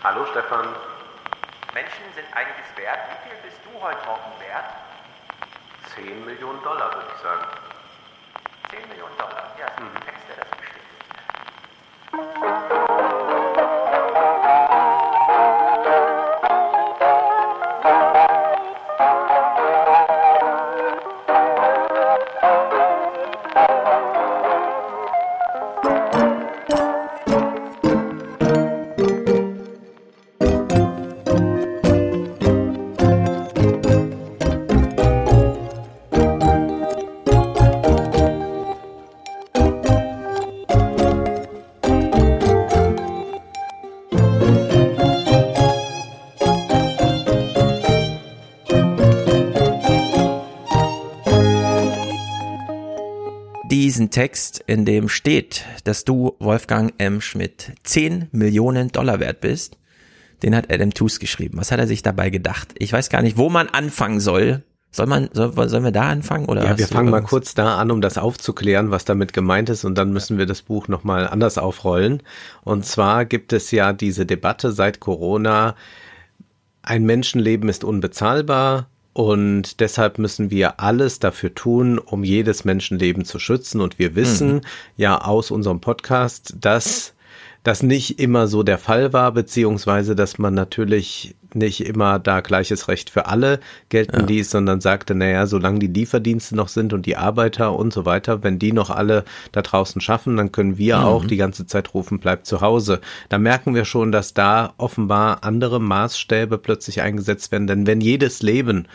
Hallo Stefan. Menschen sind einiges wert. Wie viel bist du heute Morgen wert? 10 Millionen Dollar, würde ich sagen. 10 Millionen Dollar. Ja, das ist ein Text, der das bestätigt. Text, in dem steht, dass du, Wolfgang M. Schmidt, 10 Millionen Dollar wert bist, den hat Adam Tooze geschrieben. Was hat er sich dabei gedacht? Ich weiß gar nicht, wo man anfangen soll. Soll man, soll, sollen wir da anfangen? Oder Ja, wir fangen mal kurz da an, um das aufzuklären, was damit gemeint ist, und dann müssen wir das Buch nochmal anders aufrollen. Und zwar gibt es ja diese Debatte seit Corona, ein Menschenleben ist unbezahlbar und deshalb müssen wir alles dafür tun, um jedes Menschenleben zu schützen. Und wir wissen ja aus unserem Podcast, dass das nicht immer so der Fall war, beziehungsweise dass man natürlich nicht immer da gleiches Recht für alle gelten ließ, sondern sagte, naja, solange die Lieferdienste noch sind und die Arbeiter und so weiter, wenn die noch alle da draußen schaffen, dann können wir auch die ganze Zeit rufen, bleibt zu Hause. Da merken wir schon, dass da offenbar andere Maßstäbe plötzlich eingesetzt werden, denn wenn jedes Leben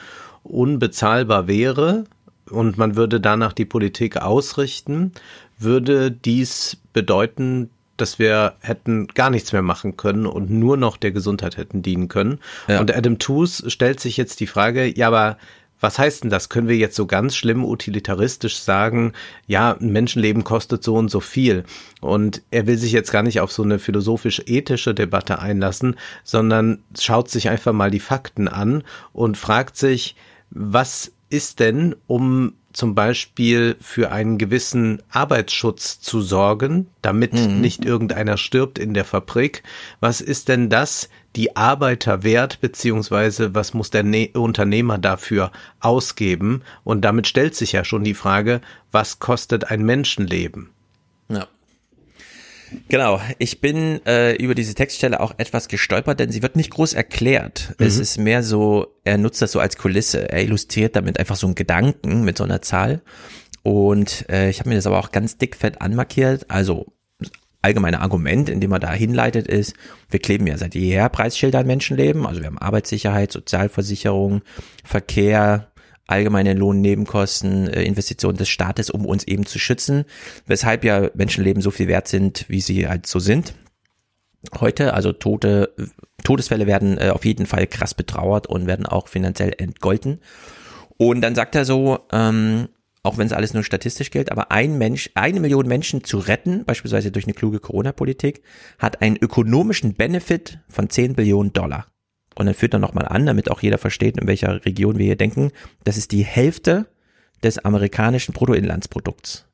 unbezahlbar wäre, und man würde danach die Politik ausrichten, würde dies bedeuten, dass wir hätten gar nichts mehr machen können und nur noch der Gesundheit hätten dienen können. Ja. Und Adam Tooze stellt sich jetzt die Frage, ja, aber was heißt denn das? Können wir jetzt so ganz schlimm utilitaristisch sagen, ja, ein Menschenleben kostet so und so viel? Und er will sich jetzt gar nicht auf so eine philosophisch-ethische Debatte einlassen, sondern schaut sich einfach mal die Fakten an und fragt sich, was ist denn, um zum Beispiel für einen gewissen Arbeitsschutz zu sorgen, damit nicht irgendeiner stirbt in der Fabrik. Was ist denn das die Arbeiter wert, beziehungsweise was muss der ne Unternehmer dafür ausgeben? Und damit stellt sich ja schon die Frage, was kostet ein Menschenleben? Ja. Genau, ich bin äh, über diese Textstelle auch etwas gestolpert, denn sie wird nicht groß erklärt. Es ist mehr so, er nutzt das so als Kulisse. Er illustriert damit einfach so einen Gedanken mit so einer Zahl. Und äh, ich habe mir das aber auch ganz dickfett anmarkiert. Also allgemeine Argument, in dem er da hinleitet, ist, wir kleben ja seit jeher Preisschilder an Menschenleben. Also wir haben Arbeitssicherheit, Sozialversicherung, Verkehr, allgemeine Lohnnebenkosten, äh, Investitionen des Staates, um uns eben zu schützen, weshalb ja Menschenleben so viel wert sind, wie sie halt so sind. Heute, also Tote, Todesfälle werden äh, auf jeden Fall krass betrauert und werden auch finanziell entgolten. Und dann sagt er so, ähm, auch wenn es alles nur statistisch gilt, aber ein Mensch, eine Million Menschen zu retten, beispielsweise durch eine kluge Corona-Politik, hat einen ökonomischen Benefit von 10 Billionen Dollar. Und dann führt er nochmal an, damit auch jeder versteht, in welcher Region wir hier denken. Das ist die Hälfte des amerikanischen Bruttoinlandsprodukts.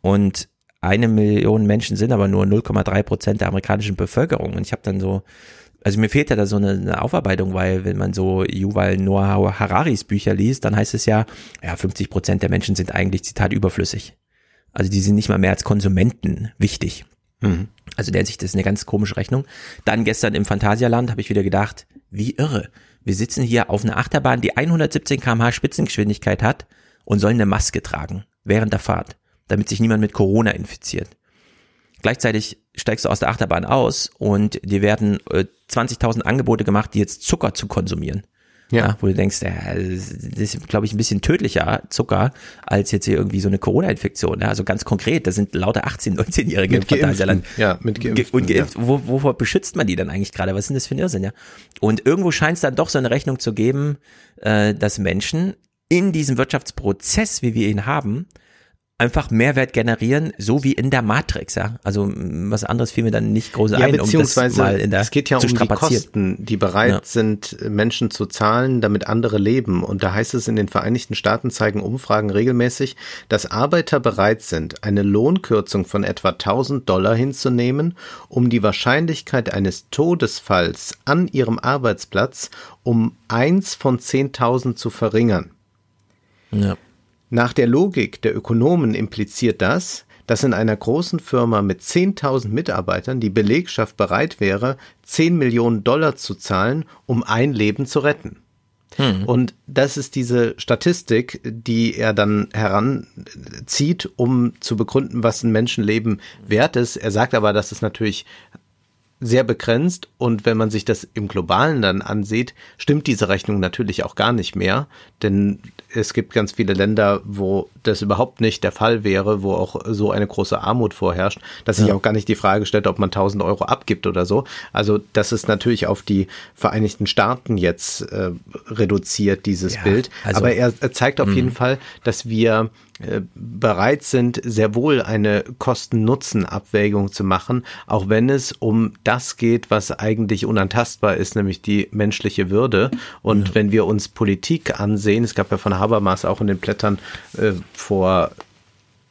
Und eine Million Menschen sind aber nur 0,3 Prozent der amerikanischen Bevölkerung. Und ich habe dann so, also mir fehlt ja da so eine, eine Aufarbeitung, weil wenn man so Yuval Noah Hararis Bücher liest, dann heißt es ja, ja, 50 Prozent der Menschen sind eigentlich, Zitat, überflüssig. Also die sind nicht mal mehr als Konsumenten wichtig. Also der sich das ist eine ganz komische Rechnung. Dann gestern im Phantasialand habe ich wieder gedacht, wie irre. Wir sitzen hier auf einer Achterbahn, die 117 km/h Spitzengeschwindigkeit hat und sollen eine Maske tragen während der Fahrt, damit sich niemand mit Corona infiziert. Gleichzeitig steigst du aus der Achterbahn aus und dir werden äh, 20.000 Angebote gemacht, die jetzt Zucker zu konsumieren. Ja. wo du denkst, ja, das ist, glaube ich, ein bisschen tödlicher Zucker als jetzt hier irgendwie so eine Corona-Infektion. Ja, also ganz konkret, das sind lauter 18-, 19-Jährige im. Phantasialand. Ja, mit Geimpften, und geimpft. Wo, wovor beschützt man die dann eigentlich gerade? Was ist denn das für ein Irrsinn, ja? Und irgendwo scheint es dann doch so eine Rechnung zu geben, äh, dass Menschen in diesem Wirtschaftsprozess, wie wir ihn haben, einfach Mehrwert generieren, so wie in der Matrix, ja. Also was anderes fiel mir dann nicht groß ja, ein, beziehungsweise um das mal in der es geht ja um die. Kosten, die bereit Ja. sind, Menschen zu zahlen, damit andere leben. Und da heißt es in den Vereinigten Staaten zeigen Umfragen regelmäßig, dass Arbeiter bereit sind, eine Lohnkürzung von etwa 1000 Dollar hinzunehmen, um die Wahrscheinlichkeit eines Todesfalls an ihrem Arbeitsplatz um eins von 10.000 zu verringern. Ja. Nach der Logik der Ökonomen impliziert das, dass in einer großen Firma mit 10.000 Mitarbeitern die Belegschaft bereit wäre, 10 Millionen Dollar zu zahlen, um ein Leben zu retten. Und das ist diese Statistik, die er dann heranzieht, um zu begründen, was ein Menschenleben wert ist. Er sagt aber, dass es natürlich sehr begrenzt und wenn man sich das im Globalen dann ansieht, stimmt diese Rechnung natürlich auch gar nicht mehr, denn es gibt ganz viele Länder, wo das überhaupt nicht der Fall wäre, wo auch so eine große Armut vorherrscht, dass sich auch gar nicht die Frage stellt, ob man 1000 Euro abgibt oder so. Also das ist natürlich auf die Vereinigten Staaten jetzt äh, reduziert, dieses Ja, Bild. also- Aber er, er zeigt auf jeden Fall, dass wir bereit sind, sehr wohl eine Kosten-Nutzen-Abwägung zu machen, auch wenn es um das geht, was eigentlich unantastbar ist, nämlich die menschliche Würde. Und wenn wir uns Politik ansehen, es gab ja von Habermas auch in den Blättern äh, vor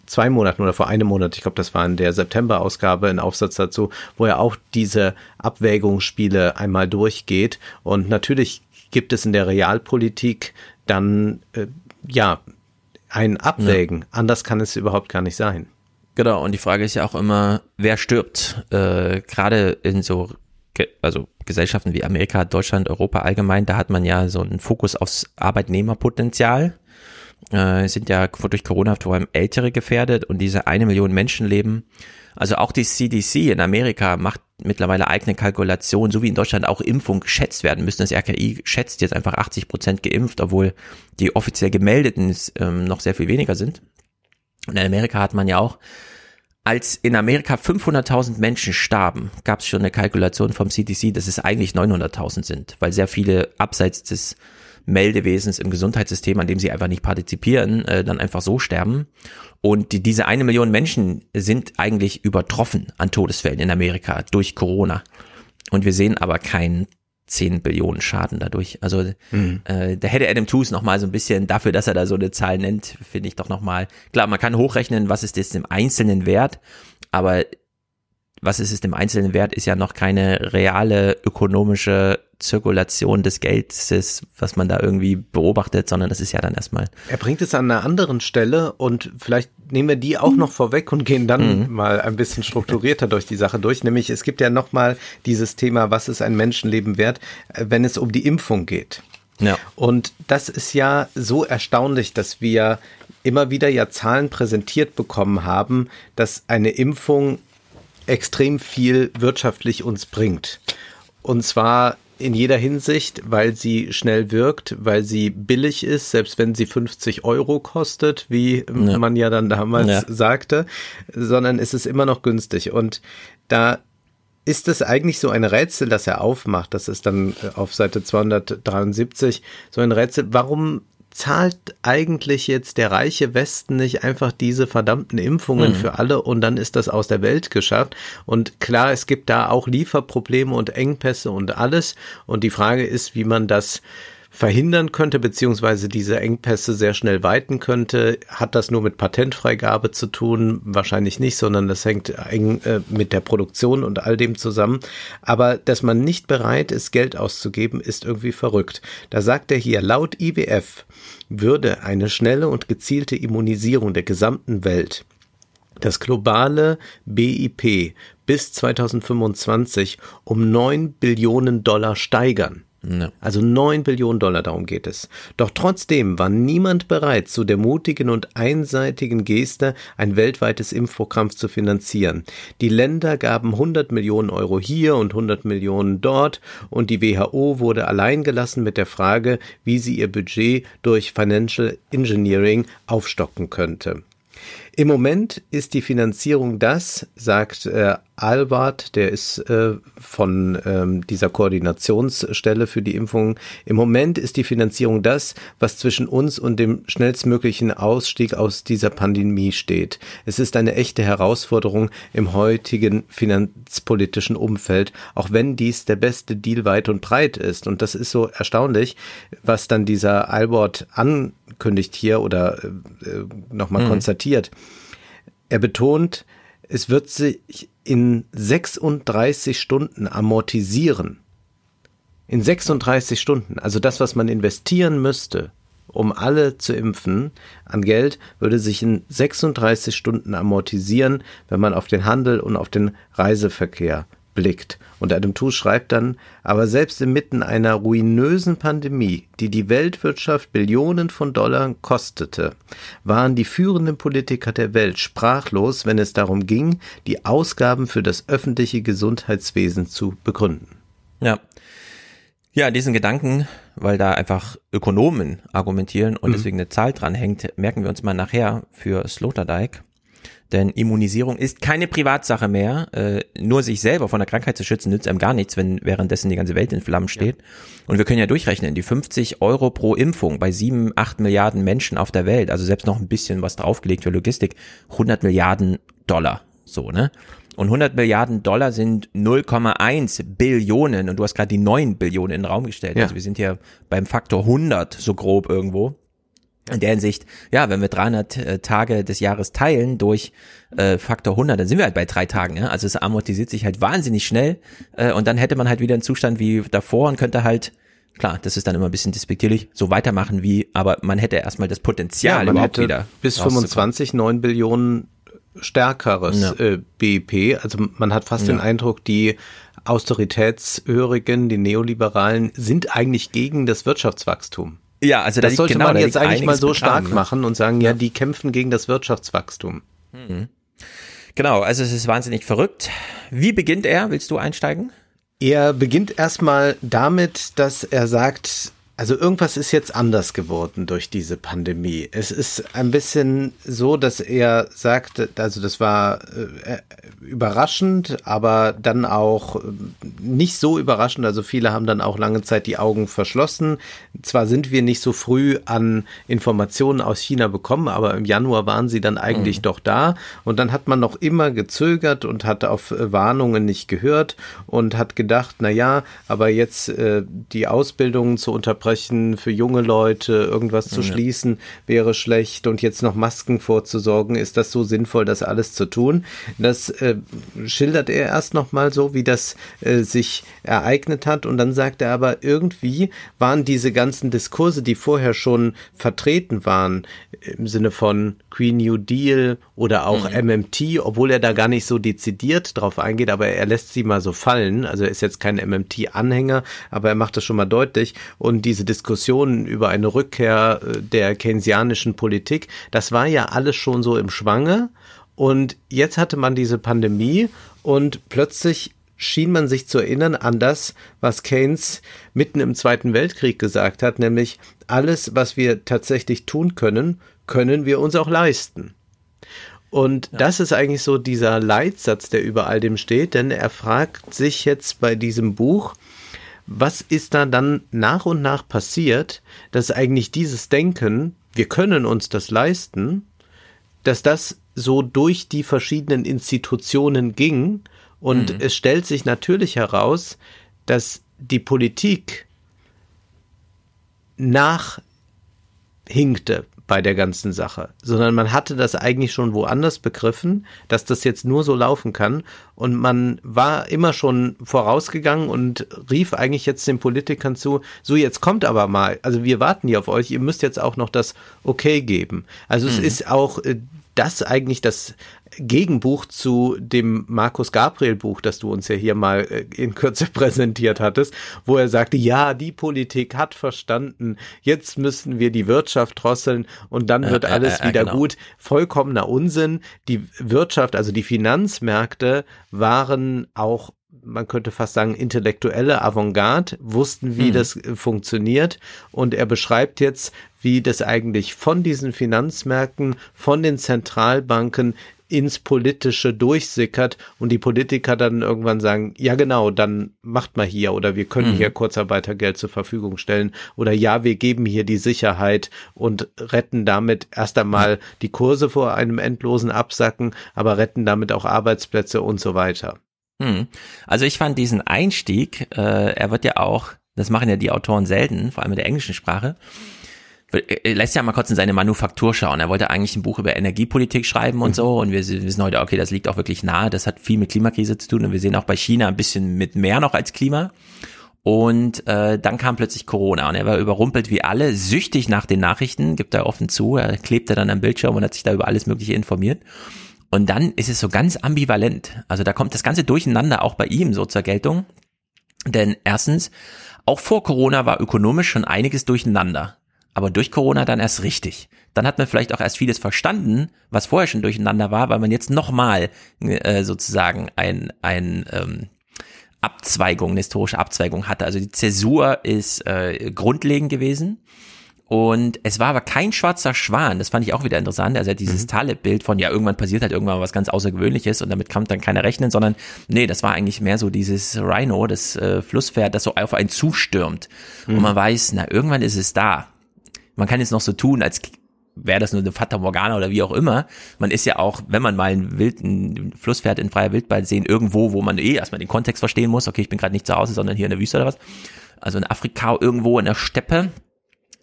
zwei Monaten oder vor einem Monat, ich glaube, das war in der September-Ausgabe, ein Aufsatz dazu, wo er auch diese Abwägungsspiele einmal durchgeht. Und natürlich gibt es in der Realpolitik dann, äh, ja, ein Abwägen. Anders kann es überhaupt gar nicht sein. Genau, und die Frage ist ja auch immer, wer stirbt? Äh, Gerade in so, also Gesellschaften wie Amerika, Deutschland, Europa allgemein, da hat man ja so einen Fokus aufs Arbeitnehmerpotenzial. Äh, es sind ja durch Corona vor allem Ältere gefährdet und diese eine Million Menschenleben. Also auch die CDC in Amerika macht mittlerweile eigene Kalkulationen, so wie in Deutschland auch Impfungen geschätzt werden müssen. Das RKI schätzt jetzt einfach 80 Prozent geimpft, obwohl die offiziell gemeldeten ähm, noch sehr viel weniger sind. Und in Amerika hat man ja auch, als in Amerika 500.000 Menschen starben, gab es schon eine Kalkulation vom CDC, dass es eigentlich 900.000 sind, weil sehr viele abseits des Meldewesens im Gesundheitssystem, an dem sie einfach nicht partizipieren, äh, dann einfach so sterben. Und die, diese eine Million Menschen sind eigentlich übertroffen an Todesfällen in Amerika durch Corona. Und wir sehen aber keinen 10 Billionen Schaden dadurch. Also äh, da hätte Adam Tooze noch mal so ein bisschen dafür, dass er da so eine Zahl nennt, finde ich doch noch mal klar. Man kann hochrechnen, was ist jetzt im Einzelnen wert, aber was ist es im Einzelnen wert, ist ja noch keine reale ökonomische Zirkulation des Geldes, was man da irgendwie beobachtet, sondern das ist ja dann erstmal Er bringt es an einer anderen Stelle und vielleicht nehmen wir die auch noch vorweg und gehen dann mal ein bisschen strukturierter durch die Sache durch. Nämlich es gibt ja noch mal dieses Thema, was ist ein Menschenleben wert, wenn es um die Impfung geht. ja. Und das ist ja so erstaunlich, dass wir immer wieder ja Zahlen präsentiert bekommen haben, dass eine Impfung extrem viel wirtschaftlich uns bringt. Und zwar in jeder Hinsicht, weil sie schnell wirkt, weil sie billig ist, selbst wenn sie 50 Euro kostet, wie Ja. man ja dann damals Ja. sagte, sondern es ist immer noch günstig. Und da ist es eigentlich so ein Rätsel, das er aufmacht. Das ist dann auf Seite 273 so ein Rätsel. Warum zahlt eigentlich jetzt der reiche Westen nicht einfach diese verdammten Impfungen für alle und dann ist das aus der Welt geschafft? Und klar, es gibt da auch Lieferprobleme und Engpässe und alles. Und die Frage ist, wie man das verhindern könnte, beziehungsweise diese Engpässe sehr schnell weiten könnte. Hat das nur mit Patentfreigabe zu tun? Wahrscheinlich nicht, sondern das hängt eng äh, mit der Produktion und all dem zusammen. Aber dass man nicht bereit ist, Geld auszugeben, ist irgendwie verrückt. Da sagt er hier, laut IWF würde eine schnelle und gezielte Immunisierung der gesamten Welt das globale BIP bis 2025 um 9 Billionen Dollar steigern. Ja. Also 9 Billionen Dollar, darum geht es. Doch trotzdem war niemand bereit, zu der mutigen und einseitigen Geste ein weltweites Impfprogramm zu finanzieren. Die Länder gaben 100 Millionen Euro hier und 100 Millionen dort und die WHO wurde allein gelassen mit der Frage, wie sie ihr Budget durch Financial Engineering aufstocken könnte. Im Moment ist die Finanzierung das, sagt äh, Albert, der ist äh, von ähm, dieser Koordinationsstelle für die Impfung. Im Moment ist die Finanzierung das, was zwischen uns und dem schnellstmöglichen Ausstieg aus dieser Pandemie steht. Es ist eine echte Herausforderung im heutigen finanzpolitischen Umfeld, auch wenn dies der beste Deal weit und breit ist. Und das ist so erstaunlich, was dann dieser Albert ankündigt hier oder äh, nochmal mhm. konstatiert. Er betont, es wird sich in 36 Stunden amortisieren. In 36 Stunden. Also das, was man investieren müsste, um alle zu impfen, an Geld, würde sich in 36 Stunden amortisieren, wenn man auf den Handel und auf den Reiseverkehr blickt. Und Adam Tu schreibt dann, aber selbst inmitten einer ruinösen Pandemie, die die Weltwirtschaft Billionen von Dollar kostete, waren die führenden Politiker der Welt sprachlos, wenn es darum ging, die Ausgaben für das öffentliche Gesundheitswesen zu begründen. Ja. Ja, diesen Gedanken, weil da einfach Ökonomen argumentieren und mhm. deswegen eine Zahl dran hängt, merken wir uns mal nachher für Sloterdijk. Denn Immunisierung ist keine Privatsache mehr. Äh, nur sich selber von der Krankheit zu schützen, nützt einem gar nichts, wenn währenddessen die ganze Welt in Flammen steht. Ja. Und wir können ja durchrechnen, die 50 Euro pro Impfung bei sieben, acht Milliarden Menschen auf der Welt, also selbst noch ein bisschen was draufgelegt für Logistik, 100 Milliarden Dollar. So, ne? Und 100 Milliarden Dollar sind 0,1 Billionen. Und du hast gerade die 9 Billionen in den Raum gestellt. Ja. Also wir sind hier beim Faktor 100 so grob irgendwo in der Hinsicht, ja, wenn wir 300 äh, Tage des Jahres teilen durch äh, Faktor 100, dann sind wir halt bei drei Tagen. Ja? Also es amortisiert sich halt wahnsinnig schnell äh, und dann hätte man halt wieder einen Zustand wie davor und könnte halt, klar, das ist dann immer ein bisschen despektierlich, so weitermachen wie, aber man hätte erstmal das Potenzial ja, man überhaupt hätte wieder. Bis 25 9 Billionen stärkeres ja. äh, BIP. Also man hat fast ja. den Eindruck, die Austeritätshörigen, die Neoliberalen sind eigentlich gegen das Wirtschaftswachstum. Ja, also das sollte genau, man jetzt eigentlich mal so stark ne? machen und sagen, ja, die kämpfen gegen das Wirtschaftswachstum. Mhm. Genau, also es ist wahnsinnig verrückt. Wie beginnt er? Willst du einsteigen? Er beginnt erstmal damit, dass er sagt, also irgendwas ist jetzt anders geworden durch diese Pandemie. Es ist ein bisschen so, dass er sagt, also das war äh, überraschend, aber dann auch äh, nicht so überraschend. Also viele haben dann auch lange Zeit die Augen verschlossen. Zwar sind wir nicht so früh an Informationen aus China bekommen, aber im Januar waren sie dann eigentlich mhm. doch da. Und dann hat man noch immer gezögert und hat auf äh, Warnungen nicht gehört und hat gedacht, na ja, aber jetzt äh, die Ausbildungen zu unterbrechen, unterbrechen, für junge Leute irgendwas zu ja. schließen, wäre schlecht und jetzt noch Masken vorzusorgen, ist das so sinnvoll, das alles zu tun? Das äh, schildert er erst nochmal so, wie das äh, sich ereignet hat und dann sagt er aber, irgendwie waren diese ganzen Diskurse, die vorher schon vertreten waren, im Sinne von Green New Deal oder auch mhm. MMT, obwohl er da gar nicht so dezidiert drauf eingeht, aber er lässt sie mal so fallen. Also er ist jetzt kein MMT-Anhänger, aber er macht das schon mal deutlich. Und diese Diskussionen über eine Rückkehr äh, der keynesianischen Politik, das war ja alles schon so im Schwange. Und jetzt hatte man diese Pandemie und plötzlich schien man sich zu erinnern an das, was Keynes mitten im Zweiten Weltkrieg gesagt hat, nämlich alles, was wir tatsächlich tun können, können wir uns auch leisten. Und ja. das ist eigentlich so dieser Leitsatz, der über all dem steht, denn er fragt sich jetzt bei diesem Buch, was ist da dann nach und nach passiert, dass eigentlich dieses Denken, wir können uns das leisten, dass das so durch die verschiedenen Institutionen ging und mhm. es stellt sich natürlich heraus, dass die Politik nachhinkte bei der ganzen Sache, sondern man hatte das eigentlich schon woanders begriffen, dass das jetzt nur so laufen kann und man war immer schon vorausgegangen und rief eigentlich jetzt den Politikern zu, so jetzt kommt aber mal, also wir warten hier auf euch, ihr müsst jetzt auch noch das Okay geben. Also mhm. es ist auch äh, das eigentlich das Gegenbuch zu dem Markus Gabriel Buch, das du uns ja hier mal äh, in Kürze präsentiert hattest, wo er sagte, ja, die Politik hat verstanden, jetzt müssen wir die Wirtschaft drosseln und dann wird alles äh, äh, wieder genau. gut. Vollkommener Unsinn. Die Wirtschaft, also die Finanzmärkte waren auch man könnte fast sagen, intellektuelle Avantgarde, wussten, wie mhm. das äh, funktioniert. Und er beschreibt jetzt, wie das eigentlich von diesen Finanzmärkten, von den Zentralbanken ins Politische durchsickert und die Politiker dann irgendwann sagen, ja genau, dann macht mal hier oder wir können mhm. hier Kurzarbeitergeld zur Verfügung stellen oder ja, wir geben hier die Sicherheit und retten damit erst einmal die Kurse vor einem endlosen Absacken, aber retten damit auch Arbeitsplätze und so weiter. Mhm. Also ich fand diesen Einstieg, äh, er wird ja auch, das machen ja die Autoren selten, vor allem in der englischen Sprache, er lässt ja mal kurz in seine Manufaktur schauen. Er wollte eigentlich ein Buch über Energiepolitik schreiben und mhm. so. Und wir wissen heute, okay, das liegt auch wirklich nahe. Das hat viel mit Klimakrise zu tun. Und wir sehen auch bei China ein bisschen mit mehr noch als Klima. Und äh, dann kam plötzlich Corona und er war überrumpelt wie alle, süchtig nach den Nachrichten, gibt er offen zu. Er klebte dann am Bildschirm und hat sich da über alles Mögliche informiert. Und dann ist es so ganz ambivalent. Also da kommt das ganze Durcheinander auch bei ihm so zur Geltung. Denn erstens, auch vor Corona war ökonomisch schon einiges durcheinander aber durch Corona dann erst richtig. Dann hat man vielleicht auch erst vieles verstanden, was vorher schon durcheinander war, weil man jetzt nochmal äh, sozusagen ein, ein ähm, Abzweigung, eine historische Abzweigung hatte. Also die Zäsur ist äh, grundlegend gewesen. Und es war aber kein schwarzer Schwan, das fand ich auch wieder interessant. Also dieses mhm. Taleb-Bild von, ja, irgendwann passiert halt irgendwann was ganz Außergewöhnliches und damit kann dann keiner rechnen, sondern nee, das war eigentlich mehr so dieses Rhino, das äh, Flusspferd, das so auf einen zustürmt. Mhm. Und man weiß, na, irgendwann ist es da man kann jetzt noch so tun, als wäre das nur eine Fata Morgana oder wie auch immer. Man ist ja auch, wenn man mal einen wilden Flusspferd in freier Wildbahn sehen, irgendwo, wo man eh erstmal den Kontext verstehen muss. Okay, ich bin gerade nicht zu Hause, sondern hier in der Wüste oder was. Also in Afrika irgendwo in der Steppe.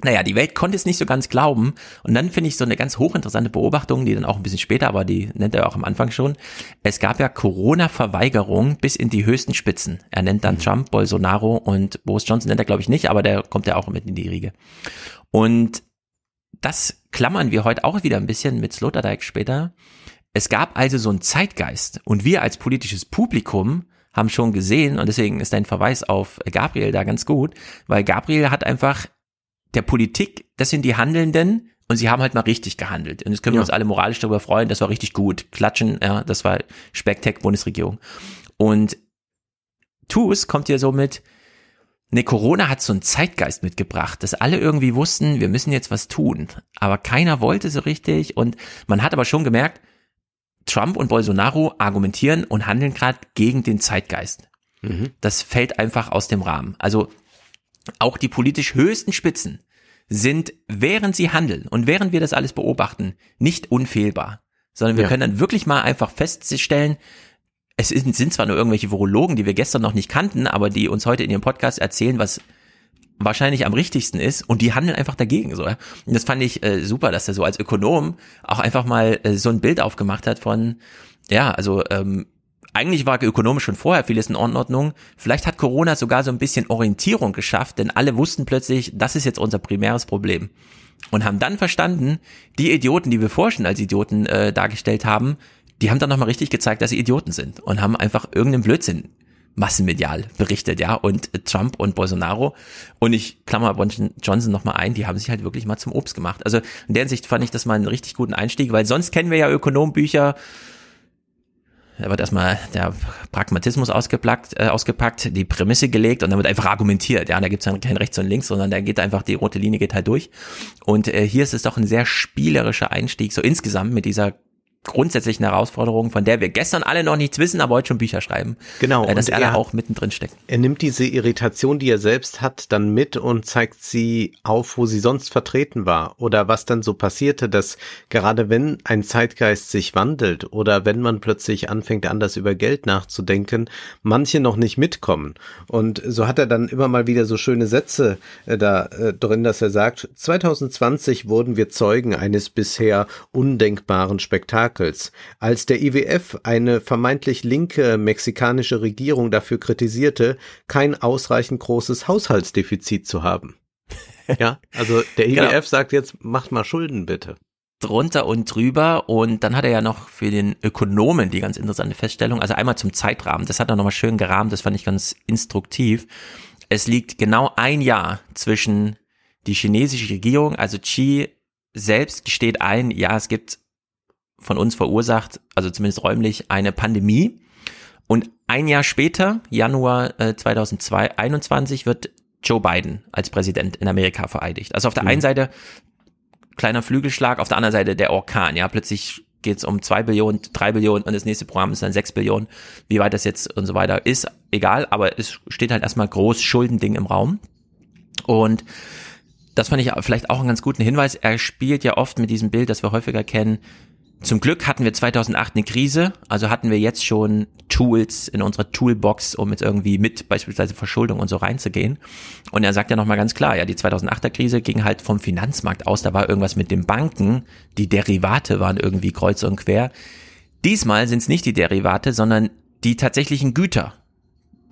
Naja, die Welt konnte es nicht so ganz glauben. Und dann finde ich so eine ganz hochinteressante Beobachtung, die dann auch ein bisschen später, aber die nennt er auch am Anfang schon. Es gab ja Corona-Verweigerung bis in die höchsten Spitzen. Er nennt dann mhm. Trump, Bolsonaro und Boris Johnson nennt er, glaube ich, nicht, aber der kommt ja auch mit in die Riege. Und das klammern wir heute auch wieder ein bisschen mit Sloterdijk später. Es gab also so einen Zeitgeist und wir als politisches Publikum haben schon gesehen und deswegen ist dein Verweis auf Gabriel da ganz gut, weil Gabriel hat einfach der Politik, das sind die Handelnden und sie haben halt mal richtig gehandelt. Und jetzt können wir ja. uns alle moralisch darüber freuen, das war richtig gut. Klatschen, ja, das war Spektek Bundesregierung. Und TUS kommt ja so mit, Ne, Corona hat so einen Zeitgeist mitgebracht, dass alle irgendwie wussten, wir müssen jetzt was tun. Aber keiner wollte so richtig und man hat aber schon gemerkt, Trump und Bolsonaro argumentieren und handeln gerade gegen den Zeitgeist. Mhm. Das fällt einfach aus dem Rahmen. Also auch die politisch höchsten Spitzen sind, während sie handeln und während wir das alles beobachten, nicht unfehlbar, sondern wir ja. können dann wirklich mal einfach feststellen, es sind, sind zwar nur irgendwelche Virologen, die wir gestern noch nicht kannten, aber die uns heute in ihrem Podcast erzählen, was wahrscheinlich am richtigsten ist und die handeln einfach dagegen so. Und das fand ich äh, super, dass er so als Ökonom auch einfach mal äh, so ein Bild aufgemacht hat von, ja, also ähm, eigentlich war ökonomisch schon vorher vieles in Ordnung. Vielleicht hat Corona sogar so ein bisschen Orientierung geschafft, denn alle wussten plötzlich, das ist jetzt unser primäres Problem. Und haben dann verstanden, die Idioten, die wir vorher schon als Idioten äh, dargestellt haben, die haben dann nochmal richtig gezeigt, dass sie Idioten sind und haben einfach irgendeinen Blödsinn massenmedial berichtet, ja, und Trump und Bolsonaro und ich klammer Johnson nochmal ein, die haben sich halt wirklich mal zum Obst gemacht. Also in der Hinsicht fand ich das mal einen richtig guten Einstieg, weil sonst kennen wir ja Ökonombücher, da wird erstmal der Pragmatismus ausgepackt, äh, ausgepackt, die Prämisse gelegt und dann wird einfach argumentiert. Ja, da gibt's dann kein Rechts und Links, sondern da geht einfach die rote Linie geht halt durch. Und äh, hier ist es doch ein sehr spielerischer Einstieg, so insgesamt mit dieser grundsätzlichen Herausforderung, von der wir gestern alle noch nichts wissen, aber heute schon Bücher schreiben. Genau. Äh, dass er, er auch mittendrin steckt. Er nimmt diese Irritation, die er selbst hat, dann mit und zeigt sie auf, wo sie sonst vertreten war. Oder was dann so passierte, dass gerade wenn ein Zeitgeist sich wandelt oder wenn man plötzlich anfängt, anders über Geld nachzudenken, manche noch nicht mitkommen. Und so hat er dann immer mal wieder so schöne Sätze äh, da äh, drin, dass er sagt, 2020 wurden wir Zeugen eines bisher undenkbaren Spektakels Merkels, als der IWF eine vermeintlich linke mexikanische Regierung dafür kritisierte, kein ausreichend großes Haushaltsdefizit zu haben. Ja, also der IWF genau. sagt jetzt, macht mal Schulden bitte drunter und drüber und dann hat er ja noch für den Ökonomen die ganz interessante Feststellung, also einmal zum Zeitrahmen, das hat er nochmal schön gerahmt, das fand ich ganz instruktiv. Es liegt genau ein Jahr zwischen die chinesische Regierung, also Xi selbst gesteht ein, ja, es gibt von uns verursacht, also zumindest räumlich, eine Pandemie. Und ein Jahr später, Januar äh, 2021, wird Joe Biden als Präsident in Amerika vereidigt. Also auf der einen Seite kleiner Flügelschlag, auf der anderen Seite der Orkan. Ja, plötzlich geht es um zwei Billionen, drei Billionen und das nächste Programm ist dann sechs Billionen. Wie weit das jetzt und so weiter ist, egal, aber es steht halt erstmal groß Schuldending im Raum. Und das fand ich vielleicht auch einen ganz guten Hinweis. Er spielt ja oft mit diesem Bild, das wir häufiger kennen. Zum Glück hatten wir 2008 eine Krise, also hatten wir jetzt schon Tools in unserer Toolbox, um jetzt irgendwie mit beispielsweise Verschuldung und so reinzugehen. Und er sagt ja nochmal ganz klar, ja, die 2008er Krise ging halt vom Finanzmarkt aus, da war irgendwas mit den Banken, die Derivate waren irgendwie kreuz und quer. Diesmal sind es nicht die Derivate, sondern die tatsächlichen Güter,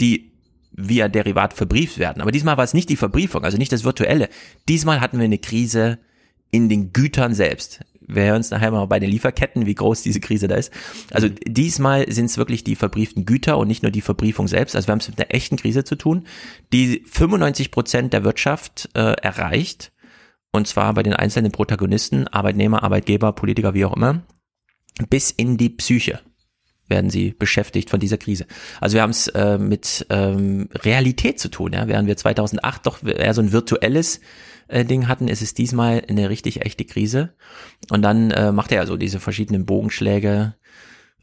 die via Derivat verbrieft werden. Aber diesmal war es nicht die Verbriefung, also nicht das Virtuelle. Diesmal hatten wir eine Krise in den Gütern selbst. Wir hören uns nachher mal bei den Lieferketten, wie groß diese Krise da ist. Also diesmal sind es wirklich die verbrieften Güter und nicht nur die Verbriefung selbst. Also wir haben es mit einer echten Krise zu tun, die 95 Prozent der Wirtschaft äh, erreicht. Und zwar bei den einzelnen Protagonisten, Arbeitnehmer, Arbeitgeber, Politiker, wie auch immer, bis in die Psyche werden sie beschäftigt von dieser Krise. Also wir haben es äh, mit ähm, Realität zu tun. Ja? Während wir 2008 doch eher so ein virtuelles äh, Ding hatten, ist es diesmal eine richtig echte Krise. Und dann äh, macht er ja so diese verschiedenen Bogenschläge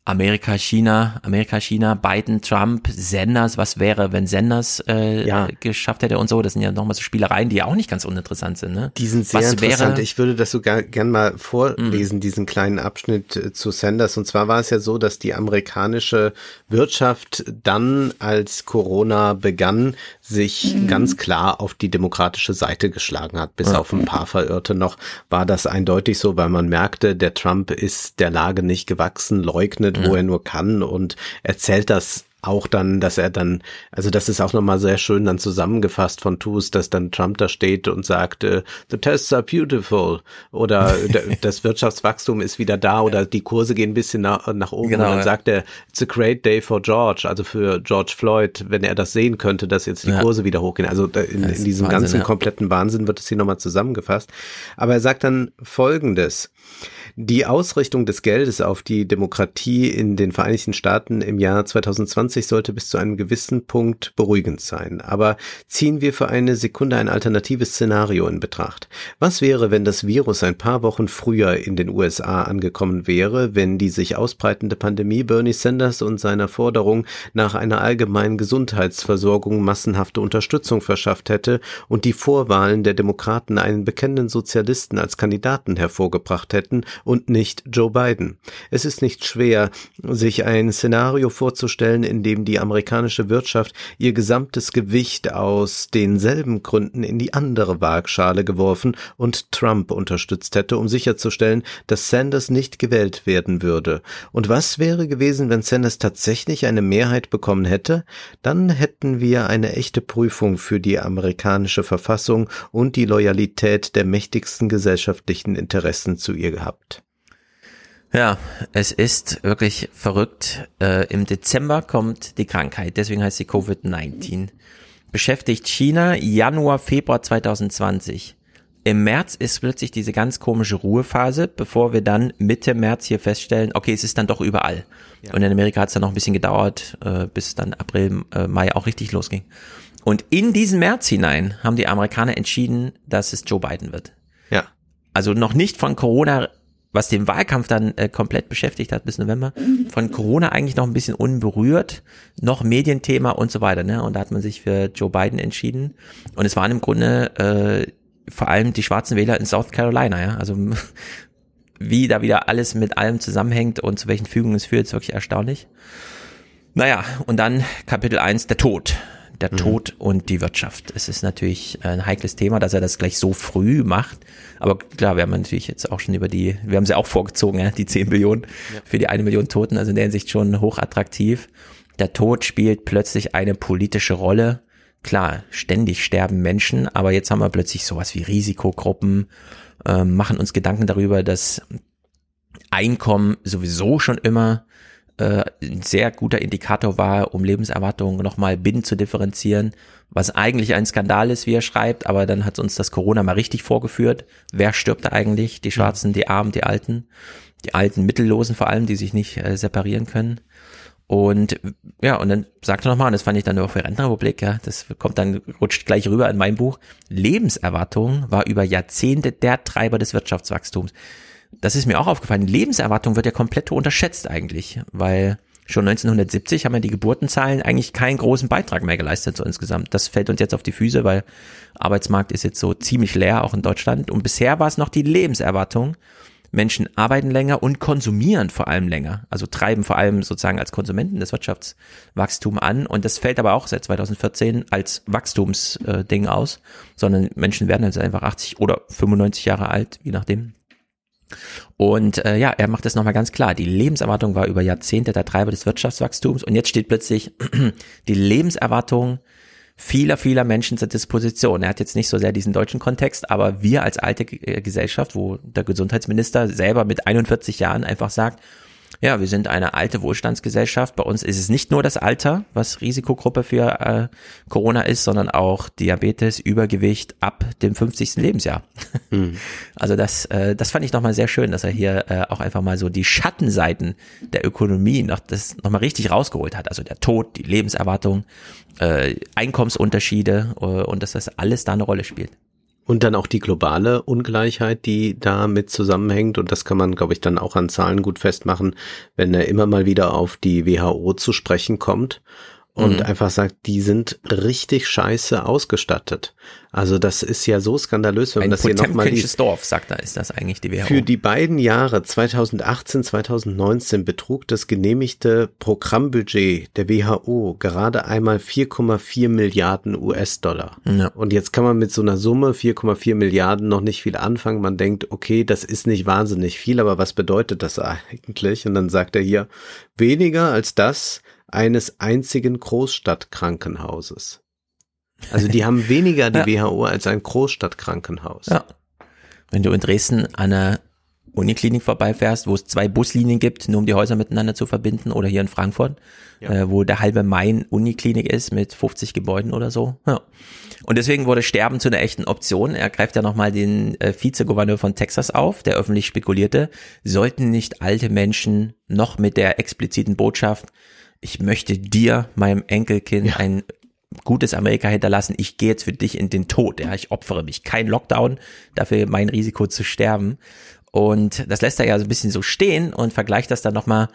Amerika, China, Amerika, China, Biden, Trump, Senders, was wäre, wenn Senders äh, Ja. geschafft hätte und so. Das sind ja nochmal so Spielereien, die ja auch nicht ganz uninteressant sind. Ne? Die sind sehr was interessant. Wäre, ich würde das sogar gern mal vorlesen, diesen kleinen Abschnitt äh, zu Sanders. Und zwar war es ja so, dass die amerikanische Wirtschaft dann, als Corona begann, sich ganz klar auf die demokratische Seite geschlagen hat. Bis auf ein paar Verirrte noch war das eindeutig so, weil man merkte, der Trump ist der Lage nicht gewachsen, leugnet, wo er nur kann und erzählt das auch dann, dass er dann, also das ist auch nochmal sehr schön dann zusammengefasst von Tus, dass dann Trump da steht und sagt, äh, the tests are beautiful oder das Wirtschaftswachstum ist wieder da oder die Kurse gehen ein bisschen nach, nach oben Genau, und dann ja. sagt er, it's a great day for George, also für George Floyd, wenn er das sehen könnte, dass jetzt die Ja. Kurse wieder hochgehen. Also in, in diesem Wahnsinn, ganzen ja. kompletten Wahnsinn wird es hier nochmal zusammengefasst. Aber er sagt dann Folgendes. Die Ausrichtung des Geldes auf die Demokratie in den Vereinigten Staaten im Jahr 2020 sollte bis zu einem gewissen Punkt beruhigend sein. Aber ziehen wir für eine Sekunde ein alternatives Szenario in Betracht. Was wäre, wenn das Virus ein paar Wochen früher in den USA angekommen wäre, wenn die sich ausbreitende Pandemie Bernie Sanders und seiner Forderung nach einer allgemeinen Gesundheitsversorgung massenhafte Unterstützung verschafft hätte und die Vorwahlen der Demokraten einen bekennenden Sozialisten als Kandidaten hervorgebracht hätten und nicht Joe Biden. Es ist nicht schwer, sich ein Szenario vorzustellen, in dem die amerikanische Wirtschaft ihr gesamtes Gewicht aus denselben Gründen in die andere Waagschale geworfen und Trump unterstützt hätte, um sicherzustellen, dass Sanders nicht gewählt werden würde. Und was wäre gewesen, wenn Sanders tatsächlich eine Mehrheit bekommen hätte? Dann hätten wir eine echte Prüfung für die amerikanische Verfassung und die Loyalität der mächtigsten gesellschaftlichen Interessen zu ihr gehabt. Ja, es ist wirklich verrückt. Äh, Im Dezember kommt die Krankheit, deswegen heißt sie Covid-19. Beschäftigt China Januar, Februar 2020. Im März ist plötzlich diese ganz komische Ruhephase, bevor wir dann Mitte März hier feststellen, okay, es ist dann doch überall. Und in Amerika hat es dann noch ein bisschen gedauert, äh, bis dann April, äh, Mai auch richtig losging. Und in diesen März hinein haben die Amerikaner entschieden, dass es Joe Biden wird Ja. also noch nicht von Corona, was den Wahlkampf dann äh, komplett beschäftigt hat bis November, von Corona eigentlich noch ein bisschen unberührt, noch Medienthema und so weiter. Ne? Und da hat man sich für Joe Biden entschieden. Und es waren im Grunde äh, vor allem die schwarzen Wähler in South Carolina. Ja? Also wie da wieder alles mit allem zusammenhängt und zu welchen Fügungen es führt, ist wirklich erstaunlich. Naja, und dann Kapitel 1, der Tod. Der Tod und die Wirtschaft. Es ist natürlich ein heikles Thema, dass er das gleich so früh macht. Aber klar, wir haben natürlich jetzt auch schon über die, wir haben sie auch vorgezogen, ja, die 10 Billionen für die eine Million Toten, also in der Hinsicht schon hochattraktiv. Der Tod spielt plötzlich eine politische Rolle. Klar, ständig sterben Menschen, aber jetzt haben wir plötzlich sowas wie Risikogruppen, äh, machen uns Gedanken darüber, dass Einkommen sowieso schon immer äh, ein sehr guter Indikator war, um Lebenserwartungen nochmal binnen zu differenzieren, was eigentlich ein Skandal ist, wie er schreibt, aber dann hat uns das Corona mal richtig vorgeführt. Wer stirbt da eigentlich? Die Schwarzen, die Armen, die Alten, die alten Mittellosen vor allem, die sich nicht äh, separieren können. Und ja, und dann sagt er nochmal, und das fand ich dann nur für Rentenrepublik, ja, das kommt dann, rutscht gleich rüber in mein Buch, Lebenserwartung war über Jahrzehnte der Treiber des Wirtschaftswachstums. Das ist mir auch aufgefallen. Lebenserwartung wird ja komplett unterschätzt eigentlich, weil schon 1970 haben ja die Geburtenzahlen eigentlich keinen großen Beitrag mehr geleistet so insgesamt. Das fällt uns jetzt auf die Füße, weil Arbeitsmarkt ist jetzt so ziemlich leer, auch in Deutschland. Und bisher war es noch die Lebenserwartung, Menschen arbeiten länger und konsumieren vor allem länger, also treiben vor allem sozusagen als Konsumenten das Wirtschaftswachstum an und das fällt aber auch seit 2014 als Wachstumsding äh, aus, sondern Menschen werden also einfach 80 oder 95 Jahre alt, je nachdem. Und äh, ja, er macht das nochmal ganz klar. Die Lebenserwartung war über Jahrzehnte der Treiber des Wirtschaftswachstums und jetzt steht plötzlich die Lebenserwartung vieler, vieler Menschen zur Disposition. Er hat jetzt nicht so sehr diesen deutschen Kontext, aber wir als alte äh, Gesellschaft, wo der Gesundheitsminister selber mit 41 Jahren einfach sagt, ja, wir sind eine alte Wohlstandsgesellschaft. Bei uns ist es nicht nur das Alter, was Risikogruppe für äh, Corona ist, sondern auch Diabetes, Übergewicht ab dem 50. Lebensjahr. Mhm. Also das, äh, das fand ich nochmal sehr schön, dass er hier äh, auch einfach mal so die Schattenseiten der Ökonomie noch das nochmal richtig rausgeholt hat. Also der Tod, die Lebenserwartung, äh, Einkommensunterschiede äh, und dass das alles da eine Rolle spielt. Und dann auch die globale Ungleichheit, die damit zusammenhängt. Und das kann man, glaube ich, dann auch an Zahlen gut festmachen, wenn er immer mal wieder auf die WHO zu sprechen kommt und mhm. einfach sagt, die sind richtig scheiße ausgestattet. Also das ist ja so skandalös, wenn man das hier nochmal liest. Dorf, sagt er, ist das eigentlich die WHO. Für die beiden Jahre 2018, 2019 betrug das genehmigte Programmbudget der WHO gerade einmal 4,4 Milliarden US-Dollar. Ja. Und jetzt kann man mit so einer Summe 4,4 Milliarden noch nicht viel anfangen. Man denkt, okay, das ist nicht wahnsinnig viel, aber was bedeutet das eigentlich? Und dann sagt er hier, weniger als das, eines einzigen Großstadtkrankenhauses. Also die haben weniger die ja. WHO als ein Großstadtkrankenhaus. Ja. Wenn du in Dresden an einer Uniklinik vorbeifährst, wo es zwei Buslinien gibt, nur um die Häuser miteinander zu verbinden, oder hier in Frankfurt, ja. äh, wo der halbe Main Uniklinik ist mit 50 Gebäuden oder so. Ja. Und deswegen wurde Sterben zu einer echten Option. Er greift ja nochmal den äh, Vizegouverneur von Texas auf, der öffentlich spekulierte, sollten nicht alte Menschen noch mit der expliziten Botschaft, ich möchte dir, meinem Enkelkind, ja. ein gutes Amerika hinterlassen. Ich gehe jetzt für dich in den Tod. Ja, ich opfere mich. Kein Lockdown, dafür mein Risiko zu sterben. Und das lässt er ja so ein bisschen so stehen und vergleicht das dann nochmal.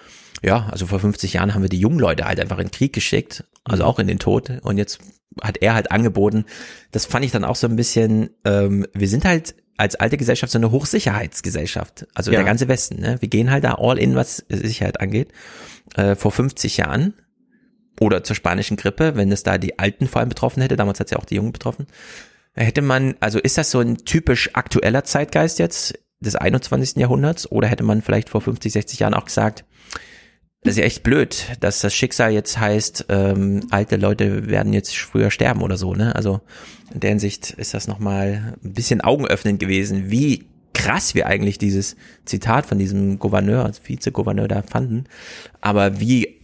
Ja, also vor 50 Jahren haben wir die jungen Leute halt einfach in den Krieg geschickt, also mhm. auch in den Tod. Und jetzt hat er halt angeboten. Das fand ich dann auch so ein bisschen, ähm, wir sind halt als alte Gesellschaft so eine Hochsicherheitsgesellschaft. Also ja. der ganze Westen. Ne? Wir gehen halt da all in, was Sicherheit angeht äh, vor 50 Jahren oder zur spanischen Grippe, wenn es da die Alten vor allem betroffen hätte, damals hat es ja auch die Jungen betroffen, hätte man, also ist das so ein typisch aktueller Zeitgeist jetzt des 21. Jahrhunderts oder hätte man vielleicht vor 50, 60 Jahren auch gesagt, das ist ja echt blöd, dass das Schicksal jetzt heißt, ähm, alte Leute werden jetzt früher sterben oder so, ne? Also in der Hinsicht ist das nochmal ein bisschen augenöffnend gewesen, wie krass wir eigentlich dieses Zitat von diesem Gouverneur, Vizegouverneur da fanden, aber wie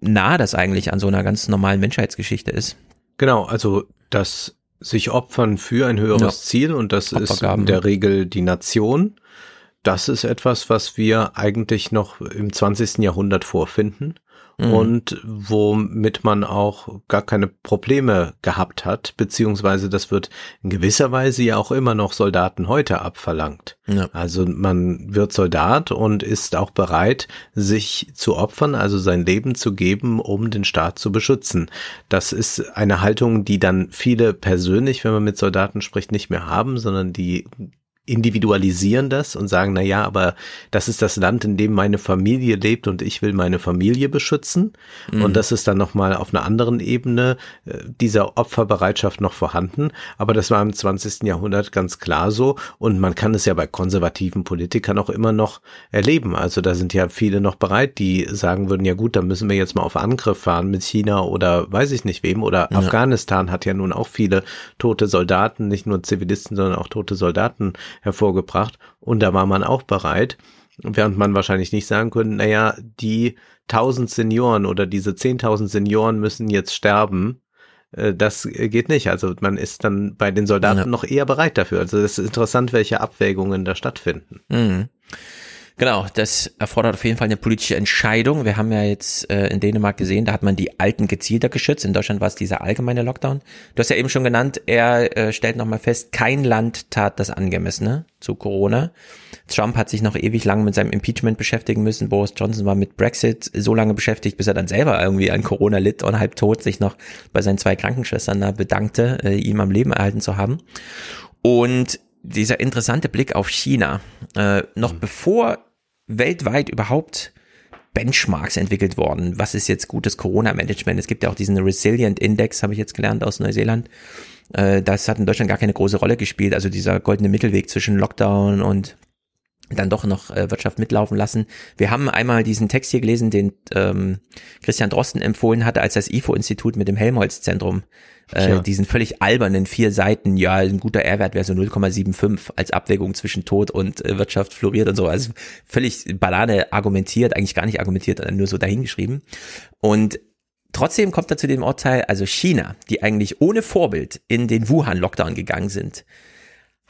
nah das eigentlich an so einer ganz normalen Menschheitsgeschichte ist. Genau, also das sich opfern für ein höheres ja. Ziel und das ist in der Regel die Nation. Das ist etwas, was wir eigentlich noch im 20. Jahrhundert vorfinden mhm. und womit man auch gar keine Probleme gehabt hat, beziehungsweise das wird in gewisser Weise ja auch immer noch Soldaten heute abverlangt. Ja. Also man wird Soldat und ist auch bereit, sich zu opfern, also sein Leben zu geben, um den Staat zu beschützen. Das ist eine Haltung, die dann viele persönlich, wenn man mit Soldaten spricht, nicht mehr haben, sondern die individualisieren das und sagen, na ja, aber das ist das Land, in dem meine Familie lebt und ich will meine Familie beschützen. Mhm. Und das ist dann nochmal auf einer anderen Ebene äh, dieser Opferbereitschaft noch vorhanden. Aber das war im 20. Jahrhundert ganz klar so. Und man kann es ja bei konservativen Politikern auch immer noch erleben. Also da sind ja viele noch bereit, die sagen würden, ja gut, dann müssen wir jetzt mal auf Angriff fahren mit China oder weiß ich nicht wem. Oder ja. Afghanistan hat ja nun auch viele tote Soldaten, nicht nur Zivilisten, sondern auch tote Soldaten hervorgebracht und da war man auch bereit, während man wahrscheinlich nicht sagen könnte, naja, die tausend Senioren oder diese zehntausend Senioren müssen jetzt sterben. Äh, das geht nicht. Also man ist dann bei den Soldaten ja. noch eher bereit dafür. Also es ist interessant, welche Abwägungen da stattfinden. Mhm. Genau, das erfordert auf jeden Fall eine politische Entscheidung. Wir haben ja jetzt äh, in Dänemark gesehen, da hat man die Alten gezielter geschützt. In Deutschland war es dieser allgemeine Lockdown. Du hast ja eben schon genannt, er äh, stellt nochmal fest, kein Land tat das angemessene zu Corona. Trump hat sich noch ewig lang mit seinem Impeachment beschäftigen müssen. Boris Johnson war mit Brexit so lange beschäftigt, bis er dann selber irgendwie an Corona litt und halb tot sich noch bei seinen zwei Krankenschwestern da bedankte, äh, ihm am Leben erhalten zu haben. Und dieser interessante Blick auf China, äh, noch mhm. bevor weltweit überhaupt Benchmarks entwickelt worden. Was ist jetzt gutes Corona-Management? Es gibt ja auch diesen Resilient Index, habe ich jetzt gelernt aus Neuseeland. Äh, das hat in Deutschland gar keine große Rolle gespielt. Also dieser goldene Mittelweg zwischen Lockdown und dann doch noch äh, Wirtschaft mitlaufen lassen. Wir haben einmal diesen Text hier gelesen, den ähm, Christian Drosten empfohlen hatte, als das IFO-Institut mit dem Helmholtz-Zentrum äh, diesen völlig albernen vier Seiten, ja, ein guter R-Wert wäre so 0,75 als Abwägung zwischen Tod und äh, Wirtschaft floriert und so. Also völlig Banane argumentiert, eigentlich gar nicht argumentiert, nur so dahingeschrieben. Und trotzdem kommt er zu dem Urteil, also China, die eigentlich ohne Vorbild in den Wuhan-Lockdown gegangen sind,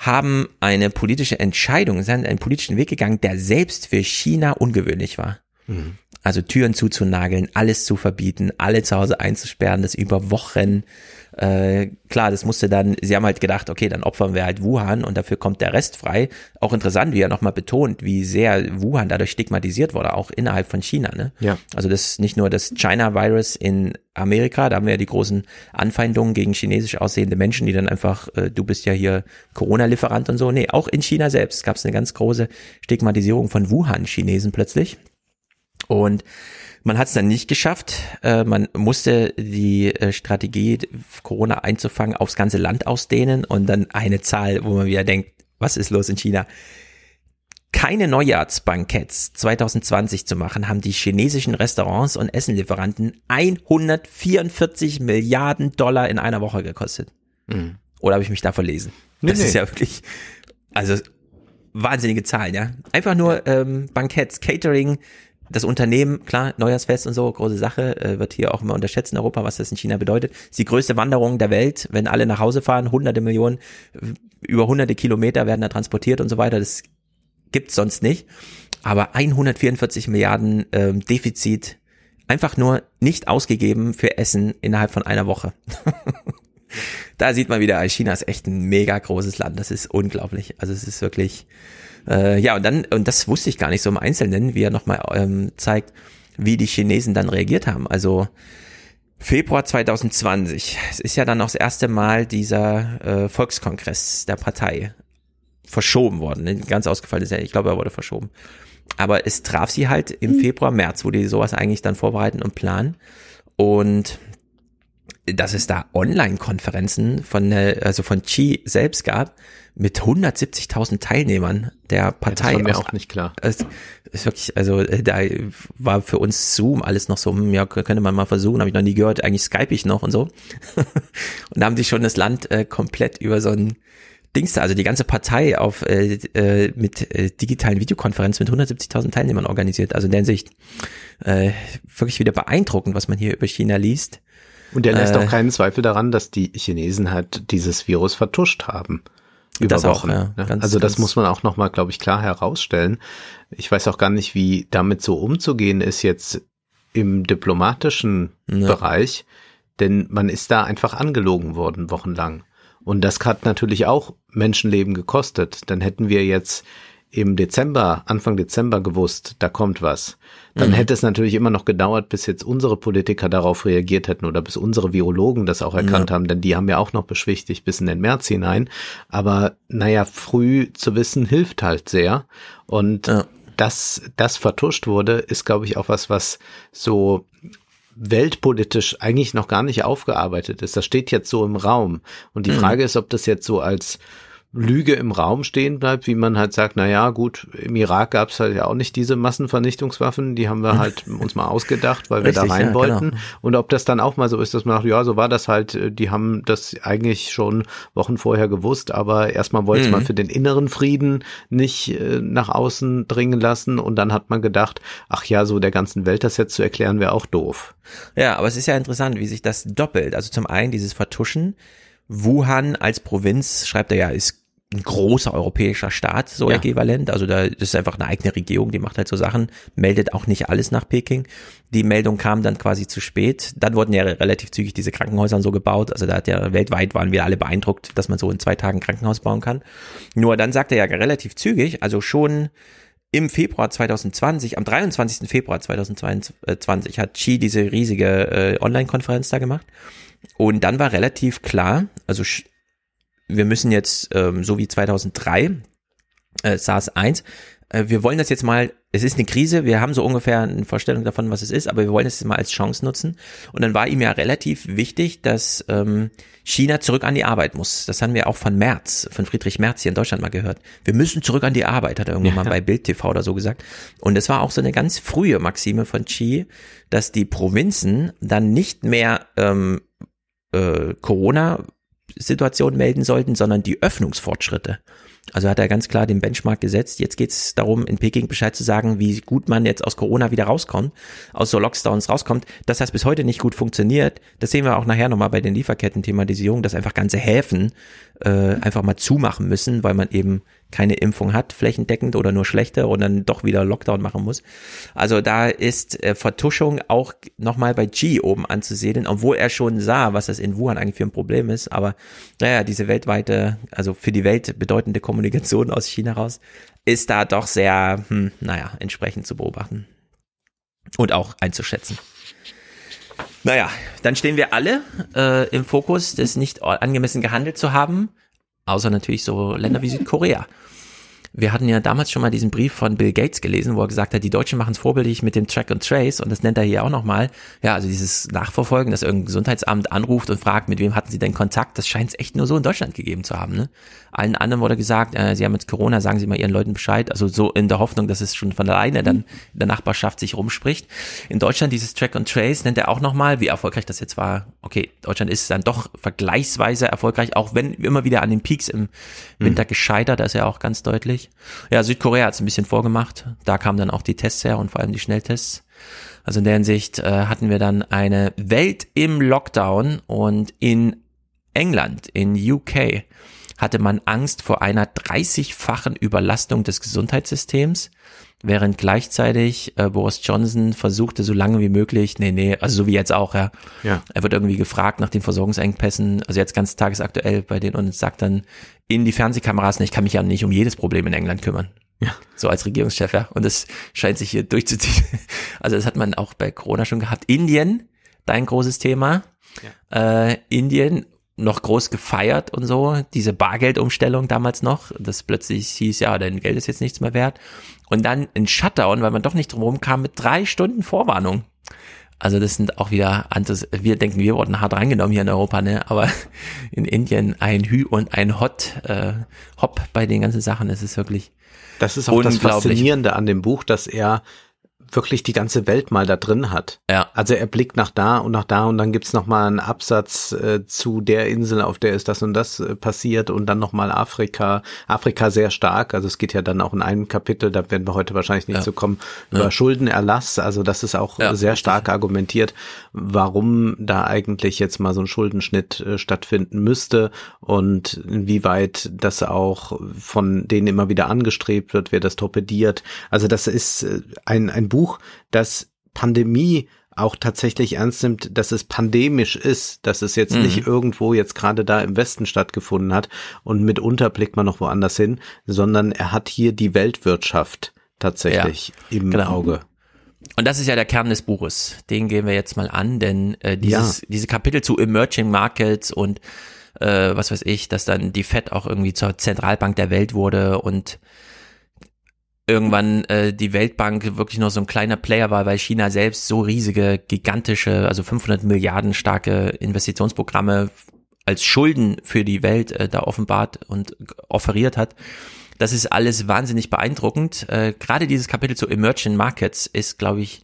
haben eine politische Entscheidung, sind einen politischen Weg gegangen, der selbst für China ungewöhnlich war. Mhm. Also Türen zuzunageln, alles zu verbieten, alle zu Hause einzusperren, das über Wochen äh, klar, das musste dann, sie haben halt gedacht, okay, dann opfern wir halt Wuhan und dafür kommt der Rest frei. Auch interessant, wie er nochmal betont, wie sehr Wuhan dadurch stigmatisiert wurde, auch innerhalb von China. Ne? Ja. Also das ist nicht nur das China-Virus in Amerika, da haben wir ja die großen Anfeindungen gegen chinesisch aussehende Menschen, die dann einfach, äh, du bist ja hier Corona-Lieferant und so. Nee, auch in China selbst gab es eine ganz große Stigmatisierung von Wuhan-Chinesen plötzlich. Und man hat es dann nicht geschafft. Äh, man musste die äh, Strategie, Corona einzufangen, aufs ganze Land ausdehnen und dann eine Zahl, wo man wieder denkt, was ist los in China? Keine Neujahrsbanketts 2020 zu machen, haben die chinesischen Restaurants und Essenlieferanten 144 Milliarden Dollar in einer Woche gekostet. Mhm. Oder habe ich mich da verlesen? Nee, das nee. ist ja wirklich, also wahnsinnige Zahlen, ja. Einfach nur ähm, Banketts, Catering, das Unternehmen, klar, Neujahrsfest und so, große Sache, äh, wird hier auch immer unterschätzt in Europa, was das in China bedeutet. ist die größte Wanderung der Welt, wenn alle nach Hause fahren, hunderte Millionen, über hunderte Kilometer werden da transportiert und so weiter. Das gibt's sonst nicht. Aber 144 Milliarden ähm, Defizit einfach nur nicht ausgegeben für Essen innerhalb von einer Woche. da sieht man wieder, China ist echt ein mega großes Land. Das ist unglaublich. Also es ist wirklich, äh, ja, und dann, und das wusste ich gar nicht so im Einzelnen, wie er nochmal ähm, zeigt, wie die Chinesen dann reagiert haben. Also Februar 2020, es ist ja dann auch das erste Mal dieser äh, Volkskongress der Partei verschoben worden. Ne? Ganz ausgefallen ist ja, ich glaube, er wurde verschoben. Aber es traf sie halt im mhm. Februar, März, wo die sowas eigentlich dann vorbereiten und planen. Und dass es da Online-Konferenzen von, also von Xi selbst gab, mit 170.000 Teilnehmern der Partei. Ja, das war mir auch nicht klar. Es ist wirklich, also äh, da war für uns Zoom alles noch so, hm, ja, könnte man mal versuchen, habe ich noch nie gehört, eigentlich Skype ich noch und so. und da haben die schon das Land äh, komplett über so ein Dings da, also die ganze Partei auf äh, äh, mit äh, digitalen Videokonferenzen mit 170.000 Teilnehmern organisiert. Also in der Hinsicht äh, wirklich wieder beeindruckend, was man hier über China liest. Und der lässt äh, auch keinen Zweifel daran, dass die Chinesen halt dieses Virus vertuscht haben über Wochen. Auch, ja. Ne? Ganz, also das muss man auch nochmal, glaube ich, klar herausstellen. Ich weiß auch gar nicht, wie damit so umzugehen ist jetzt im diplomatischen ja. Bereich, denn man ist da einfach angelogen worden wochenlang. Und das hat natürlich auch Menschenleben gekostet. Dann hätten wir jetzt im Dezember, Anfang Dezember gewusst, da kommt was, dann mhm. hätte es natürlich immer noch gedauert, bis jetzt unsere Politiker darauf reagiert hätten oder bis unsere Virologen das auch erkannt ja. haben, denn die haben ja auch noch beschwichtigt bis in den März hinein. Aber naja, früh zu wissen hilft halt sehr. Und ja. dass das vertuscht wurde, ist, glaube ich, auch was, was so weltpolitisch eigentlich noch gar nicht aufgearbeitet ist. Das steht jetzt so im Raum. Und die mhm. Frage ist, ob das jetzt so als Lüge im Raum stehen bleibt, wie man halt sagt, na ja, gut, im Irak gab es halt ja auch nicht diese Massenvernichtungswaffen, die haben wir halt uns mal ausgedacht, weil wir Richtig, da rein ja, wollten. Genau. Und ob das dann auch mal so ist, dass man sagt, ja, so war das halt, äh, die haben das eigentlich schon Wochen vorher gewusst, aber erstmal wollte mhm. man für den inneren Frieden nicht äh, nach außen dringen lassen und dann hat man gedacht, ach ja, so der ganzen Welt das jetzt zu erklären, wäre auch doof. Ja, aber es ist ja interessant, wie sich das doppelt. Also zum einen dieses Vertuschen, Wuhan als Provinz, schreibt er ja, ist ein großer europäischer Staat, so Ja. äquivalent. Also da ist einfach eine eigene Regierung, die macht halt so Sachen, meldet auch nicht alles nach Peking. Die Meldung kam dann quasi zu spät. Dann wurden ja relativ zügig diese Krankenhäuser so gebaut. Also da hat ja weltweit waren wir alle beeindruckt, dass man so in zwei Tagen ein Krankenhaus bauen kann. Nur dann sagt er ja relativ zügig, also schon im Februar 2020, am 23. Februar 2022 hat Xi diese riesige äh, Online-Konferenz da gemacht. Und dann war relativ klar, also wir müssen jetzt, ähm, so wie 2003, äh, SARS 1, äh, wir wollen das jetzt mal, es ist eine Krise, wir haben so ungefähr eine Vorstellung davon, was es ist, aber wir wollen es jetzt mal als Chance nutzen. Und dann war ihm ja relativ wichtig, dass ähm, China zurück an die Arbeit muss. Das haben wir auch von Merz, von Friedrich Merz hier in Deutschland mal gehört. Wir müssen zurück an die Arbeit, hat er irgendwann mal bei Bild TV oder so gesagt. Und es war auch so eine ganz frühe Maxime von Xi, dass die Provinzen dann nicht mehr ähm, äh, Corona-Situation melden sollten, sondern die Öffnungsfortschritte. Also hat er ganz klar den Benchmark gesetzt. Jetzt geht es darum, in Peking Bescheid zu sagen, wie gut man jetzt aus Corona wieder rauskommt, aus so Lockdowns rauskommt. Dass das bis heute nicht gut funktioniert, das sehen wir auch nachher nochmal bei den Lieferketten-Thematisierungen, dass einfach ganze Häfen äh, einfach mal zumachen müssen, weil man eben keine Impfung hat, flächendeckend oder nur schlechte und dann doch wieder Lockdown machen muss. Also da ist äh, Vertuschung auch nochmal bei G oben anzusiedeln, obwohl er schon sah, was das in Wuhan eigentlich für ein Problem ist. Aber naja, diese weltweite, also für die Welt bedeutende Kommunikation aus China raus, ist da doch sehr, hm, naja, entsprechend zu beobachten und auch einzuschätzen. Naja, dann stehen wir alle äh, im Fokus, das nicht angemessen gehandelt zu haben, außer natürlich so Länder wie Südkorea. Wir hatten ja damals schon mal diesen Brief von Bill Gates gelesen, wo er gesagt hat, die Deutschen machen es vorbildlich mit dem Track and Trace und das nennt er hier auch nochmal. Ja, also dieses Nachverfolgen, dass irgendein Gesundheitsamt anruft und fragt, mit wem hatten sie denn Kontakt, das scheint es echt nur so in Deutschland gegeben zu haben. Ne? Allen anderen wurde gesagt, äh, sie haben jetzt Corona, sagen sie mal ihren Leuten Bescheid. Also so in der Hoffnung, dass es schon von alleine dann in der Nachbarschaft sich rumspricht. In Deutschland dieses Track and Trace nennt er auch nochmal, wie erfolgreich das jetzt war. Okay, Deutschland ist dann doch vergleichsweise erfolgreich, auch wenn immer wieder an den Peaks im Winter gescheitert, das ist ja auch ganz deutlich. Ja, Südkorea hat es ein bisschen vorgemacht. Da kamen dann auch die Tests her und vor allem die Schnelltests. Also in der Hinsicht äh, hatten wir dann eine Welt im Lockdown und in England, in UK, hatte man Angst vor einer 30-fachen Überlastung des Gesundheitssystems, während gleichzeitig äh, Boris Johnson versuchte, so lange wie möglich, nee, nee, also so wie jetzt auch, ja, Ja. er wird irgendwie gefragt nach den Versorgungsengpässen, also jetzt ganz tagesaktuell bei denen und sagt dann in die Fernsehkameras, "Na, ich kann mich ja nicht um jedes Problem in England kümmern. Ja. So als Regierungschef, ja. Und das scheint sich hier durchzuziehen. Also das hat man auch bei Corona schon gehabt. Indien, dein großes Thema. Äh, Indien noch groß gefeiert und so, diese Bargeldumstellung damals noch, das plötzlich hieß, ja, dein Geld ist jetzt nichts mehr wert. Und dann ein Shutdown, weil man doch nicht drumherum kam, mit drei Stunden Vorwarnung. Also das sind auch wieder Antis, wir denken, wir wurden hart reingenommen hier in Europa, ne? Aber in Indien ein Hü und ein Hot, äh, Hop bei den ganzen Sachen, das ist wirklich Das ist auch das. Faszinierende an dem Buch, dass er wirklich die ganze Welt mal da drin hat. Ja. Also er blickt nach da und nach da und dann gibt's noch mal einen Absatz äh, zu der Insel, auf der ist das und das äh, passiert und dann noch mal Afrika. Afrika sehr stark, also es geht ja dann auch in einem Kapitel, da werden wir heute wahrscheinlich nicht Ja. zu kommen, über Ja. Schuldenerlass. Also das ist auch Ja, sehr richtig. stark argumentiert, warum da eigentlich jetzt mal so ein Schuldenschnitt äh, stattfinden müsste und inwieweit das auch von denen immer wieder angestrebt wird, wer das torpediert. Also das ist äh, ein, ein Buch, das Pandemie auch tatsächlich ernst nimmt, dass es pandemisch ist, dass es jetzt Mhm. nicht irgendwo jetzt gerade da im Westen stattgefunden hat und mitunter blickt man noch woanders hin, sondern er hat hier die Weltwirtschaft tatsächlich im genau. Auge. Und das ist ja der Kern des Buches. Den gehen wir jetzt mal an, denn äh, dieses, diese Kapitel zu Emerging Markets und äh, was weiß ich, dass dann die Fed auch irgendwie zur Zentralbank der Welt wurde und irgendwann äh, die Weltbank wirklich nur so ein kleiner Player war, weil China selbst so riesige, gigantische, also 500 Milliarden starke Investitionsprogramme als Schulden für die Welt äh, da offenbart und offeriert hat. Das ist alles wahnsinnig beeindruckend. Äh, Gerade dieses Kapitel zu Emerging Markets ist, glaube ich,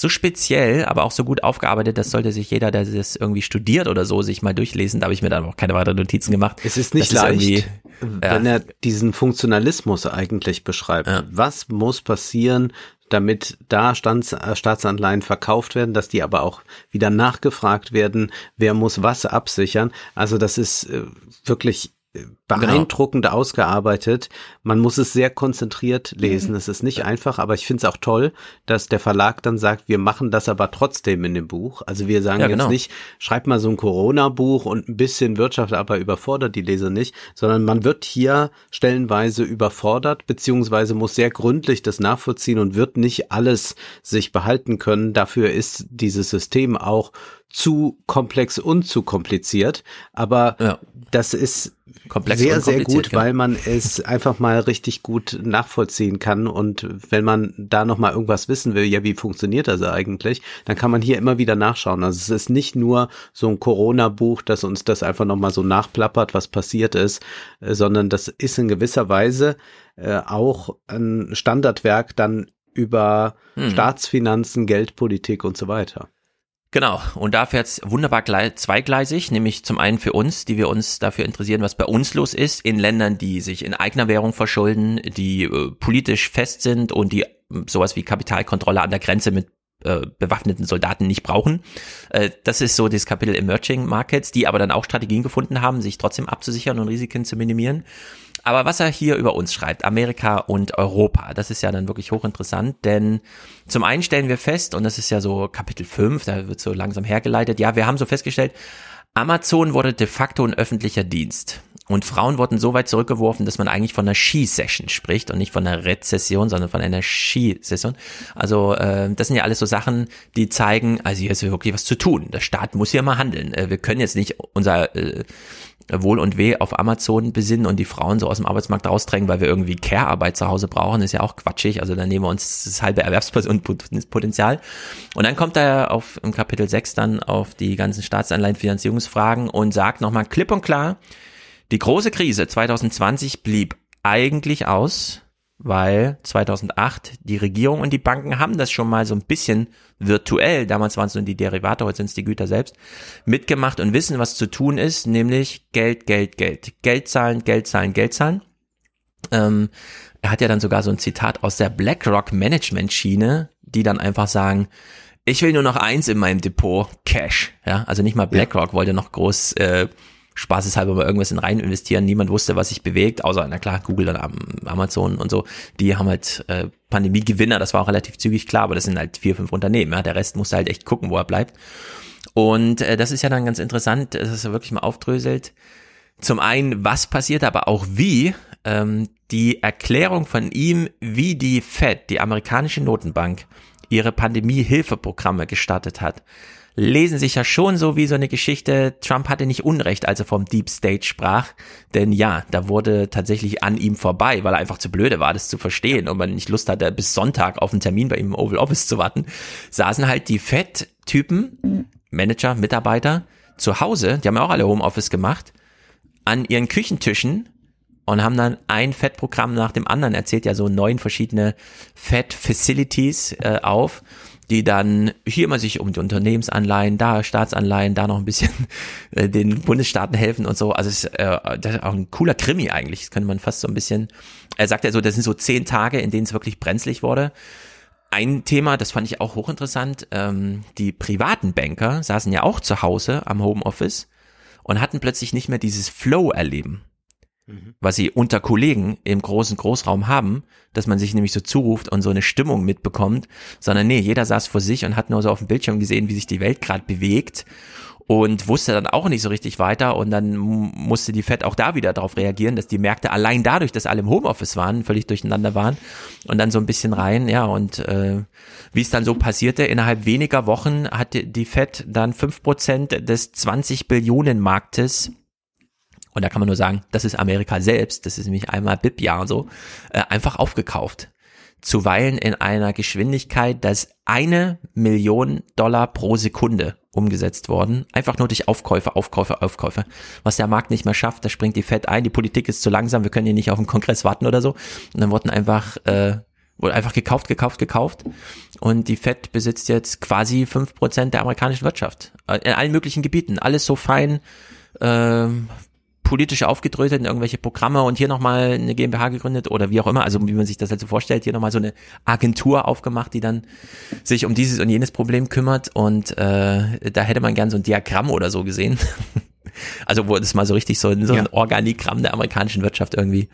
so speziell, aber auch so gut aufgearbeitet, das sollte sich jeder, der das irgendwie studiert oder so, sich mal durchlesen. Da habe ich mir dann auch keine weiteren Notizen gemacht. Es ist nicht Das ist leicht, irgendwie- wenn er diesen Funktionalismus eigentlich beschreibt. Ja. Was muss passieren, damit da Stands, äh, Staatsanleihen verkauft werden, dass die aber auch wieder nachgefragt werden, wer muss was absichern. Also das ist äh, wirklich beeindruckend genau. ausgearbeitet. Man muss es sehr konzentriert lesen. Es ist nicht einfach, aber ich finde es auch toll, dass der Verlag dann sagt, wir machen das aber trotzdem in dem Buch. Also wir sagen ja, genau. jetzt nicht, schreib mal so ein Corona-Buch und ein bisschen Wirtschaft, aber überfordert die Leser nicht, sondern man wird hier stellenweise überfordert, beziehungsweise muss sehr gründlich das nachvollziehen und wird nicht alles sich behalten können. Dafür ist dieses System auch zu komplex und zu kompliziert. Aber ja. das ist komplex sehr, sehr gut, genau. weil man es einfach mal richtig gut nachvollziehen kann. Und wenn man da nochmal irgendwas wissen will, ja, wie funktioniert das eigentlich, dann kann man hier immer wieder nachschauen. Also es ist nicht nur so ein Corona-Buch, das uns das einfach nochmal so nachplappert, was passiert ist, äh, sondern das ist in gewisser Weise äh, auch ein Standardwerk dann über hm. Staatsfinanzen, Geldpolitik und so weiter. Genau, und da fährt es wunderbar zweigleisig, nämlich zum einen für uns, die wir uns dafür interessieren, was bei uns los ist, in Ländern, die sich in eigener Währung verschulden, die äh, politisch fest sind und die äh, sowas wie Kapitalkontrolle an der Grenze mit äh, bewaffneten Soldaten nicht brauchen. Äh, das ist so das Kapitel Emerging Markets, die aber dann auch Strategien gefunden haben, sich trotzdem abzusichern und Risiken zu minimieren. Aber was er hier über uns schreibt, Amerika und Europa, das ist ja dann wirklich hochinteressant, denn zum einen stellen wir fest, und das ist ja so Kapitel 5, da wird so langsam hergeleitet, ja, wir haben so festgestellt, Amazon wurde de facto ein öffentlicher Dienst. Und Frauen wurden so weit zurückgeworfen, dass man eigentlich von einer Ski-Session spricht und nicht von einer Rezession, sondern von einer Ski-Session. Also äh, das sind ja alles so Sachen, die zeigen, also hier ist wirklich was zu tun. Der Staat muss hier mal handeln. Äh, wir können jetzt nicht unser äh, Wohl und Weh auf Amazon besinnen und die Frauen so aus dem Arbeitsmarkt rausdrängen, weil wir irgendwie Care-Arbeit zu Hause brauchen, ist ja auch quatschig. Also dann nehmen wir uns das halbe Erwerbspotenzial. Und dann kommt er auf im Kapitel 6 dann auf die ganzen Staatsanleihenfinanzierungsfragen und sagt nochmal klipp und klar, die große Krise 2020 blieb eigentlich aus, weil 2008 die Regierung und die Banken haben das schon mal so ein bisschen virtuell, damals waren es nur die Derivate, heute sind es die Güter selbst, mitgemacht und wissen, was zu tun ist, nämlich Geld, Geld, Geld. Geld zahlen, Geld zahlen, Geld zahlen. Ähm, er hat ja dann sogar so ein Zitat aus der BlackRock Management Schiene, die dann einfach sagen, ich will nur noch eins in meinem Depot, Cash. Ja, also nicht mal BlackRock wollte noch groß äh, spaßeshalber mal irgendwas in rein investieren. Niemand wusste, was sich bewegt, außer, na klar, Google und Amazon und so. Die haben halt äh, Pandemie-Gewinner, das war auch relativ zügig klar, aber das sind halt vier, fünf Unternehmen. Ja. Der Rest musste halt echt gucken, wo er bleibt. Und äh, das ist ja dann ganz interessant, dass er wirklich mal aufdröselt. Zum einen, was passiert, aber auch wie. Ähm, die Erklärung von ihm, wie die Fed, die amerikanische Notenbank, ihre Pandemie-Hilfeprogramme gestartet hat lesen sich ja schon so wie so eine Geschichte. Trump hatte nicht Unrecht, als er vom Deep State sprach. Denn ja, da wurde tatsächlich an ihm vorbei, weil er einfach zu blöde war, das zu verstehen und man nicht Lust hatte, bis Sonntag auf einen Termin bei ihm im Oval Office zu warten, saßen halt die Fed-Typen, Manager, Mitarbeiter, zu Hause, die haben ja auch alle Homeoffice gemacht, an ihren Küchentischen und haben dann ein Fed-Programm nach dem anderen erzählt, ja so neun verschiedene Fed-Facilities äh, auf die dann hier immer sich um die Unternehmensanleihen, da Staatsanleihen, da noch ein bisschen äh, den Bundesstaaten helfen und so. Also es ist, äh, das ist auch ein cooler Krimi eigentlich. Das könnte man fast so ein bisschen. Er sagt ja so, das sind so zehn Tage, in denen es wirklich brenzlig wurde. Ein Thema, das fand ich auch hochinteressant, ähm, die privaten Banker saßen ja auch zu Hause am Homeoffice und hatten plötzlich nicht mehr dieses Flow erleben. Mhm. was sie unter Kollegen im großen Großraum haben, dass man sich nämlich so zuruft und so eine Stimmung mitbekommt, sondern nee, jeder saß vor sich und hat nur so auf dem Bildschirm gesehen, wie sich die Welt gerade bewegt und wusste dann auch nicht so richtig weiter und dann musste die Fed auch da wieder darauf reagieren, dass die Märkte allein dadurch, dass alle im Homeoffice waren, völlig durcheinander waren und dann so ein bisschen rein, ja und äh, wie es dann so passierte, innerhalb weniger Wochen hat die Fed dann fünf Prozent des 20 Billionen Marktes und da kann man nur sagen, das ist Amerika selbst, das ist nämlich einmal BIP-Jahr und so, äh, einfach aufgekauft. Zuweilen in einer Geschwindigkeit, dass eine Million Dollar pro Sekunde umgesetzt worden. Einfach nur durch Aufkäufe, Aufkäufe, Aufkäufe. Was der Markt nicht mehr schafft, da springt die Fed ein, die Politik ist zu langsam, wir können hier nicht auf den Kongress warten oder so. Und dann wurden einfach, äh, wurde einfach gekauft, gekauft, gekauft. Und die Fed besitzt jetzt quasi fünf Prozent der amerikanischen Wirtschaft. Äh, in allen möglichen Gebieten. Alles so fein, äh, politisch aufgedröselt in irgendwelche Programme und hier nochmal eine GmbH gegründet oder wie auch immer, also wie man sich das halt so vorstellt, hier nochmal so eine Agentur aufgemacht, die dann sich um dieses und jenes Problem kümmert und äh, da hätte man gern so ein Diagramm oder so gesehen. Also wo das mal so richtig so, so ein Ja. Organigramm der amerikanischen Wirtschaft irgendwie,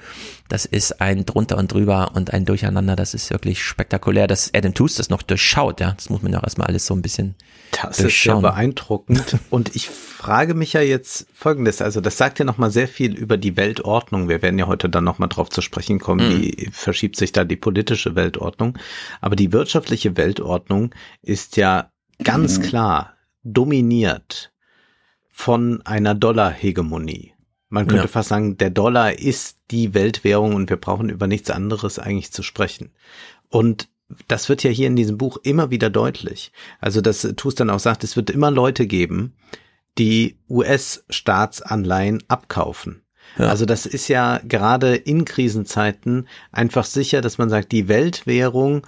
das ist ein drunter und drüber und ein Durcheinander, das ist wirklich spektakulär, dass Adam Tooze das noch durchschaut, ja, das muss man ja auch erstmal alles so ein bisschen Das ist sehr durchschauen. beeindruckend. Und ich frage mich ja jetzt Folgendes, also das sagt ja nochmal sehr viel über die Weltordnung. Wir werden ja heute dann nochmal drauf zu sprechen kommen, wie verschiebt sich da die politische Weltordnung. Aber die wirtschaftliche Weltordnung ist ja ganz klar dominiert von einer Dollarhegemonie. Man könnte Ja. fast sagen, der Dollar ist die Weltwährung und wir brauchen über nichts anderes eigentlich zu sprechen. Und das wird ja hier in diesem Buch immer wieder deutlich. Also, dass Tus dann auch sagt, es wird immer Leute geben, die US-Staatsanleihen abkaufen. Ja. Also das ist ja gerade in Krisenzeiten einfach sicher, dass man sagt, die Weltwährung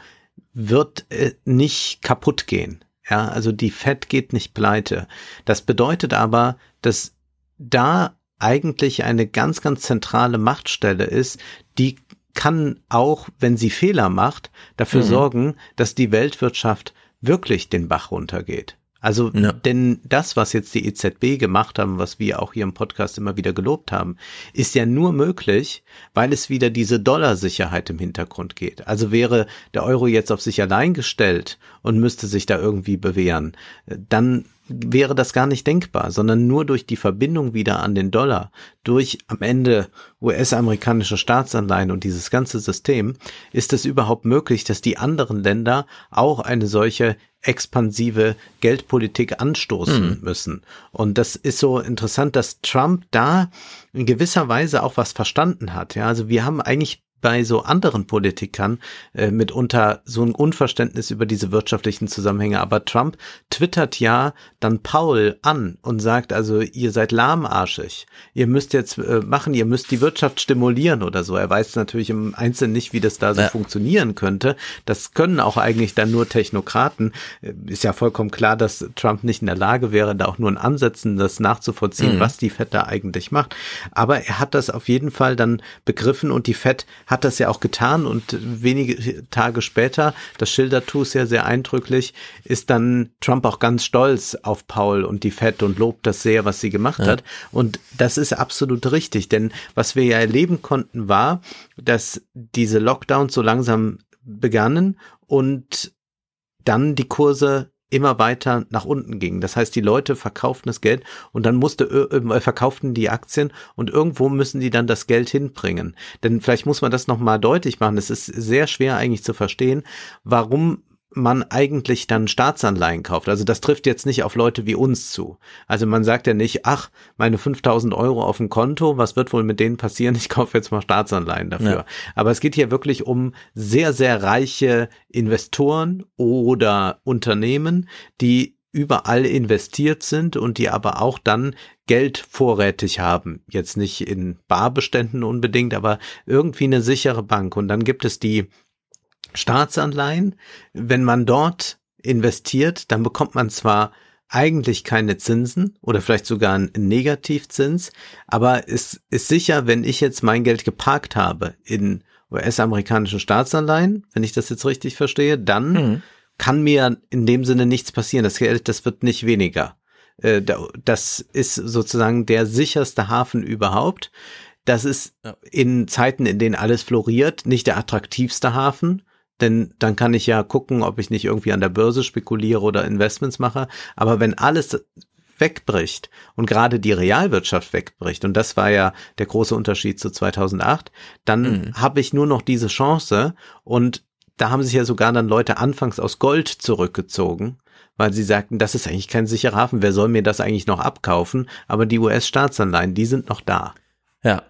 wird äh, nicht kaputt gehen. Ja, also die Fed geht nicht pleite. Das bedeutet aber, dass da eigentlich eine ganz, ganz zentrale Machtstelle ist, die kann auch, wenn sie Fehler macht, dafür Mhm. sorgen, dass die Weltwirtschaft wirklich den Bach runtergeht. Also, Ja. denn das, was jetzt die EZB gemacht haben, was wir auch hier im Podcast immer wieder gelobt haben, ist ja nur möglich, weil es wieder diese Dollarsicherheit im Hintergrund geht. Also wäre der Euro jetzt auf sich allein gestellt und müsste sich da irgendwie bewähren, äh, dann wäre das gar nicht denkbar, sondern nur durch die Verbindung wieder an den Dollar, durch am Ende US-amerikanische Staatsanleihen und dieses ganze System, ist es überhaupt möglich, dass die anderen Länder auch eine solche expansive Geldpolitik anstoßen müssen. Und das ist so interessant, dass Trump da in gewisser Weise auch was verstanden hat. Ja, also wir haben eigentlich bei so anderen Politikern äh, mitunter so ein Unverständnis über diese wirtschaftlichen Zusammenhänge. Aber Trump twittert ja dann Paul an und sagt, also ihr seid lahmarschig. Ihr müsst jetzt äh, machen, ihr müsst die Wirtschaft stimulieren oder so. Er weiß natürlich im Einzelnen nicht, wie das da so Ja. funktionieren könnte. Das können auch eigentlich dann nur Technokraten. Äh, Ist ja vollkommen klar, dass Trump nicht in der Lage wäre, da auch nur in Ansätzen das nachzuvollziehen, was die Fed da eigentlich macht. Aber er hat das auf jeden Fall dann begriffen und die Fed hat das ja auch getan und wenige Tage später, das schildert Tus ja sehr eindrücklich, ist dann Trump auch ganz stolz auf Paul und die Fed und lobt das sehr, was sie gemacht hat. Und das ist absolut richtig, denn was wir ja erleben konnten war, dass diese Lockdowns so langsam begannen und dann die Kurse immer weiter nach unten gingen. Das heißt, die Leute verkauften das Geld und dann musste äh, verkauften die Aktien und irgendwo müssen die dann das Geld hinbringen. Denn vielleicht muss man das noch mal deutlich machen. Es ist sehr schwer eigentlich zu verstehen, warum man eigentlich dann Staatsanleihen kauft. Also das trifft jetzt nicht auf Leute wie uns zu. Also man sagt ja nicht, ach, meine 5000 Euro auf dem Konto, was wird wohl mit denen passieren? Ich kaufe jetzt mal Staatsanleihen dafür. Ja. Aber es geht hier wirklich um sehr, sehr reiche Investoren oder Unternehmen, die überall investiert sind und die aber auch dann Geld vorrätig haben. Jetzt nicht in Barbeständen unbedingt, aber irgendwie eine sichere Bank. Und dann gibt es die Staatsanleihen. Wenn man dort investiert, dann bekommt man zwar eigentlich keine Zinsen oder vielleicht sogar einen Negativzins, aber es ist sicher, wenn ich jetzt mein Geld geparkt habe in US-amerikanischen Staatsanleihen, wenn ich das jetzt richtig verstehe, dann Mhm. kann mir in dem Sinne nichts passieren. Das Geld, das wird nicht weniger. Äh, da- Das ist sozusagen der sicherste Hafen überhaupt. Das ist in Zeiten, in denen alles floriert, nicht der attraktivste Hafen. Denn dann kann ich ja gucken, ob ich nicht irgendwie an der Börse spekuliere oder Investments mache. Aber wenn alles wegbricht und gerade die Realwirtschaft wegbricht, und das war ja der große Unterschied zu 2008, dann Mhm. habe ich nur noch diese Chance und da haben sich ja sogar dann Leute anfangs aus Gold zurückgezogen, weil sie sagten, das ist eigentlich kein sicherer Hafen, wer soll mir das eigentlich noch abkaufen? Aber die US-Staatsanleihen, die sind noch da. Ja.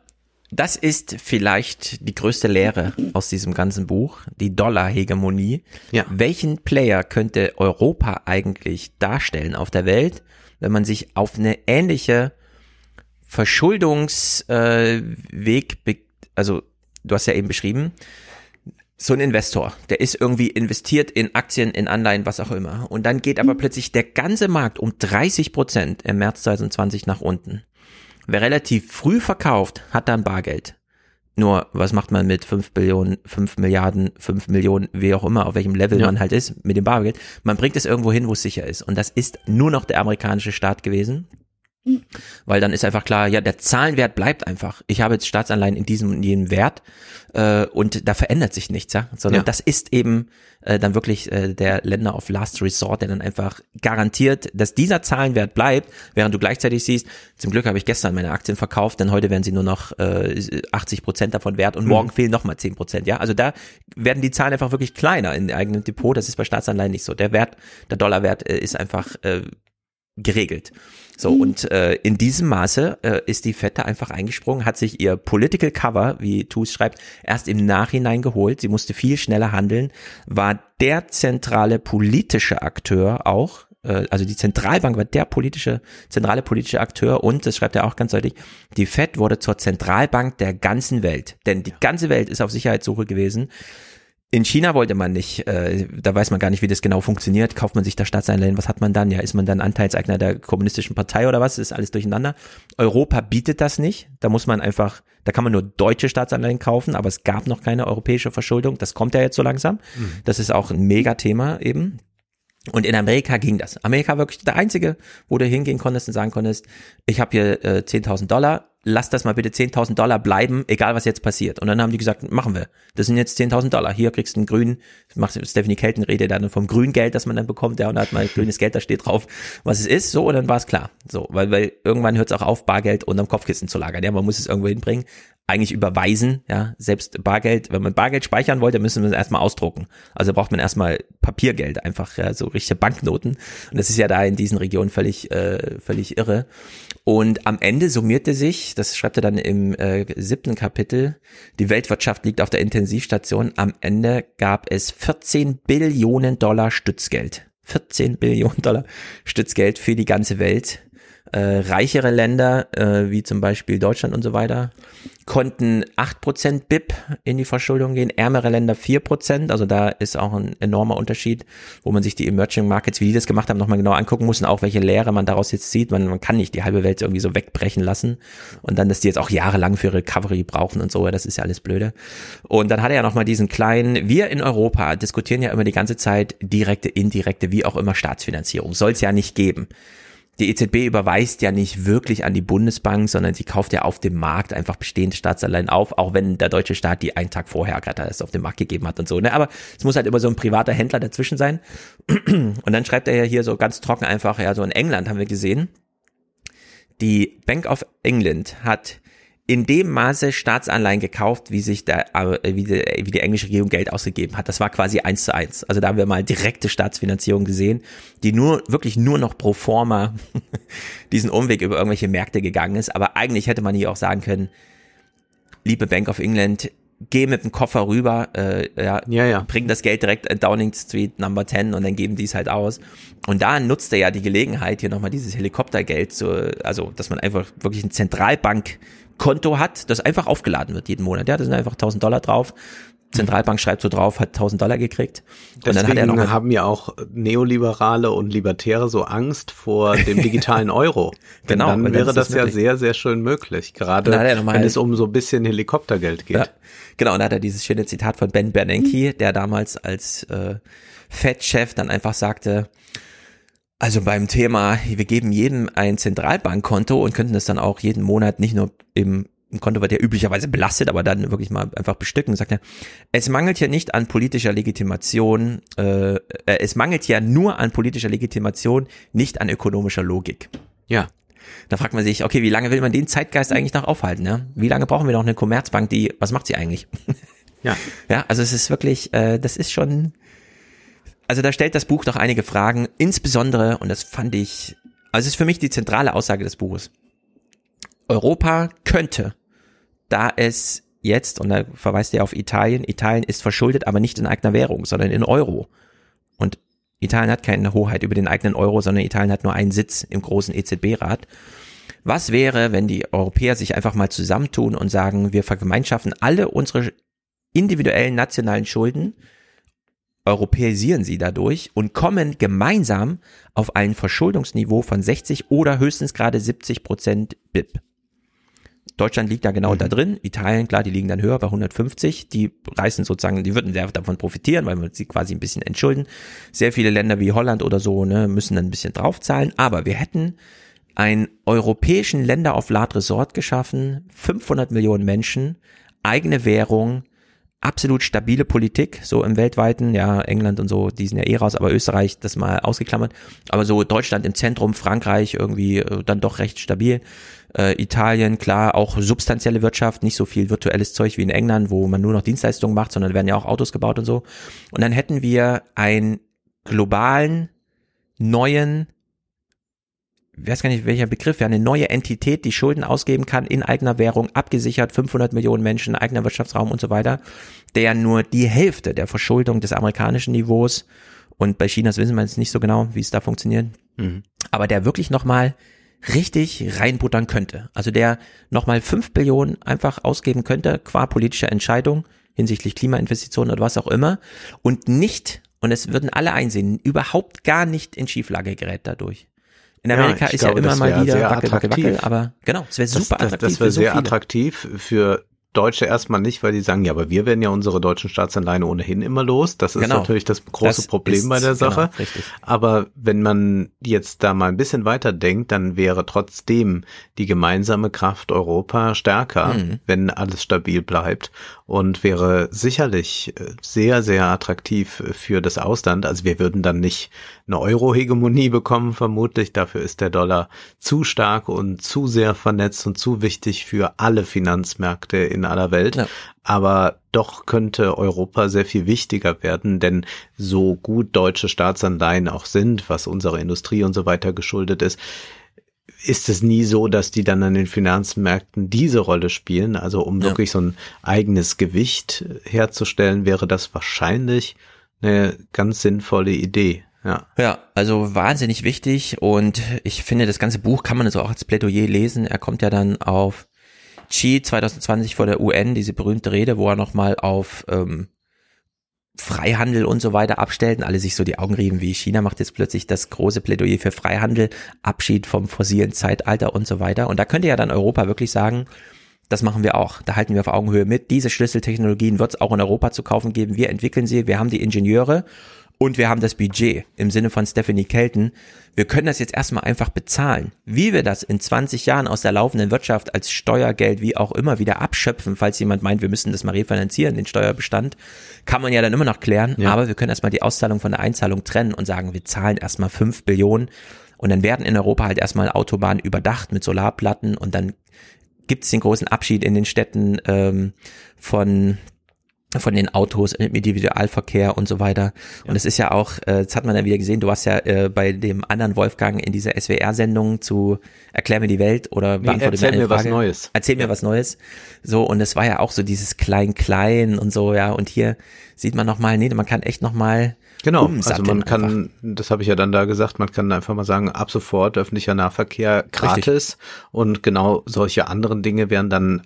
Das ist vielleicht die größte Lehre aus diesem ganzen Buch, die Dollarhegemonie. Ja. Welchen Player könnte Europa eigentlich darstellen auf der Welt, wenn man sich auf eine ähnliche Verschuldungsweg, äh, also du hast ja eben beschrieben, so ein Investor, der ist irgendwie investiert in Aktien, in Anleihen, was auch immer. Und dann geht aber plötzlich der ganze Markt um 30 Prozent im März 2020 nach unten. Wer relativ früh verkauft, hat dann Bargeld. Nur, was macht man mit 5 Billionen, 5 Milliarden, 5 Millionen, wie auch immer, auf welchem Level Ja. man halt ist, mit dem Bargeld? Man bringt es irgendwo hin, wo es sicher ist. Und das ist nur noch der amerikanische Staat gewesen. Weil dann ist einfach klar, ja, der Zahlenwert bleibt einfach. Ich habe jetzt Staatsanleihen in diesem und jenem Wert äh, und da verändert sich nichts, ja. Sondern Ja. das ist eben äh, dann wirklich äh, der Länder of Last Resort, der dann einfach garantiert, dass dieser Zahlenwert bleibt, während du gleichzeitig siehst, zum Glück habe ich gestern meine Aktien verkauft, denn heute werden sie nur noch äh, 80 Prozent davon wert und morgen fehlen nochmal 10 Prozent, ja. Also da werden die Zahlen einfach wirklich kleiner in eigenem Depot. Das ist bei Staatsanleihen nicht so. Der Wert, der Dollarwert äh, ist einfach äh, geregelt. So, und äh, in diesem Maße äh, ist die Fette einfach eingesprungen, hat sich ihr Political Cover, wie Tus schreibt, erst im Nachhinein geholt. Sie musste viel schneller handeln, war der zentrale politische Akteur auch, äh, also die Zentralbank war der politische, zentrale politische Akteur und, das schreibt er auch ganz deutlich, die Fed wurde zur Zentralbank der ganzen Welt. Denn die ganze Welt ist auf Sicherheitssuche gewesen. In China wollte man nicht, äh, da weiß man gar nicht, wie das genau funktioniert. Kauft man sich da Staatsanleihen, was hat man dann? Ja, ist man dann Anteilseigner der kommunistischen Partei oder was? Ist alles durcheinander. Europa bietet das nicht. Da muss man einfach, da kann man nur deutsche Staatsanleihen kaufen, aber es gab noch keine europäische Verschuldung. Das kommt ja jetzt so langsam. Das ist auch ein Megathema eben. Und in Amerika ging das. Amerika war wirklich der einzige, wo du hingehen konntest und sagen konntest, ich habe hier äh, 10.000 Dollar, lass das mal bitte 10.000 Dollar bleiben, egal was jetzt passiert. Und dann haben die gesagt, machen wir. Das sind jetzt 10.000 Dollar. Hier kriegst du einen grünen, macht Stephanie Kelton Rede dann vom Grüngeld, das man dann bekommt, ja, und da hat man grünes Geld, da steht drauf, was es ist, so, und dann war es klar. So, weil, weil irgendwann hört es auch auf, Bargeld unterm Kopfkissen zu lagern. Ja, man muss es irgendwo hinbringen eigentlich überweisen, ja, selbst Bargeld, wenn man Bargeld speichern wollte, müssen wir es erstmal ausdrucken. Also braucht man erstmal Papiergeld, einfach ja, so richtige Banknoten. Und das ist ja da in diesen Regionen völlig, äh, völlig irre. Und am Ende summierte sich, das schreibt er dann im äh, siebten Kapitel, die Weltwirtschaft liegt auf der Intensivstation. Am Ende gab es 14 Billionen Dollar Stützgeld. 14 Billionen Dollar Stützgeld für die ganze Welt. Äh, reichere Länder, äh, wie zum Beispiel Deutschland und so weiter, konnten 8% BIP in die Verschuldung gehen, ärmere Länder 4%, also da ist auch ein enormer Unterschied, wo man sich die Emerging Markets, wie die das gemacht haben, nochmal genau angucken muss und auch welche Lehre man daraus jetzt sieht. Man, man kann nicht die halbe Welt irgendwie so wegbrechen lassen und dann, dass die jetzt auch jahrelang für Recovery brauchen und so, das ist ja alles blöde. Und dann hat er ja nochmal diesen kleinen, wir in Europa diskutieren ja immer die ganze Zeit direkte, indirekte, wie auch immer Staatsfinanzierung, soll es ja nicht geben die EZB überweist ja nicht wirklich an die Bundesbank, sondern sie kauft ja auf dem Markt einfach bestehende Staatsanleihen auf, auch wenn der deutsche Staat die einen Tag vorher gerade erst auf den Markt gegeben hat und so. Ne? Aber es muss halt immer so ein privater Händler dazwischen sein. Und dann schreibt er ja hier so ganz trocken einfach, ja, so in England haben wir gesehen, die Bank of England hat in dem Maße Staatsanleihen gekauft, wie sich der, äh, wie die, wie die englische Regierung Geld ausgegeben hat. Das war quasi eins zu eins. Also da haben wir mal direkte Staatsfinanzierung gesehen, die nur, wirklich nur noch pro forma diesen Umweg über irgendwelche Märkte gegangen ist. Aber eigentlich hätte man hier auch sagen können, liebe Bank of England, geh mit dem Koffer rüber, äh, ja, Ja, ja. bring das Geld direkt in Downing Street Number 10 und dann geben die es halt aus. Und da nutzt er ja die Gelegenheit, hier nochmal dieses Helikoptergeld zu, also, dass man einfach wirklich ein Zentralbankkonto hat, das einfach aufgeladen wird jeden Monat. Ja, da sind einfach 1000 Dollar drauf. Zentralbank schreibt so drauf, hat 1000 Dollar gekriegt. Und dann hat er noch haben ja auch Neoliberale und Libertäre so Angst vor dem digitalen Euro. Genau, dann dann wäre das das ja sehr, sehr schön möglich. Gerade Dann er wenn es um so ein bisschen Helikoptergeld geht. Ja, genau, und da hat er dieses schöne Zitat von Ben Bernanke, der damals als äh, Fed-Chef dann einfach sagte, also beim Thema, wir geben jedem ein Zentralbankkonto und könnten das dann auch jeden Monat nicht nur im, im Konto wird ja üblicherweise belastet, aber dann wirklich mal einfach bestücken, sagt er, es mangelt hier nicht an politischer Legitimation, äh, äh, es mangelt ja nur an politischer Legitimation, nicht an ökonomischer Logik. Ja. Da fragt man sich, okay, wie lange will man den Zeitgeist eigentlich noch aufhalten? Ne? Wie lange brauchen wir noch eine Commerzbank, die, was macht sie eigentlich? Ja. Ja, also es ist wirklich, äh, das ist schon, also da stellt das Buch doch einige Fragen, insbesondere, und das fand ich, also es ist für mich die zentrale Aussage des Buches. Europa könnte, da es jetzt, und da verweist er auf Italien, Italien ist verschuldet, aber nicht in eigener Währung, sondern in Euro. Und Italien hat keine Hoheit über den eigenen Euro, sondern Italien hat nur einen Sitz im großen EZB-Rat. Was wäre, wenn die Europäer sich einfach mal zusammentun und sagen, wir vergemeinschaften alle unsere individuellen nationalen Schulden, europäisieren sie dadurch und kommen gemeinsam auf ein Verschuldungsniveau von 60 oder höchstens gerade 70 Prozent BIP. Deutschland liegt da genau da drin, Italien, klar, die liegen dann höher bei 150, die reißen sozusagen, die würden sehr davon profitieren, weil wir sie quasi ein bisschen entschulden. Sehr viele Länder wie Holland oder so, ne, müssen dann ein bisschen draufzahlen, aber wir hätten einen europäischen Länder auf Lad Resort geschaffen, 500 Millionen Menschen, eigene Währung, absolut stabile Politik, so im weltweiten, ja, England und so, die sind ja eh raus, aber Österreich, das mal ausgeklammert, aber so Deutschland im Zentrum, Frankreich irgendwie äh, dann doch recht stabil, äh, Italien, klar, auch substanzielle Wirtschaft, nicht so viel virtuelles Zeug wie in England, wo man nur noch Dienstleistungen macht, sondern werden ja auch Autos gebaut und so. Und dann hätten wir einen globalen, neuen, weiß gar nicht welcher Begriff, ja, eine neue Entität, die Schulden ausgeben kann in eigener Währung, abgesichert, 500 Millionen Menschen, eigener Wirtschaftsraum und so weiter, der nur die Hälfte der Verschuldung des amerikanischen Niveaus und bei Chinas wissen wir jetzt nicht so genau, wie es da funktioniert, mhm. aber der wirklich nochmal richtig reinbuttern könnte. Also der nochmal 5 Billionen einfach ausgeben könnte, qua politischer Entscheidung hinsichtlich Klimainvestitionen oder was auch immer und nicht, und es würden alle einsehen, überhaupt gar nicht in Schieflage gerät dadurch. In Amerika ja, ist glaube, ja immer mal wieder wackel, wackel, wackel, aber genau, es wäre super attraktiv. Das, das wäre sehr so attraktiv für Deutsche erstmal nicht, weil die sagen, ja, aber wir werden ja unsere deutschen Staatsanleihen ohnehin immer los. Das ist genau. natürlich das große das Problem ist, bei der Sache. Genau, aber wenn man jetzt da mal ein bisschen weiter denkt, dann wäre trotzdem die gemeinsame Kraft Europa stärker, mhm. wenn alles stabil bleibt und wäre sicherlich äh, sehr, sehr attraktiv für das Ausland. Also wir würden dann nicht eine Euro-Hegemonie bekommen, vermutlich. Dafür ist der Dollar zu stark und zu sehr vernetzt und zu wichtig für alle Finanzmärkte in aller Welt. Ja. Aber doch könnte Europa sehr viel wichtiger werden, denn so gut deutsche Staatsanleihen auch sind, was unsere Industrie und so weiter geschuldet ist, ist es nie so, dass die dann an den Finanzmärkten diese Rolle spielen. Also um ja. wirklich so ein eigenes Gewicht herzustellen, wäre das wahrscheinlich eine ganz sinnvolle Idee. Ja. ja, also wahnsinnig wichtig und ich finde, das ganze Buch kann man so auch als Plädoyer lesen. Er kommt ja dann auf Xi 2020 vor der UN, diese berühmte Rede, wo er nochmal auf ähm, Freihandel und so weiter abstellten, alle sich so die Augen rieben, wie China macht jetzt plötzlich das große Plädoyer für Freihandel, Abschied vom fossilen Zeitalter und so weiter. Und da könnte ja dann Europa wirklich sagen, das machen wir auch. Da halten wir auf Augenhöhe mit. Diese Schlüsseltechnologien wird es auch in Europa zu kaufen geben. Wir entwickeln sie, wir haben die Ingenieure und wir haben das Budget im Sinne von Stephanie Kelton. Wir können das jetzt erstmal einfach bezahlen. Wie wir das in 20 Jahren aus der laufenden Wirtschaft als Steuergeld wie auch immer wieder abschöpfen, falls jemand meint, wir müssen das mal refinanzieren, den Steuerbestand, kann man ja dann immer noch klären. Ja. Aber wir können erstmal die Auszahlung von der Einzahlung trennen und sagen, wir zahlen erstmal 5 Billionen und dann werden in Europa halt erstmal Autobahnen überdacht mit Solarplatten und dann gibt es den großen Abschied in den Städten ähm, von von den Autos im Individualverkehr und so weiter. Ja. Und es ist ja auch, äh, das hat man ja wieder gesehen, du warst ja äh, bei dem anderen Wolfgang in dieser SWR-Sendung zu Erklär mir die Welt oder nee, beantworte erzähl mir, mir was Neues. Erzähl mir was Neues. So, und es war ja auch so dieses Klein-Klein und so, ja. Und hier sieht man nochmal, nee, man kann echt nochmal Genau, also man kann, einfach. das habe ich ja dann da gesagt, man kann einfach mal sagen, ab sofort öffentlicher Nahverkehr gratis Richtig. und genau solche anderen Dinge werden dann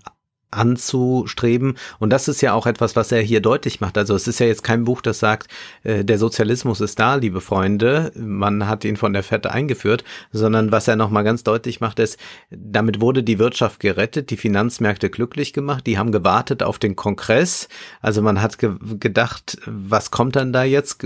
anzustreben. Und das ist ja auch etwas, was er hier deutlich macht. Also es ist ja jetzt kein Buch, das sagt, äh, der Sozialismus ist da, liebe Freunde, man hat ihn von der Fette eingeführt, sondern was er nochmal ganz deutlich macht, ist, damit wurde die Wirtschaft gerettet, die Finanzmärkte glücklich gemacht, die haben gewartet auf den Kongress. Also man hat ge gedacht, was kommt dann da jetzt?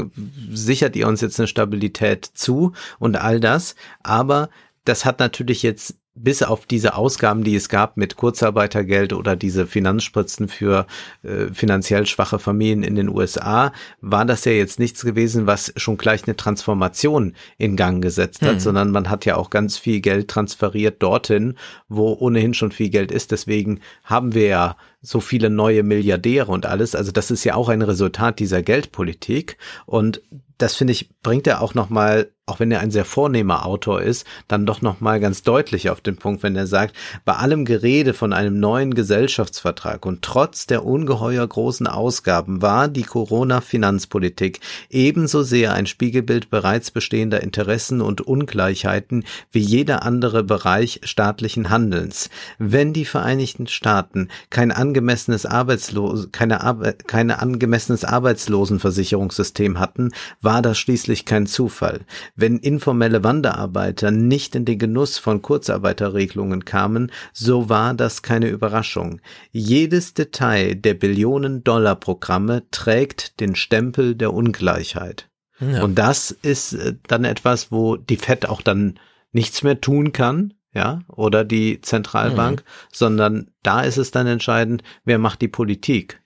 Sichert ihr uns jetzt eine Stabilität zu und all das? Aber das hat natürlich jetzt bis auf diese Ausgaben, die es gab mit Kurzarbeitergeld oder diese Finanzspritzen für äh, finanziell schwache Familien in den USA, war das ja jetzt nichts gewesen, was schon gleich eine Transformation in Gang gesetzt hat, hm. sondern man hat ja auch ganz viel Geld transferiert dorthin, wo ohnehin schon viel Geld ist. Deswegen haben wir ja so viele neue Milliardäre und alles. Also das ist ja auch ein Resultat dieser Geldpolitik. Und das finde ich, bringt er auch nochmal auch wenn er ein sehr vornehmer Autor ist, dann doch noch mal ganz deutlich auf den Punkt, wenn er sagt, bei allem Gerede von einem neuen Gesellschaftsvertrag und trotz der ungeheuer großen Ausgaben war die Corona-Finanzpolitik ebenso sehr ein Spiegelbild bereits bestehender Interessen und Ungleichheiten wie jeder andere Bereich staatlichen Handelns. Wenn die Vereinigten Staaten kein angemessenes Arbeitslos keine, Arbe keine angemessenes Arbeitslosenversicherungssystem hatten, war das schließlich kein Zufall. Wenn informelle Wanderarbeiter nicht in den Genuss von Kurzarbeiterregelungen kamen, so war das keine Überraschung. Jedes Detail der Billionen-Dollar-Programme trägt den Stempel der Ungleichheit. Ja. Und das ist äh, dann etwas, wo die FED auch dann nichts mehr tun kann, ja, oder die Zentralbank, mhm. sondern da ist es dann entscheidend, wer macht die Politik.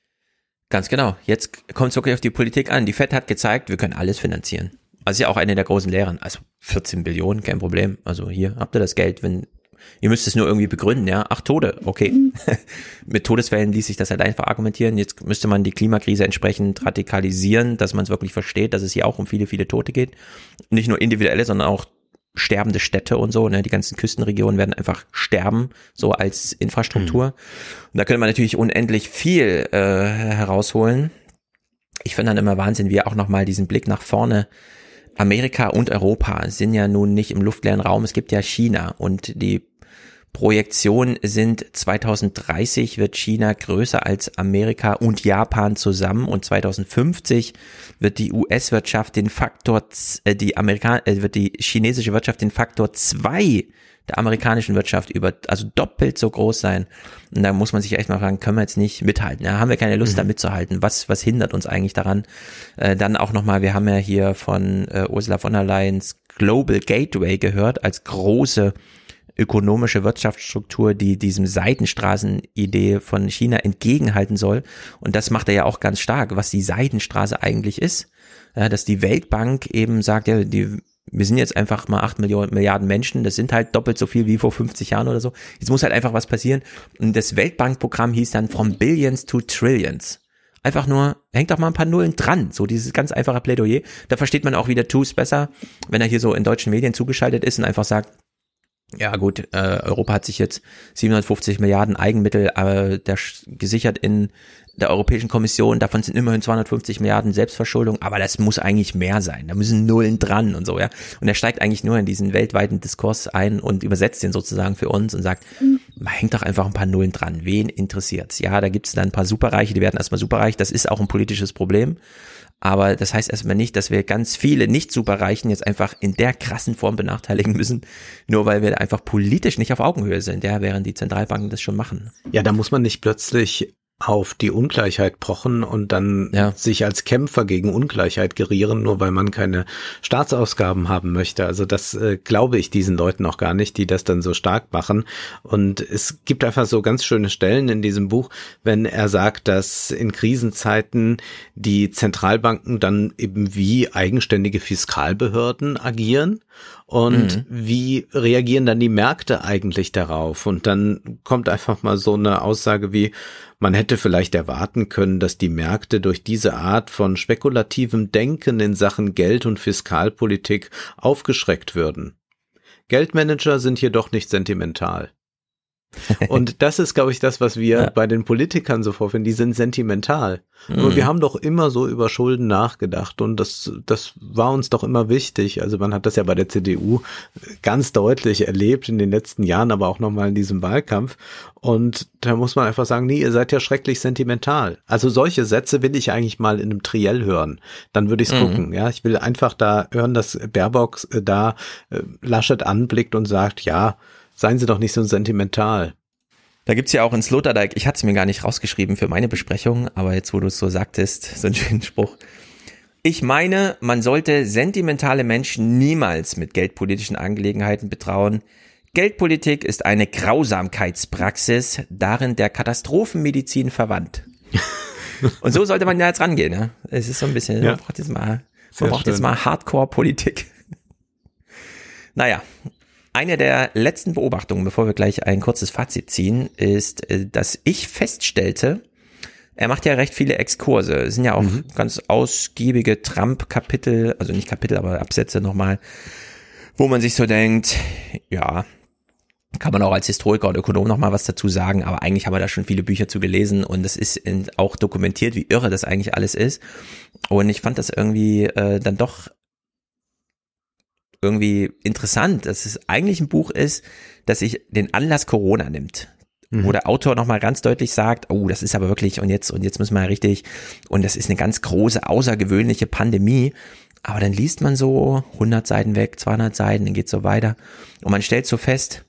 Ganz genau. Jetzt kommt es wirklich auf die Politik an. Die FED hat gezeigt, wir können alles finanzieren. Also ja auch eine der großen Lehren. Also 14 Billionen, kein Problem. Also hier habt ihr das Geld, wenn ihr müsst es nur irgendwie begründen, ja. Ach, Tode, okay. Mit Todesfällen ließ sich das halt einfach argumentieren. Jetzt müsste man die Klimakrise entsprechend radikalisieren, dass man es wirklich versteht, dass es hier auch um viele, viele Tote geht. Nicht nur individuelle, sondern auch sterbende Städte und so, ne, die ganzen Küstenregionen werden einfach sterben, so als Infrastruktur. Mhm. Und da könnte man natürlich unendlich viel äh, herausholen. Ich finde dann immer Wahnsinn, wie auch nochmal diesen Blick nach vorne Amerika und Europa sind ja nun nicht im luftleeren Raum, es gibt ja China und die Projektionen sind 2030 wird China größer als Amerika und Japan zusammen und 2050 wird die US-Wirtschaft den Faktor, äh, die Amerika, äh, wird die chinesische Wirtschaft den Faktor zwei der amerikanischen Wirtschaft über, also doppelt so groß sein. Und da muss man sich echt mal fragen, können wir jetzt nicht mithalten? Ja, haben wir keine Lust, mhm. da mitzuhalten? Was, was hindert uns eigentlich daran? Äh, dann auch nochmal, wir haben ja hier von äh, Ursula von der Leyen's Global Gateway gehört, als große ökonomische Wirtschaftsstruktur, die diesem Seidenstraßenidee von China entgegenhalten soll. Und das macht er ja auch ganz stark, was die Seidenstraße eigentlich ist. Ja, dass die Weltbank eben sagt, ja, die wir sind jetzt einfach mal acht Millionen, Milliarden Menschen, das sind halt doppelt so viel wie vor 50 Jahren oder so. Jetzt muss halt einfach was passieren. Und das Weltbankprogramm hieß dann From Billions to Trillions. Einfach nur, hängt doch mal ein paar Nullen dran. So dieses ganz einfache Plädoyer. Da versteht man auch wieder Tools besser, wenn er hier so in deutschen Medien zugeschaltet ist und einfach sagt, ja gut, äh, Europa hat sich jetzt 750 Milliarden Eigenmittel äh, der, gesichert in der Europäischen Kommission, davon sind immerhin 250 Milliarden Selbstverschuldung, aber das muss eigentlich mehr sein. Da müssen Nullen dran und so, ja. Und er steigt eigentlich nur in diesen weltweiten Diskurs ein und übersetzt den sozusagen für uns und sagt, mhm. man hängt doch einfach ein paar Nullen dran. Wen interessiert's? Ja, da gibt's dann ein paar Superreiche, die werden erstmal superreich. Das ist auch ein politisches Problem. Aber das heißt erstmal nicht, dass wir ganz viele Nicht-Superreichen jetzt einfach in der krassen Form benachteiligen müssen, nur weil wir einfach politisch nicht auf Augenhöhe sind, ja, während die Zentralbanken das schon machen. Ja, da muss man nicht plötzlich auf die Ungleichheit pochen und dann ja. sich als Kämpfer gegen Ungleichheit gerieren, nur weil man keine Staatsausgaben haben möchte. Also das äh, glaube ich diesen Leuten auch gar nicht, die das dann so stark machen. Und es gibt einfach so ganz schöne Stellen in diesem Buch, wenn er sagt, dass in Krisenzeiten die Zentralbanken dann eben wie eigenständige Fiskalbehörden agieren und mhm. wie reagieren dann die Märkte eigentlich darauf? Und dann kommt einfach mal so eine Aussage wie, man hätte vielleicht erwarten können, dass die Märkte durch diese Art von spekulativem Denken in Sachen Geld- und Fiskalpolitik aufgeschreckt würden. Geldmanager sind jedoch nicht sentimental. Und das ist, glaube ich, das, was wir ja. bei den Politikern so vorfinden. Die sind sentimental. Mhm. Aber wir haben doch immer so über Schulden nachgedacht und das, das war uns doch immer wichtig. Also man hat das ja bei der CDU ganz deutlich erlebt in den letzten Jahren, aber auch nochmal in diesem Wahlkampf. Und da muss man einfach sagen, nee, ihr seid ja schrecklich sentimental. Also solche Sätze will ich eigentlich mal in einem Triell hören. Dann würde ich es mhm. gucken. Ja, ich will einfach da hören, dass Baerbock äh, da äh, Laschet anblickt und sagt, ja, Seien Sie doch nicht so sentimental. Da gibt's ja auch in Sloterdijk, ich hatte es mir gar nicht rausgeschrieben für meine Besprechung, aber jetzt, wo du es so sagtest, so einen schönen Spruch. Ich meine, man sollte sentimentale Menschen niemals mit geldpolitischen Angelegenheiten betrauen. Geldpolitik ist eine Grausamkeitspraxis, darin der Katastrophenmedizin verwandt. Und so sollte man ja jetzt rangehen. Ne? Es ist so ein bisschen, ja. man braucht jetzt mal, man braucht jetzt mal Hardcore-Politik. Naja, eine der letzten Beobachtungen, bevor wir gleich ein kurzes Fazit ziehen, ist, äh, dass ich feststellte, er macht ja recht viele Exkurse. Es sind ja auch mhm. ganz ausgiebige Trump-Kapitel, also nicht Kapitel, aber Absätze nochmal, wo man sich so denkt, ja, kann man auch als Historiker und Ökonom nochmal was dazu sagen, aber eigentlich haben wir da schon viele Bücher zu gelesen und es ist auch dokumentiert, wie irre das eigentlich alles ist. Und ich fand das irgendwie äh, dann doch irgendwie interessant, dass es eigentlich ein Buch ist, das sich den Anlass Corona nimmt. Mhm. Wo der Autor nochmal ganz deutlich sagt, oh, das ist aber wirklich, und jetzt, und jetzt müssen wir ja richtig, und das ist eine ganz große, außergewöhnliche Pandemie. Aber dann liest man so 100 Seiten weg, 200 Seiten, dann geht's so weiter. Und man stellt so fest,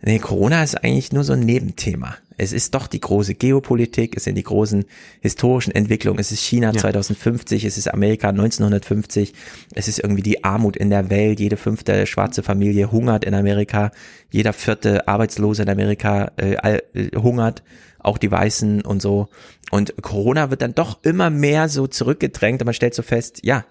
Nee, Corona ist eigentlich nur so ein Nebenthema. Es ist doch die große Geopolitik, es sind die großen historischen Entwicklungen, es ist China ja. 2050, es ist Amerika 1950, es ist irgendwie die Armut in der Welt, jede fünfte schwarze Familie hungert in Amerika, jeder vierte Arbeitslose in Amerika äh, äh, hungert, auch die Weißen und so. Und Corona wird dann doch immer mehr so zurückgedrängt und man stellt so fest, ja,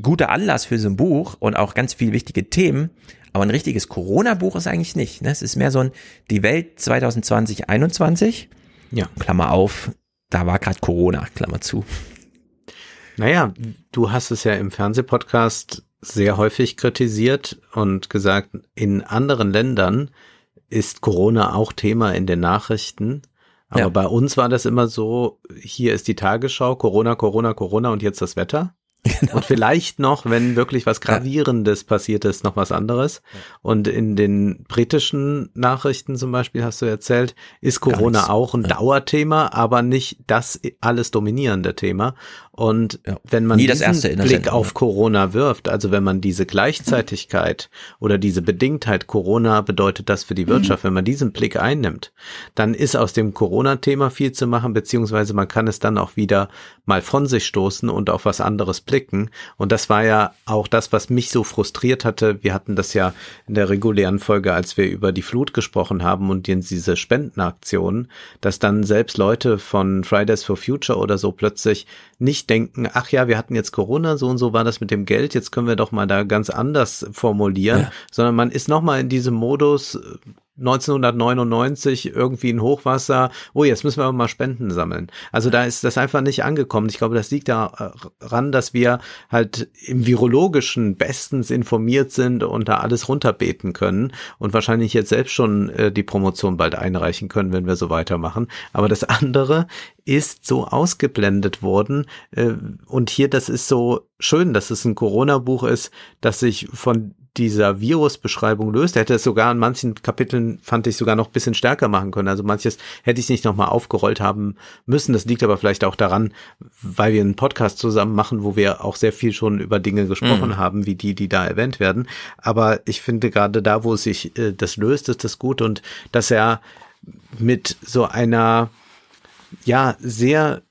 guter Anlass für so ein Buch und auch ganz viele wichtige Themen, aber ein richtiges Corona-Buch ist eigentlich nicht. Ne? Es ist mehr so ein Die Welt 2020, 21. Ja. Klammer auf, da war gerade Corona, Klammer zu. Naja, du hast es ja im Fernsehpodcast sehr häufig kritisiert und gesagt, in anderen Ländern ist Corona auch Thema in den Nachrichten. Aber ja. bei uns war das immer so, hier ist die Tagesschau, Corona, Corona, Corona und jetzt das Wetter. Genau. Und vielleicht noch, wenn wirklich was Gravierendes ja. passiert ist, noch was anderes. Ja. Und in den britischen Nachrichten zum Beispiel hast du erzählt, ist Corona auch ein ja. Dauerthema, aber nicht das alles dominierende Thema. Und ja. wenn man diesen Blick auf Corona wirft, also wenn man diese Gleichzeitigkeit oder diese Bedingtheit Corona bedeutet das für die Wirtschaft, mhm. wenn man diesen Blick einnimmt, dann ist aus dem Corona-Thema viel zu machen, beziehungsweise man kann es dann auch wieder mal von sich stoßen und auf was anderes blicken. Und das war ja auch das, was mich so frustriert hatte. Wir hatten das ja in der regulären Folge, als wir über die Flut gesprochen haben und diese Spendenaktionen, dass dann selbst Leute von Fridays for Future oder so plötzlich nicht denken, ach ja, wir hatten jetzt Corona, so und so war das mit dem Geld, jetzt können wir doch mal da ganz anders formulieren, ja. sondern man ist nochmal in diesem Modus, 1999 irgendwie ein Hochwasser, oh, jetzt müssen wir mal Spenden sammeln. Also da ist das einfach nicht angekommen. Ich glaube, das liegt daran, dass wir halt im Virologischen bestens informiert sind und da alles runterbeten können und wahrscheinlich jetzt selbst schon äh, die Promotion bald einreichen können, wenn wir so weitermachen. Aber das andere ist so ausgeblendet worden. Äh, und hier, das ist so schön, dass es ein Corona-Buch ist, das sich von dieser Virusbeschreibung löst. Er hätte es sogar in manchen Kapiteln, fand ich, sogar noch ein bisschen stärker machen können. Also manches hätte ich nicht nochmal aufgerollt haben müssen. Das liegt aber vielleicht auch daran, weil wir einen Podcast zusammen machen, wo wir auch sehr viel schon über Dinge gesprochen mhm. haben, wie die, die da erwähnt werden. Aber ich finde gerade da, wo sich äh, das löst, ist das gut und dass er mit so einer ja sehr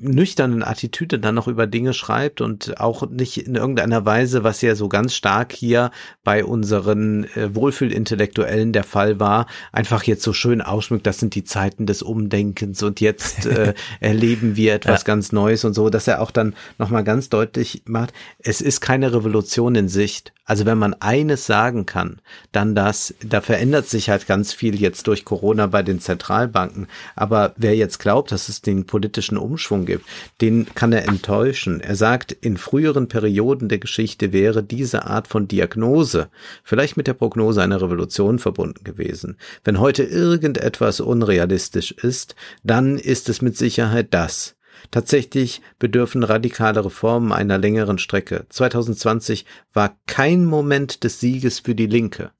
nüchternen Attitüde dann noch über Dinge schreibt und auch nicht in irgendeiner Weise, was ja so ganz stark hier bei unseren äh, Wohlfühlintellektuellen der Fall war, einfach jetzt so schön ausschmückt, das sind die Zeiten des Umdenkens und jetzt äh, erleben wir etwas ja. ganz Neues und so, dass er auch dann nochmal ganz deutlich macht, es ist keine Revolution in Sicht. Also wenn man eines sagen kann, dann das, da verändert sich halt ganz viel jetzt durch Corona bei den Zentralbanken. Aber wer jetzt glaubt, dass es den politischen Umschwung gibt, den kann er enttäuschen. Er sagt, in früheren Perioden der Geschichte wäre diese Art von Diagnose vielleicht mit der Prognose einer Revolution verbunden gewesen. Wenn heute irgendetwas unrealistisch ist, dann ist es mit Sicherheit das. Tatsächlich bedürfen radikale Reformen einer längeren Strecke. 2020 war kein Moment des Sieges für die Linke.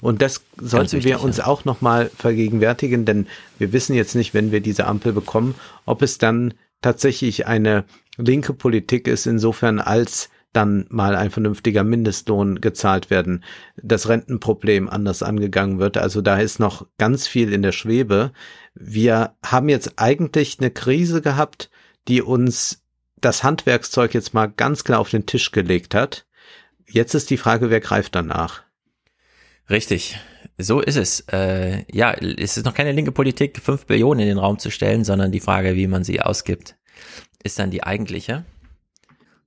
Und das sollten wichtig, wir uns ja. auch nochmal vergegenwärtigen, denn wir wissen jetzt nicht, wenn wir diese Ampel bekommen, ob es dann tatsächlich eine linke Politik ist, insofern als dann mal ein vernünftiger Mindestlohn gezahlt werden, das Rentenproblem anders angegangen wird. Also da ist noch ganz viel in der Schwebe. Wir haben jetzt eigentlich eine Krise gehabt, die uns das Handwerkszeug jetzt mal ganz klar auf den Tisch gelegt hat. Jetzt ist die Frage, wer greift danach? Richtig, so ist es. Äh, ja, es ist noch keine linke Politik, fünf Billionen in den Raum zu stellen, sondern die Frage, wie man sie ausgibt, ist dann die eigentliche.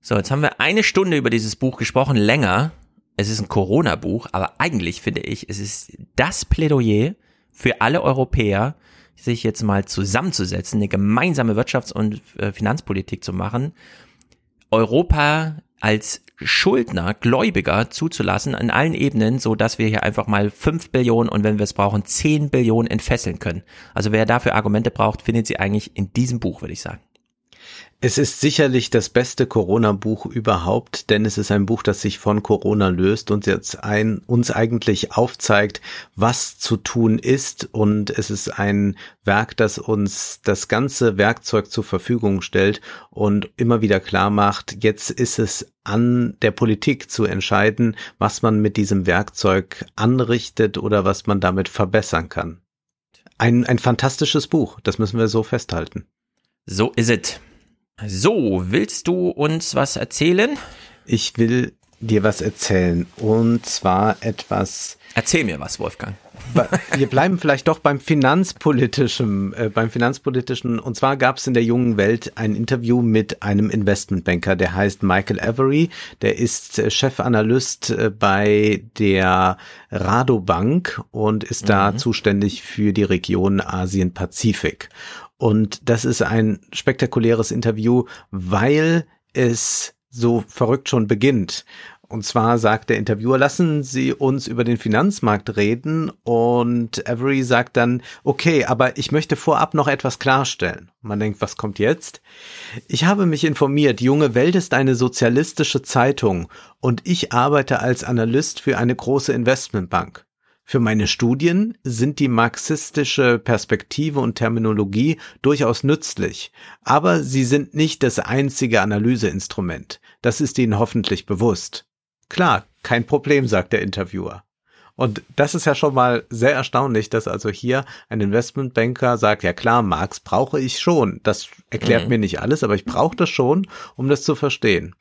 So, jetzt haben wir eine Stunde über dieses Buch gesprochen, länger. Es ist ein Corona-Buch, aber eigentlich finde ich, es ist das Plädoyer für alle Europäer, sich jetzt mal zusammenzusetzen, eine gemeinsame Wirtschafts- und äh, Finanzpolitik zu machen, Europa als Schuldner, Gläubiger zuzulassen an allen Ebenen, so dass wir hier einfach mal fünf Billionen und wenn wir es brauchen, zehn Billionen entfesseln können. Also wer dafür Argumente braucht, findet sie eigentlich in diesem Buch, würde ich sagen. Es ist sicherlich das beste Corona-Buch überhaupt, denn es ist ein Buch, das sich von Corona löst und jetzt ein, uns eigentlich aufzeigt, was zu tun ist. Und es ist ein Werk, das uns das ganze Werkzeug zur Verfügung stellt und immer wieder klar macht, jetzt ist es an der Politik zu entscheiden, was man mit diesem Werkzeug anrichtet oder was man damit verbessern kann. Ein, ein fantastisches Buch, das müssen wir so festhalten. So ist es. So, willst du uns was erzählen? Ich will dir was erzählen. Und zwar etwas. Erzähl mir was, Wolfgang. Wir bleiben vielleicht doch beim finanzpolitischen, äh, beim finanzpolitischen. Und zwar gab es in der jungen Welt ein Interview mit einem Investmentbanker, der heißt Michael Avery. Der ist äh, Chefanalyst äh, bei der Radobank und ist mhm. da zuständig für die Region Asien-Pazifik. Und das ist ein spektakuläres Interview, weil es so verrückt schon beginnt. Und zwar sagt der Interviewer, lassen Sie uns über den Finanzmarkt reden. Und Avery sagt dann, okay, aber ich möchte vorab noch etwas klarstellen. Man denkt, was kommt jetzt? Ich habe mich informiert, Junge Welt ist eine sozialistische Zeitung und ich arbeite als Analyst für eine große Investmentbank. Für meine Studien sind die marxistische Perspektive und Terminologie durchaus nützlich, aber sie sind nicht das einzige Analyseinstrument. Das ist Ihnen hoffentlich bewusst. Klar, kein Problem, sagt der Interviewer. Und das ist ja schon mal sehr erstaunlich, dass also hier ein Investmentbanker sagt, ja klar, Marx brauche ich schon. Das erklärt mhm. mir nicht alles, aber ich brauche das schon, um das zu verstehen.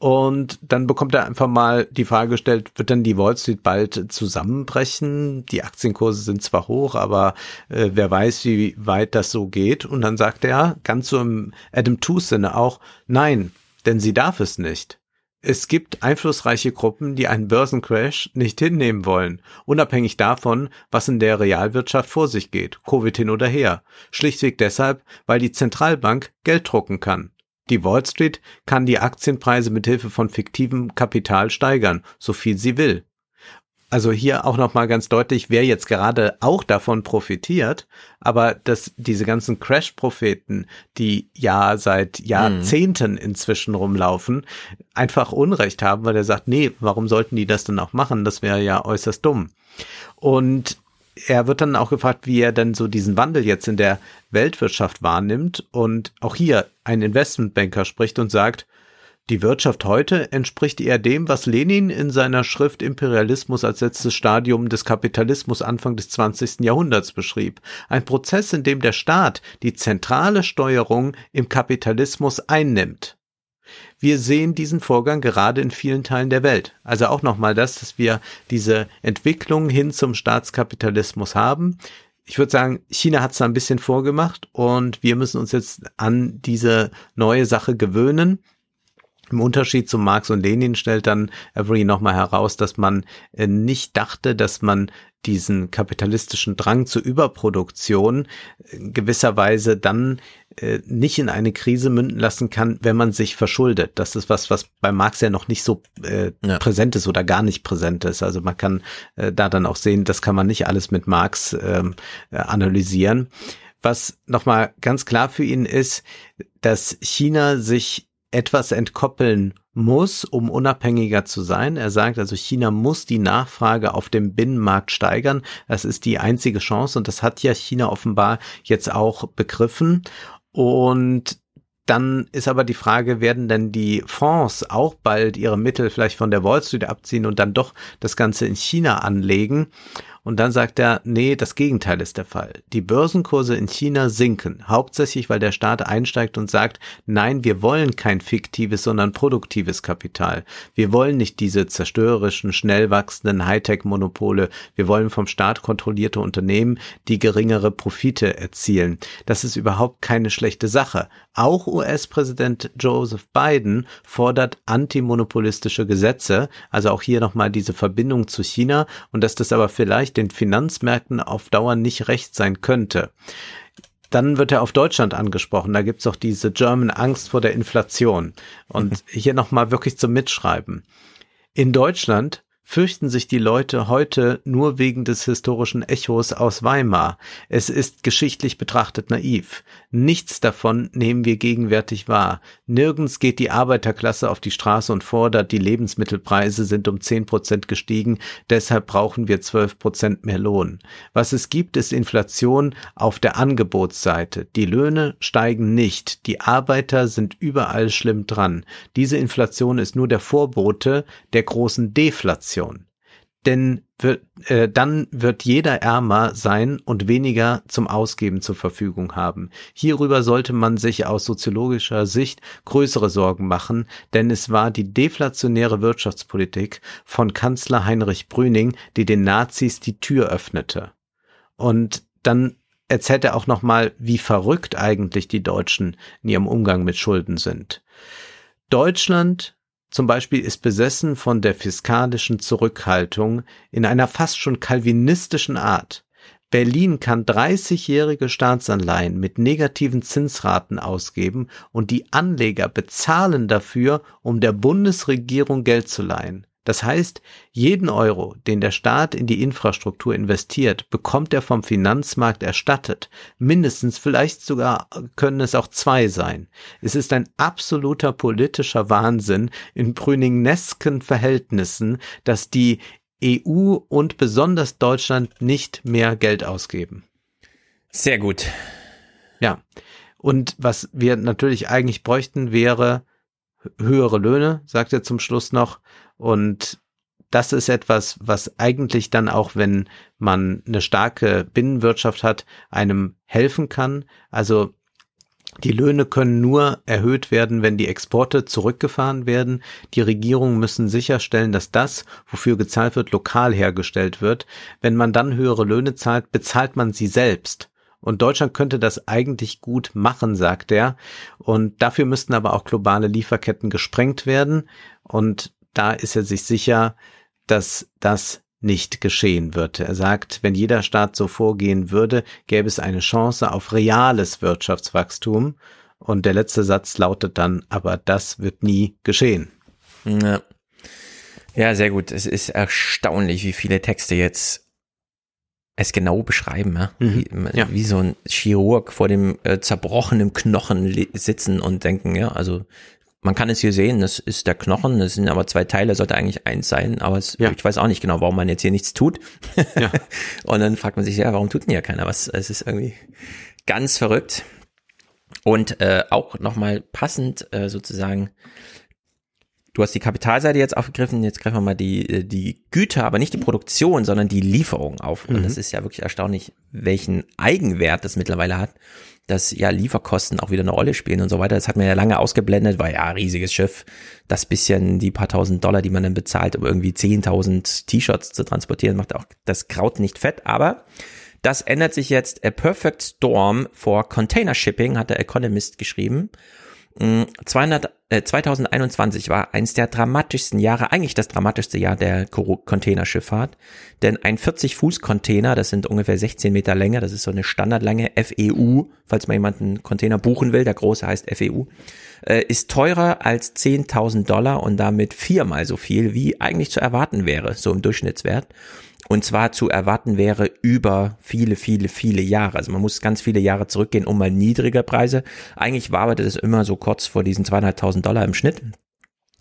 Und dann bekommt er einfach mal die Frage gestellt, wird denn die Wall Street bald zusammenbrechen? Die Aktienkurse sind zwar hoch, aber äh, wer weiß, wie weit das so geht. Und dann sagt er ganz so im Adam Tooze Sinne auch, nein, denn sie darf es nicht. Es gibt einflussreiche Gruppen, die einen Börsencrash nicht hinnehmen wollen, unabhängig davon, was in der Realwirtschaft vor sich geht, Covid hin oder her. Schlichtweg deshalb, weil die Zentralbank Geld drucken kann. Die Wall Street kann die Aktienpreise mit Hilfe von fiktivem Kapital steigern, so viel sie will. Also hier auch nochmal ganz deutlich, wer jetzt gerade auch davon profitiert, aber dass diese ganzen Crash-Propheten, die ja seit Jahrzehnten inzwischen rumlaufen, einfach Unrecht haben, weil er sagt, nee, warum sollten die das denn auch machen? Das wäre ja äußerst dumm. Und er wird dann auch gefragt, wie er denn so diesen Wandel jetzt in der Weltwirtschaft wahrnimmt. Und auch hier ein Investmentbanker spricht und sagt, die Wirtschaft heute entspricht eher dem, was Lenin in seiner Schrift Imperialismus als letztes Stadium des Kapitalismus Anfang des 20. Jahrhunderts beschrieb. Ein Prozess, in dem der Staat die zentrale Steuerung im Kapitalismus einnimmt. Wir sehen diesen Vorgang gerade in vielen Teilen der Welt. Also auch nochmal das, dass wir diese Entwicklung hin zum Staatskapitalismus haben. Ich würde sagen, China hat es da ein bisschen vorgemacht und wir müssen uns jetzt an diese neue Sache gewöhnen. Im Unterschied zu Marx und Lenin stellt dann Avery nochmal heraus, dass man äh, nicht dachte, dass man diesen kapitalistischen Drang zur Überproduktion äh, gewisserweise dann äh, nicht in eine Krise münden lassen kann, wenn man sich verschuldet. Das ist was, was bei Marx ja noch nicht so äh, ja. präsent ist oder gar nicht präsent ist. Also man kann äh, da dann auch sehen, das kann man nicht alles mit Marx ähm, äh, analysieren. Was nochmal ganz klar für ihn ist, dass China sich etwas entkoppeln muss, um unabhängiger zu sein. Er sagt also, China muss die Nachfrage auf dem Binnenmarkt steigern. Das ist die einzige Chance und das hat ja China offenbar jetzt auch begriffen. Und dann ist aber die Frage, werden denn die Fonds auch bald ihre Mittel vielleicht von der Wall Street abziehen und dann doch das Ganze in China anlegen? Und dann sagt er, nee, das Gegenteil ist der Fall. Die Börsenkurse in China sinken, hauptsächlich weil der Staat einsteigt und sagt, nein, wir wollen kein fiktives, sondern produktives Kapital. Wir wollen nicht diese zerstörerischen, schnell wachsenden Hightech-Monopole. Wir wollen vom Staat kontrollierte Unternehmen, die geringere Profite erzielen. Das ist überhaupt keine schlechte Sache. Auch US-Präsident Joseph Biden fordert antimonopolistische Gesetze, also auch hier nochmal diese Verbindung zu China und dass das aber vielleicht vielleicht den Finanzmärkten auf Dauer nicht recht sein könnte. Dann wird er auf Deutschland angesprochen. Da gibt's auch diese German Angst vor der Inflation. Und mhm. hier nochmal wirklich zum Mitschreiben. In Deutschland fürchten sich die Leute heute nur wegen des historischen Echos aus Weimar. Es ist geschichtlich betrachtet naiv. Nichts davon nehmen wir gegenwärtig wahr. Nirgends geht die Arbeiterklasse auf die Straße und fordert, die Lebensmittelpreise sind um zehn Prozent gestiegen, deshalb brauchen wir zwölf Prozent mehr Lohn. Was es gibt, ist Inflation auf der Angebotsseite. Die Löhne steigen nicht. Die Arbeiter sind überall schlimm dran. Diese Inflation ist nur der Vorbote der großen Deflation denn wird, äh, dann wird jeder ärmer sein und weniger zum Ausgeben zur Verfügung haben. Hierüber sollte man sich aus soziologischer Sicht größere Sorgen machen, denn es war die deflationäre Wirtschaftspolitik von Kanzler Heinrich Brüning, die den Nazis die Tür öffnete. Und dann erzählt er auch nochmal, wie verrückt eigentlich die Deutschen in ihrem Umgang mit Schulden sind. Deutschland zum Beispiel ist besessen von der fiskalischen Zurückhaltung in einer fast schon kalvinistischen Art. Berlin kann 30-jährige Staatsanleihen mit negativen Zinsraten ausgeben und die Anleger bezahlen dafür, um der Bundesregierung Geld zu leihen. Das heißt, jeden Euro, den der Staat in die Infrastruktur investiert, bekommt er vom Finanzmarkt erstattet. Mindestens, vielleicht sogar können es auch zwei sein. Es ist ein absoluter politischer Wahnsinn in brüningesken Verhältnissen, dass die EU und besonders Deutschland nicht mehr Geld ausgeben. Sehr gut. Ja. Und was wir natürlich eigentlich bräuchten, wäre höhere Löhne, sagt er zum Schluss noch, und das ist etwas, was eigentlich dann auch, wenn man eine starke Binnenwirtschaft hat, einem helfen kann. Also die Löhne können nur erhöht werden, wenn die Exporte zurückgefahren werden. Die Regierungen müssen sicherstellen, dass das, wofür gezahlt wird, lokal hergestellt wird. Wenn man dann höhere Löhne zahlt, bezahlt man sie selbst. Und Deutschland könnte das eigentlich gut machen, sagt er. Und dafür müssten aber auch globale Lieferketten gesprengt werden. Und da ist er sich sicher, dass das nicht geschehen wird. Er sagt, wenn jeder Staat so vorgehen würde, gäbe es eine Chance auf reales Wirtschaftswachstum. Und der letzte Satz lautet dann, aber das wird nie geschehen. Ja. ja, sehr gut. Es ist erstaunlich, wie viele Texte jetzt es genau beschreiben, ja? Mhm. Wie, ja. wie, so ein Chirurg vor dem äh, zerbrochenen Knochen sitzen und denken, ja, also man kann es hier sehen, das ist der Knochen, das sind aber zwei Teile, sollte eigentlich eins sein, aber es, ja. ich weiß auch nicht genau, warum man jetzt hier nichts tut. Ja. und dann fragt man sich, ja, warum tut denn hier keiner was? Es ist irgendwie ganz verrückt. Und äh, auch nochmal passend äh, sozusagen, du hast die Kapitalseite jetzt aufgegriffen, jetzt greifen wir mal die, äh, die Güter, aber nicht die Produktion, sondern die Lieferung auf. Und mhm. das ist ja wirklich erstaunlich, welchen Eigenwert das mittlerweile hat dass ja Lieferkosten auch wieder eine Rolle spielen und so weiter. Das hat man ja lange ausgeblendet, weil ja, riesiges Schiff, das bisschen, die paar tausend Dollar, die man dann bezahlt, um irgendwie 10.000 T-Shirts zu transportieren, macht auch das Kraut nicht fett, aber das ändert sich jetzt. A Perfect Storm for Container Shipping, hat der Economist geschrieben. 200, äh, 2021 war eins der dramatischsten Jahre, eigentlich das dramatischste Jahr der Containerschifffahrt, denn ein 40-Fuß-Container, das sind ungefähr 16 Meter Länge, das ist so eine Standardlänge FEU, falls man jemanden Container buchen will, der große heißt FEU, äh, ist teurer als 10.000 Dollar und damit viermal so viel, wie eigentlich zu erwarten wäre, so im Durchschnittswert und zwar zu erwarten wäre über viele, viele, viele Jahre. Also man muss ganz viele Jahre zurückgehen, um mal niedrige Preise. Eigentlich war das immer so kurz vor diesen zweieinhalbtausend Dollar im Schnitt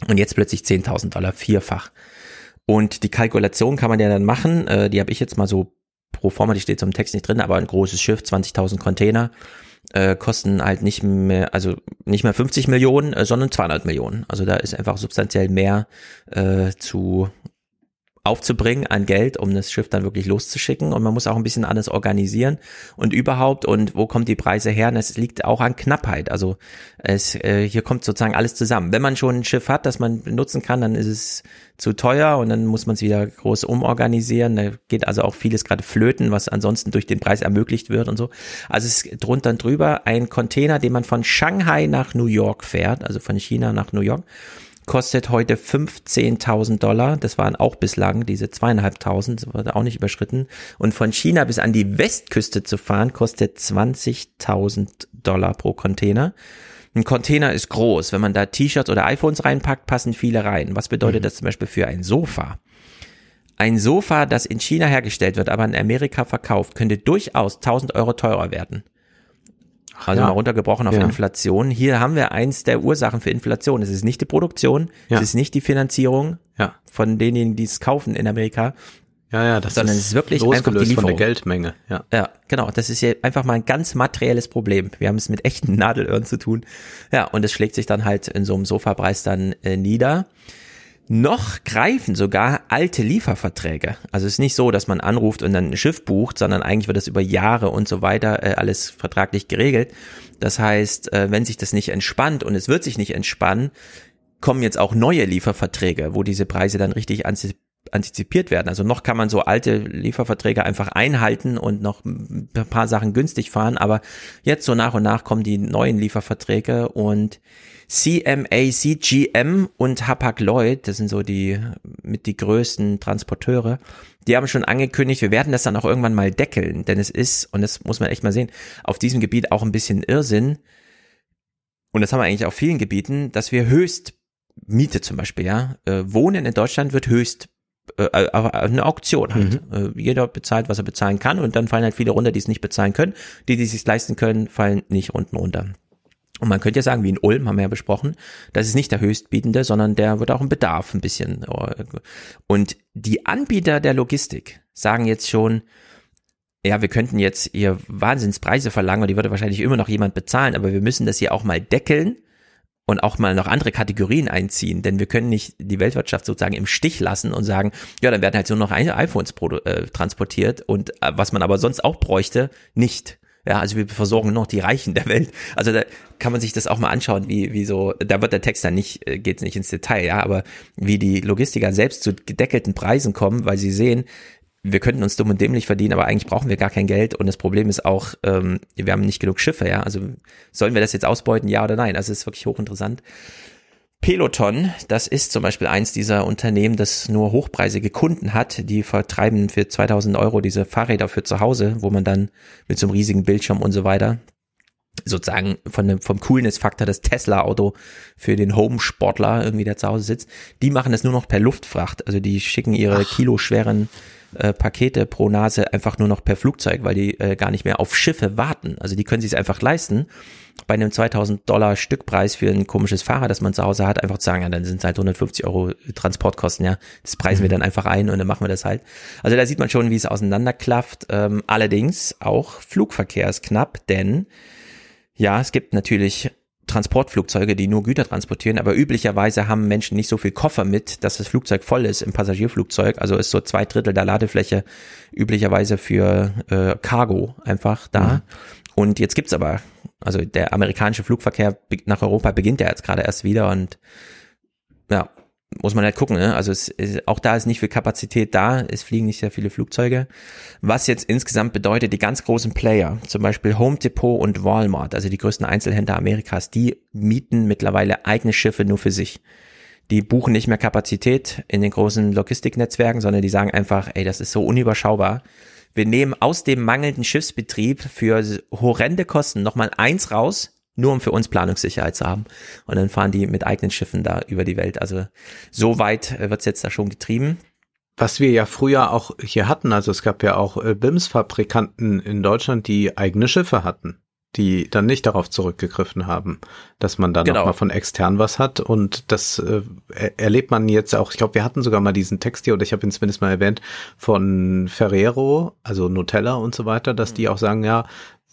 und jetzt plötzlich 10.000 Dollar, vierfach. Und die Kalkulation kann man ja dann machen, äh, die habe ich jetzt mal so pro forma, die steht zum Text nicht drin, aber ein großes Schiff, 20.000 Container, äh, kosten halt nicht mehr, also nicht mehr 50 Millionen, äh, sondern 200 Millionen. Also da ist einfach substanziell mehr äh, zu aufzubringen an Geld, um das Schiff dann wirklich loszuschicken. Und man muss auch ein bisschen anders organisieren und überhaupt. Und wo kommt die Preise her? Es liegt auch an Knappheit. Also es, äh, hier kommt sozusagen alles zusammen. Wenn man schon ein Schiff hat, das man benutzen kann, dann ist es zu teuer und dann muss man es wieder groß umorganisieren. Da geht also auch vieles gerade flöten, was ansonsten durch den Preis ermöglicht wird und so. Also es ist drunter und drüber ein Container, den man von Shanghai nach New York fährt, also von China nach New York kostet heute 15.000 Dollar. Das waren auch bislang diese zweieinhalbtausend, das wurde auch nicht überschritten. Und von China bis an die Westküste zu fahren, kostet 20.000 Dollar pro Container. Ein Container ist groß. Wenn man da T-Shirts oder iPhones reinpackt, passen viele rein. Was bedeutet mhm. das zum Beispiel für ein Sofa? ein Sofa, das in China hergestellt wird, aber in Amerika verkauft, könnte durchaus 1000 Euro teurer werden. Also ja. mal runtergebrochen auf Ja. Inflation. Hier haben wir eins der Ursachen für Inflation. Es ist nicht die Produktion, Ja. es ist nicht die Finanzierung Ja. von denjenigen, die es kaufen in Amerika. Ja, ja, das Sondern ist, es ist wirklich einfach die losgelöst von der Lieferung. Geldmenge. Ja. Ja, genau. Das ist ja einfach mal ein ganz materielles Problem. Wir haben es mit echten Nadelöhren zu tun. Ja, und es schlägt sich dann halt in so einem Sofapreis dann äh, nieder. Noch greifen sogar alte Lieferverträge. Also es ist nicht so, dass man anruft und dann ein Schiff bucht, sondern eigentlich wird das über Jahre und so weiter äh, alles vertraglich geregelt. Das heißt, äh, wenn sich das nicht entspannt und es wird sich nicht entspannen, kommen jetzt auch neue Lieferverträge, wo diese Preise dann richtig antizipiert werden. Also noch kann man so alte Lieferverträge einfach einhalten und noch ein paar Sachen günstig fahren, aber jetzt so nach und nach kommen die neuen Lieferverträge und CMA, CGM und Hapag-Lloyd, das sind so die mit die größten Transporteure, die haben schon angekündigt, wir werden das dann auch irgendwann mal deckeln, denn es ist, und das muss man echt mal sehen, auf diesem Gebiet auch ein bisschen Irrsinn, und das haben wir eigentlich auf vielen Gebieten, dass wir höchst Miete zum Beispiel, ja, äh, Wohnen in Deutschland wird höchst äh, äh, eine Auktion halt. Äh, jeder bezahlt, was er bezahlen kann und dann fallen halt viele runter, die es nicht bezahlen können. Die, die es sich leisten können, fallen nicht unten runter. Und man könnte ja sagen, wie in Ulm haben wir ja besprochen, das ist nicht der Höchstbietende, sondern der wird auch im Bedarf ein bisschen. äh, Und die Anbieter der Logistik sagen jetzt schon, ja, wir könnten jetzt ihr Wahnsinnspreise verlangen und die würde wahrscheinlich immer noch jemand bezahlen, aber wir müssen das hier auch mal deckeln und auch mal noch andere Kategorien einziehen, denn wir können nicht die Weltwirtschaft sozusagen im Stich lassen und sagen, ja, dann werden halt nur noch iPhones äh, transportiert und äh, was man aber sonst auch bräuchte, nicht. Ja, also wir versorgen noch die Reichen der Welt. Also da kann man sich das auch mal anschauen, wie, wie so, da wird der Text dann nicht, äh, geht nicht ins Detail, ja, aber wie die Logistiker selbst zu gedeckelten Preisen kommen, weil sie sehen, wir könnten uns dumm und dämlich verdienen, aber eigentlich brauchen wir gar kein Geld und das Problem ist auch, ähm, wir haben nicht genug Schiffe, ja. Also sollen wir das jetzt ausbeuten, ja oder nein? Also es ist wirklich hochinteressant. Peloton, das ist zum Beispiel eins dieser Unternehmen, das nur hochpreisige Kunden hat, die vertreiben für 2000 Euro diese Fahrräder für zu Hause, wo man dann mit so einem riesigen Bildschirm und so weiter sozusagen von dem, vom Coolness-Faktor das Tesla-Auto für den Home-Sportler irgendwie, der zu Hause sitzt, die machen das nur noch per Luftfracht. Also die schicken ihre kiloschweren äh, Pakete pro Nase einfach nur noch per Flugzeug, weil die äh, gar nicht mehr auf Schiffe warten. Also die können sich es einfach leisten, bei einem 2000 Dollar Stückpreis für ein komisches Fahrrad, das man zu Hause hat, einfach zu sagen, ja, dann sind es halt 150 Euro Transportkosten, ja. Das preisen wir dann einfach ein und dann machen wir das halt. Also da sieht man schon, wie es auseinanderklafft. Ähm, allerdings auch Flugverkehr ist knapp, denn ja, es gibt natürlich Transportflugzeuge, die nur Güter transportieren, aber üblicherweise haben Menschen nicht so viel Koffer mit, dass das Flugzeug voll ist im Passagierflugzeug. Also ist so zwei Drittel der Ladefläche üblicherweise für äh, Cargo einfach da. Und jetzt gibt's aber, also der amerikanische Flugverkehr nach Europa beginnt ja jetzt gerade erst wieder und ja, muss man halt gucken, ne? Also es, ist- auch da ist nicht viel Kapazität da, es fliegen nicht sehr viele Flugzeuge. Was jetzt insgesamt bedeutet, die ganz großen Player, zum Beispiel Home Depot und Walmart, also die größten Einzelhändler Amerikas, die mieten mittlerweile eigene Schiffe nur für sich. Die buchen nicht mehr Kapazität in den großen Logistiknetzwerken, sondern die sagen einfach, ey, das ist so unüberschaubar. Wir nehmen aus dem mangelnden Schiffsbetrieb für horrende Kosten nochmal eins raus, nur um für uns Planungssicherheit zu haben. Und dann fahren die mit eigenen Schiffen da über die Welt. Also so weit äh, wird's jetzt da schon getrieben. Was wir ja früher auch hier hatten, also es gab ja auch äh, BIMS-Fabrikanten in Deutschland, die eigene Schiffe hatten, die dann nicht darauf zurückgegriffen haben, dass man dann Genau. noch mal von extern was hat. Und das äh, er- erlebt man jetzt auch, ich glaube, wir hatten sogar mal diesen Text hier, oder ich habe ihn zumindest mal erwähnt, von Ferrero, also Nutella und so weiter, dass die auch sagen, ja,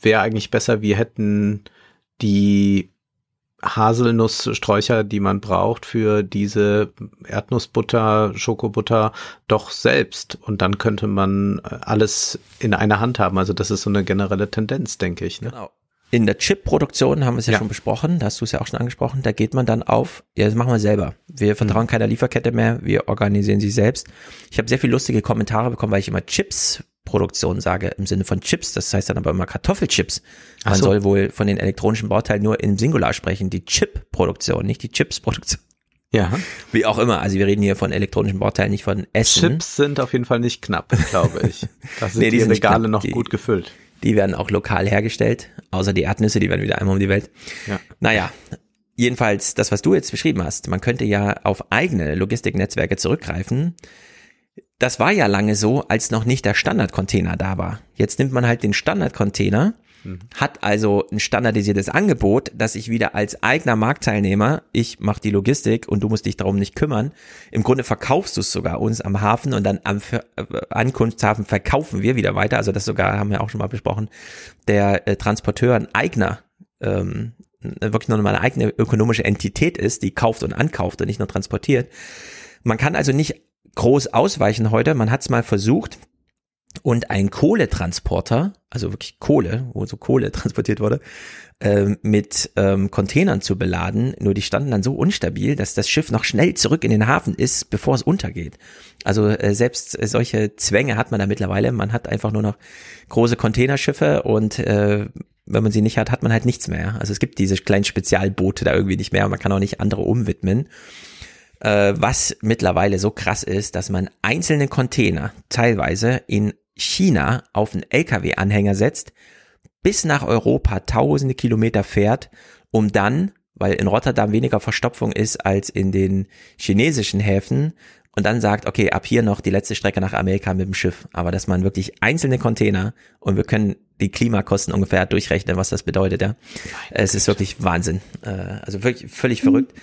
wäre eigentlich besser, wir hätten die Haselnusssträucher, die man braucht für diese Erdnussbutter, Schokobutter, doch selbst. Und dann könnte man äh, alles in einer Hand haben. Also das ist so eine generelle Tendenz, denke ich. Ne? Genau. In der Chip-Produktion haben wir es ja, Ja. schon besprochen, da hast du es ja auch schon angesprochen, da geht man dann auf, ja, das machen wir selber. Wir vertrauen keiner Lieferkette mehr, wir organisieren sie selbst. Ich habe sehr viele lustige Kommentare bekommen, weil ich immer Chips-Produktion sage, im Sinne von Chips, das heißt dann aber immer Kartoffelchips. Man so. soll wohl von den elektronischen Bauteilen nur im Singular sprechen, die Chip-Produktion, nicht die Chips-Produktion. Ja. Wie auch immer, also wir reden hier von elektronischen Bauteilen, nicht von Essen. Chips sind auf jeden Fall nicht knapp, glaube ich. Da sind Nee, die die Regale noch Die- gut gefüllt. Die werden auch lokal hergestellt, außer die Erdnüsse, die werden wieder einmal um die Welt. Ja. Naja, jedenfalls das, was du jetzt beschrieben hast, man könnte ja auf eigene Logistiknetzwerke zurückgreifen. das war ja lange so, als noch nicht der Standardcontainer da war. Jetzt nimmt man halt den Standardcontainer, hat also ein standardisiertes Angebot, dass ich wieder als eigener Marktteilnehmer, ich mache die Logistik und du musst dich darum nicht kümmern. Im Grunde verkaufst du es sogar uns am Hafen und dann am Ver äh, Ankunftshafen verkaufen wir wieder weiter. Also das sogar haben wir auch schon mal besprochen. Der äh, Transporteur ein eigener ähm, wirklich nur eine eigene ökonomische Entität ist, die kauft und ankauft und nicht nur transportiert. Man kann also nicht groß ausweichen heute. Man hat es mal versucht und ein Kohletransporter, also wirklich Kohle, wo so Kohle transportiert wurde, ähm, mit ähm, Containern zu beladen. Nur die standen dann so unstabil, dass das Schiff noch schnell zurück in den Hafen ist, bevor es untergeht. Also äh, selbst äh, solche Zwänge hat man da mittlerweile. Man hat einfach nur noch große Containerschiffe und äh, wenn man sie nicht hat, hat man halt nichts mehr. Also es gibt diese kleinen Spezialboote da irgendwie nicht mehr. Man kann auch nicht andere umwidmen äh, was mittlerweile so krass ist, dass man einzelne Container teilweise in China auf einen LKW-Anhänger setzt, bis nach Europa tausende Kilometer fährt, um dann, weil in Rotterdam weniger Verstopfung ist als in den chinesischen Häfen, und dann sagt, okay, ab hier noch die letzte Strecke nach Amerika mit dem Schiff. Aber dass man wirklich einzelne Container und wir können die Klimakosten ungefähr durchrechnen, was das bedeutet, ja. Es ist wirklich Wahnsinn. Äh, also wirklich völlig verrückt.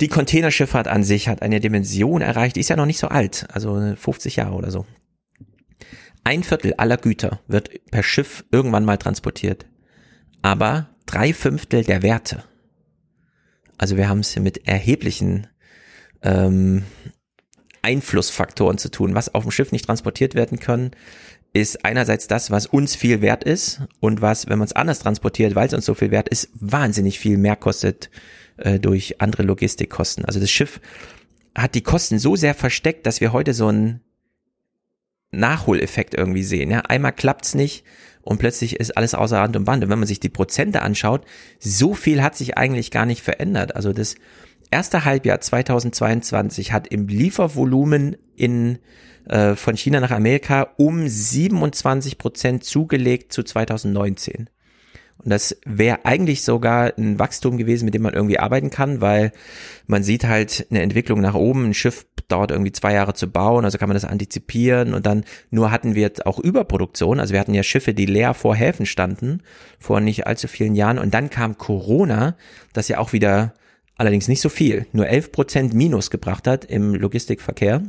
Die Containerschifffahrt an sich hat eine Dimension erreicht, die ist ja noch nicht so alt, also 50 Jahre oder so. Ein Viertel aller Güter wird per Schiff irgendwann mal transportiert, aber drei Fünftel der Werte. Also wir haben es hier mit erheblichen ähm, Einflussfaktoren zu tun. Was auf dem Schiff nicht transportiert werden können, ist einerseits das, was uns viel wert ist und was, wenn man es anders transportiert, weil es uns so viel wert ist, wahnsinnig viel mehr kostet äh, durch andere Logistikkosten. Also das Schiff hat die Kosten so sehr versteckt, dass wir heute so einen Nachholeffekt irgendwie sehen. Ja, einmal klappt's nicht und plötzlich ist alles außer Rand und Band. Und wenn man sich die Prozente anschaut, so viel hat sich eigentlich gar nicht verändert. Also das erste Halbjahr 2022 hat im Liefervolumen in äh, von China nach Amerika um 27 Prozent zugelegt zu 2019. Und das wäre eigentlich sogar ein Wachstum gewesen, mit dem man irgendwie arbeiten kann, weil man sieht halt eine Entwicklung nach oben. Ein Schiff dauert irgendwie zwei Jahre zu bauen, also kann man das antizipieren. Und dann nur hatten wir auch Überproduktion. Also wir hatten ja Schiffe, die leer vor Häfen standen, vor nicht allzu vielen Jahren. Und dann kam Corona, das ja auch wieder allerdings nicht so viel, nur 11 Prozent Minus gebracht hat im Logistikverkehr.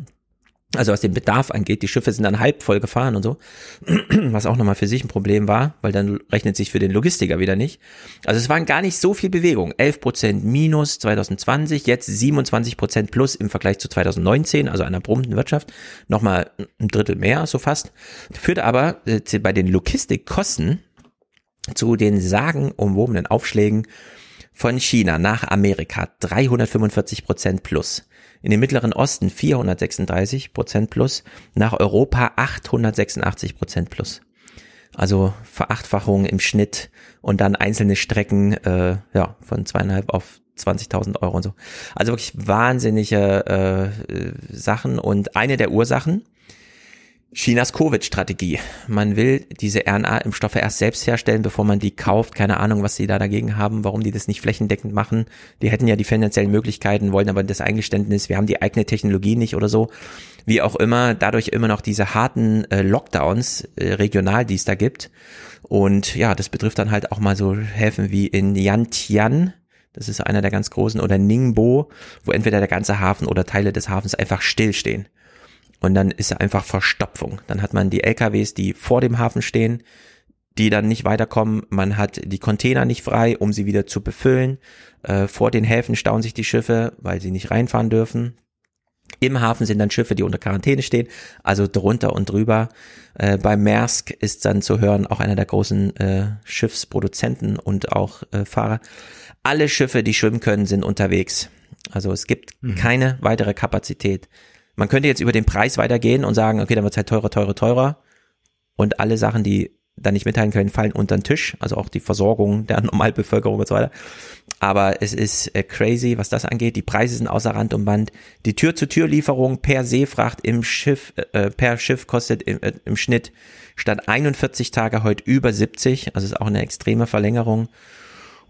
Also was den Bedarf angeht, die Schiffe sind dann halb voll gefahren und so, was auch nochmal für sich ein Problem war, weil dann rechnet sich für den Logistiker wieder nicht. Also es waren gar nicht so viel Bewegung. 11 Prozent minus 2020, jetzt 27 Prozent plus im Vergleich zu 2019, also einer brummenden Wirtschaft, nochmal ein Drittel mehr, so fast. Führt aber äh, bei den Logistikkosten zu den sagenumwobenen Aufschlägen von China nach Amerika 345 Prozent plus in den Mittleren Osten 436 Prozent plus, nach Europa 886 Prozent plus. Also Verachtfachung im Schnitt und dann einzelne Strecken äh, ja von zweieinhalb auf 20.000 Euro und so. Also wirklich wahnsinnige äh, Sachen und eine der Ursachen Chinas Covid-Strategie. Man will diese RNA-Impfstoffe erst selbst herstellen, bevor man die kauft. Keine Ahnung, was sie da dagegen haben, warum die das nicht flächendeckend machen. Die hätten ja die finanziellen Möglichkeiten, wollen aber das Eingeständnis, wir haben die eigene Technologie nicht oder so. Wie auch immer, dadurch immer noch diese harten äh, Lockdowns äh, regional, die es da gibt. Und ja, das betrifft dann halt auch mal so Häfen wie in Yantian, das ist einer der ganz großen, oder Ningbo, wo entweder der ganze Hafen oder Teile des Hafens einfach stillstehen. Und dann ist einfach Verstopfung. Dann hat man die LKWs, die vor dem Hafen stehen, die dann nicht weiterkommen. Man hat die Container nicht frei, um sie wieder zu befüllen. Äh, vor den Häfen stauen sich die Schiffe, weil sie nicht reinfahren dürfen. Im Hafen sind dann Schiffe, die unter Quarantäne stehen, also drunter und drüber. Äh, bei Maersk ist dann zu hören, auch einer der großen äh, Schiffsproduzenten und auch äh, Fahrer. Alle Schiffe, die schwimmen können, sind unterwegs. Also es gibt mhm. keine weitere Kapazität. Man könnte jetzt über den Preis weitergehen und sagen, okay, dann wird es halt teurer, teurer, teurer. Und alle Sachen, die dann nicht mitteilen können, fallen unter den Tisch. Also auch die Versorgung der Normalbevölkerung und so weiter. Aber es ist äh, crazy, was das angeht. Die Preise sind außer Rand und Band. Die Tür-zu-Tür-Lieferung per Seefracht im Schiff, äh, per Schiff kostet im, äh, im Schnitt statt 41 Tage heute über 70. Also ist auch eine extreme Verlängerung.